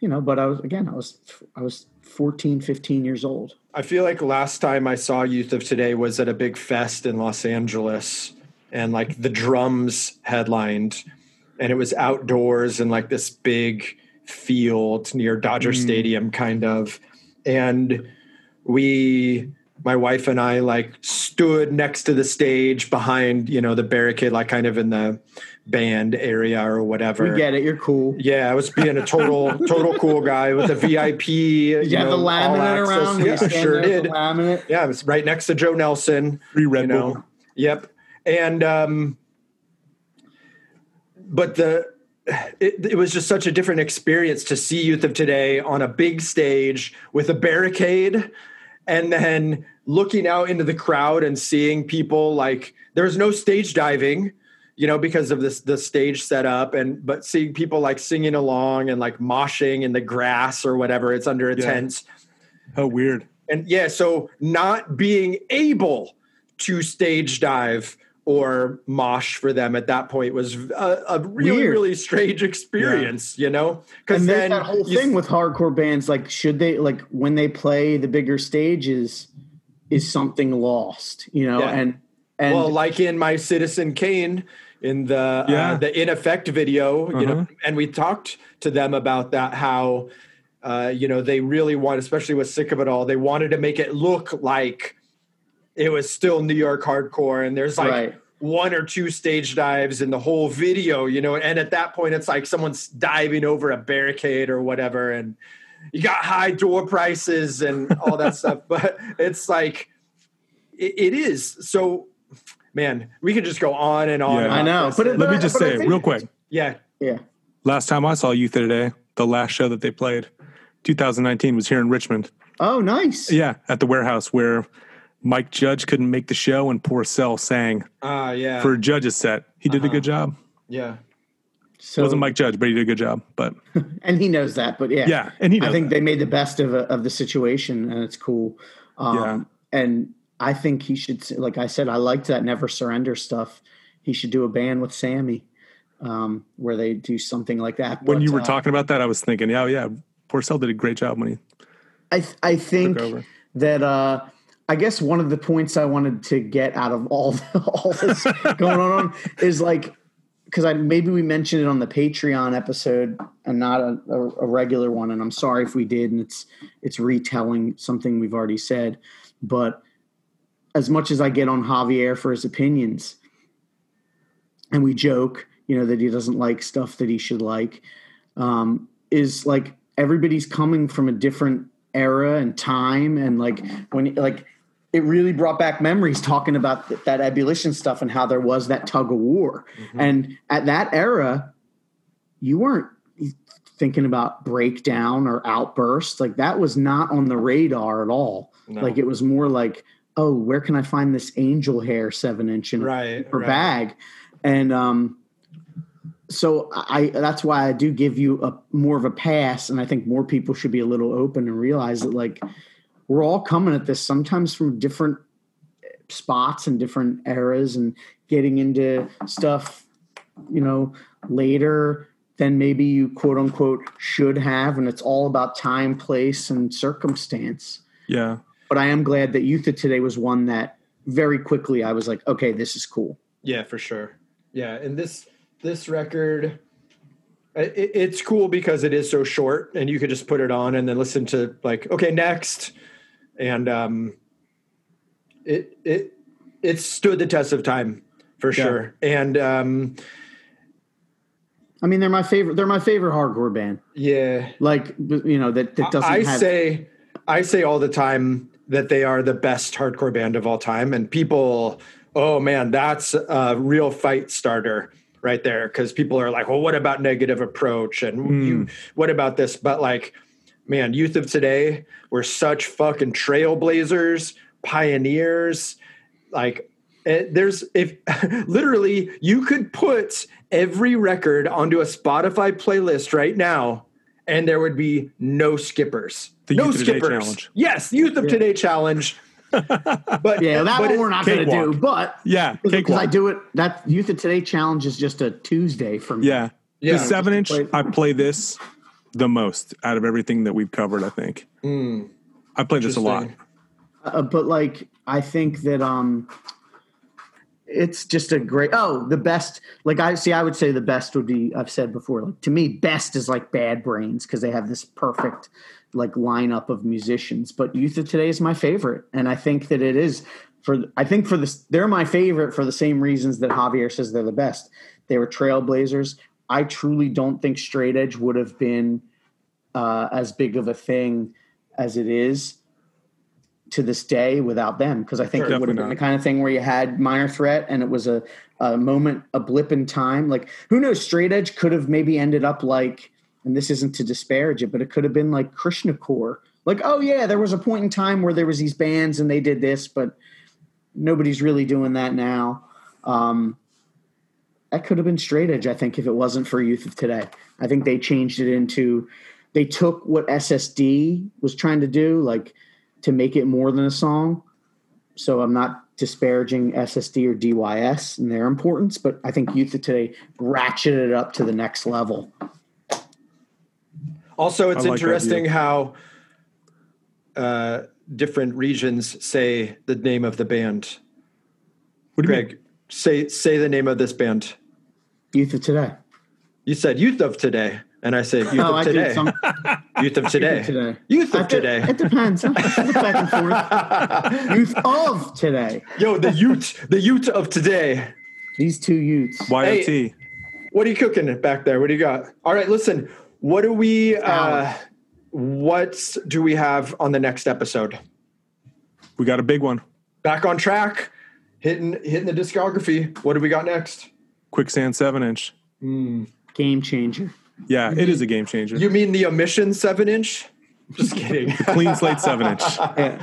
you know but i was again i was i was 14 15 years old I feel like last time I saw Youth of Today was at a big fest in Los Angeles, and like the drums headlined, and it was outdoors in like this big field near Dodger mm. Stadium, kind of. And we, my wife and I, like stood next to the stage behind, you know, the barricade, like kind of in the band area or whatever. we get it you're cool Yeah, I was being a total, [LAUGHS] total cool guy with a VIP. You you know, the laminate around Were you Yeah, standing sure there did. laminate Yeah, it was right next to Joe Nelson. Free Red you know. Bull. Yep. And um but the it, it was just such a different experience to see youth of today on a big stage with a barricade and then looking out into the crowd and seeing people like there's no stage diving you know because of this the stage setup and but seeing people like singing along and like moshing in the grass or whatever it's under a Yeah. tent Oh, weird. and yeah, so not being able to stage dive or mosh for them at that point was a, a really, Weird. really strange experience, you know? Because then that whole you- thing with hardcore bands like should they like when they play the bigger stages is something lost you know Yeah. and and well, like in my Citizen Kane in the Yeah. uh, the in effect video, you know, Uh-huh. and we talked to them about that how uh, you know they really want, especially with Sick of It All, they wanted to make it look like it was still New York hardcore, and there's like Right. one or two stage dives in the whole video, you know, and at that point it's like someone's diving over a barricade or whatever, and you got high door prices and all that [LAUGHS] stuff, but it's like it, it is so. Man, we could just go on and on. Yeah. about I know, but it- Let me just but say think- real quick. yeah, yeah Last time I saw Youth today, the last show that they played, 2019, was here in Richmond. oh nice Yeah, at the warehouse where Mike Judge couldn't make the show and Porcell sang ah, yeah, for Judge's set. He did a good job. yeah. so It wasn't Mike Judge, but he did a good job. But [LAUGHS] and he knows that but yeah yeah, and he knows I think that. they made the best of of the situation, and it's cool. Um, And I think he should, like I said, I liked that Never Surrender stuff. He should do a band with Sammy, um, where they do something like that. when But, you were uh, talking about that, I was thinking, yeah, yeah, Porcell did a great job when he I th- I think took over. that uh, I guess one of the points I wanted to get out of all [LAUGHS] all this going on is like because I maybe we mentioned it on the Patreon episode and not a, a, a regular one, and I'm sorry if we did, and it's it's retelling something we've already said, but as much as I get on Javier for his opinions, and we joke, you know, that he doesn't like stuff that he should like, um, is like everybody's coming from a different era and time, and like when like it really brought back memories talking about th- that ebullition stuff and how there was that tug of war, and at that era, you weren't thinking about breakdown or outburst like that was not on the radar at all. No. like it was more like oh where can i find this angel hair seven inch in Right, right. bag? And um so i that's why i do give you a more of a pass and i think more people should be a little open and realize that like we're all coming at this sometimes from different spots and different eras and getting into stuff you know later than maybe you quote unquote should have. And it's all about time, place, and circumstance. Yeah. But I am glad that Youth of Today was one that very quickly I was like, okay, this is cool. Yeah, for sure. Yeah, and this this record, it, it's cool because it is so short, and you could just put it on and then listen to like, okay, next, and um, it it it stood the test of time for Yeah. sure. And um, I mean, they're my favorite. They're my favorite hardcore band. yeah, Like you know that that doesn't. I have, say I say all the time that they are the best hardcore band of all time, and people, oh man, that's a real fight starter right there because people are like, well, what about negative approach and you, what about this? But like, man, youth of today were such fucking trailblazers, pioneers, like. eh, There's if [LAUGHS] literally you could put every record onto a Spotify playlist right now and there would be no skippers. The no Youth of Today skippers. challenge. Yes, Youth of Today challenge. [LAUGHS] but yeah, that but one we're not going to do. But Yeah. because I do it, that Youth of Today challenge is just a Tuesday for me. Yeah. Yeah. The seven inch, Play- I play this the most out of everything that we've covered, I think. I play this a lot. Uh, but like I think that um it's just a great oh the best like I see I would say the best would be I've said before like to me best is like Bad Brains because they have this perfect like lineup of musicians. But Youth of Today is my favorite and I think that it is for I think for this they're my favorite for the same reasons that Javier says they're the best. They were trailblazers I truly don't think Straight Edge would have been uh, as big of a thing as it is to this day without them because I think Sure, it would have been the kind of thing where you had minor threat and it was a, a moment, a blip in time. Like who knows, straight edge could have maybe ended up like, and this isn't to disparage it, but it could have been like Krishna Core. Like, oh yeah, there was a point in time where there was these bands and they did this, but nobody's really doing that now. Um, that could have been straight edge, I think, if it wasn't for youth of today. I think they changed it into they took what SSD was trying to do, like to make it more than a song. So I'm not disparaging SSD or DYS and their importance, but I think Youth of Today ratcheted it up to the next level. Also, it's like interesting how uh, different regions say the name of the band. What do you mean? Greg, say say the name of this band. Youth of Today. You said Youth of Today, and I say Youth Oh, of I Today. some [LAUGHS] Youth of Today. today. Youth of Today. It depends. Back and forth. [LAUGHS] Youth of Today. Yo, the Youth, the Youth of Today. These two youths. YOT. What are you cooking back there? What do you got? All right, listen. What do we? Uh, Salad. what do we have on the next episode? We got a big one. Back on track, hitting hitting the discography. What do we got next? Quicksand seven inch. Game changer. Yeah, it is a game changer. You mean the omission seven inch? Just kidding. [LAUGHS] Clean slate seven inch. [LAUGHS]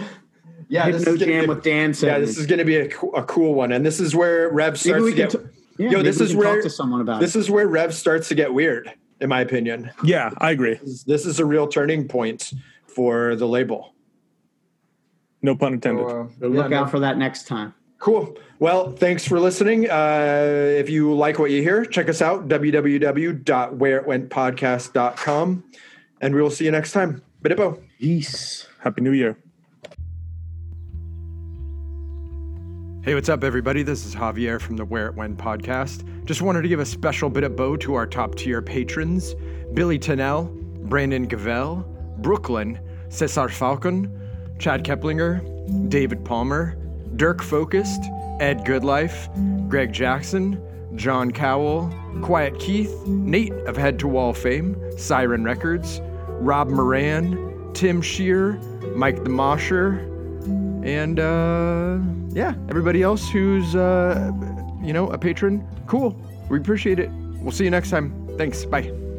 Yeah. yeah, this Hypno is gonna Jam be, with Dan yeah, this is going to be a, a cool one, and this is where Rev Maybe starts we to get. t- yeah, Yo, maybe this we is can where talk to someone about this it. is where Rev starts to get weird, in my opinion. Yeah, I agree. This is a real turning point for the label. No pun intended. So, uh, yeah, look no- out for that next time. Cool. Well, thanks for listening. Uh, if you like what you hear, check us out www.whereitwentpodcast.com and we will see you next time. Bidippo. Peace. Happy New Year. Hey, what's up, everybody? This is Javier from the Where It Went podcast. Just wanted to give a special bit of bow to our top tier patrons Billy Tennell, Brandon Gavell, Brooklyn, Cesar Falcon, Chad Keplinger, David Palmer, Dirk Focused, Ed Goodlife, Greg Jackson, John Cowell, Quiet Keith, Nate of Head to Wall fame, Siren Records, Rob Moran, Tim Shear, Mike the Mosher, and uh, yeah, everybody else who's uh, you know a patron, cool. We appreciate it. We'll see you next time. Thanks. Bye.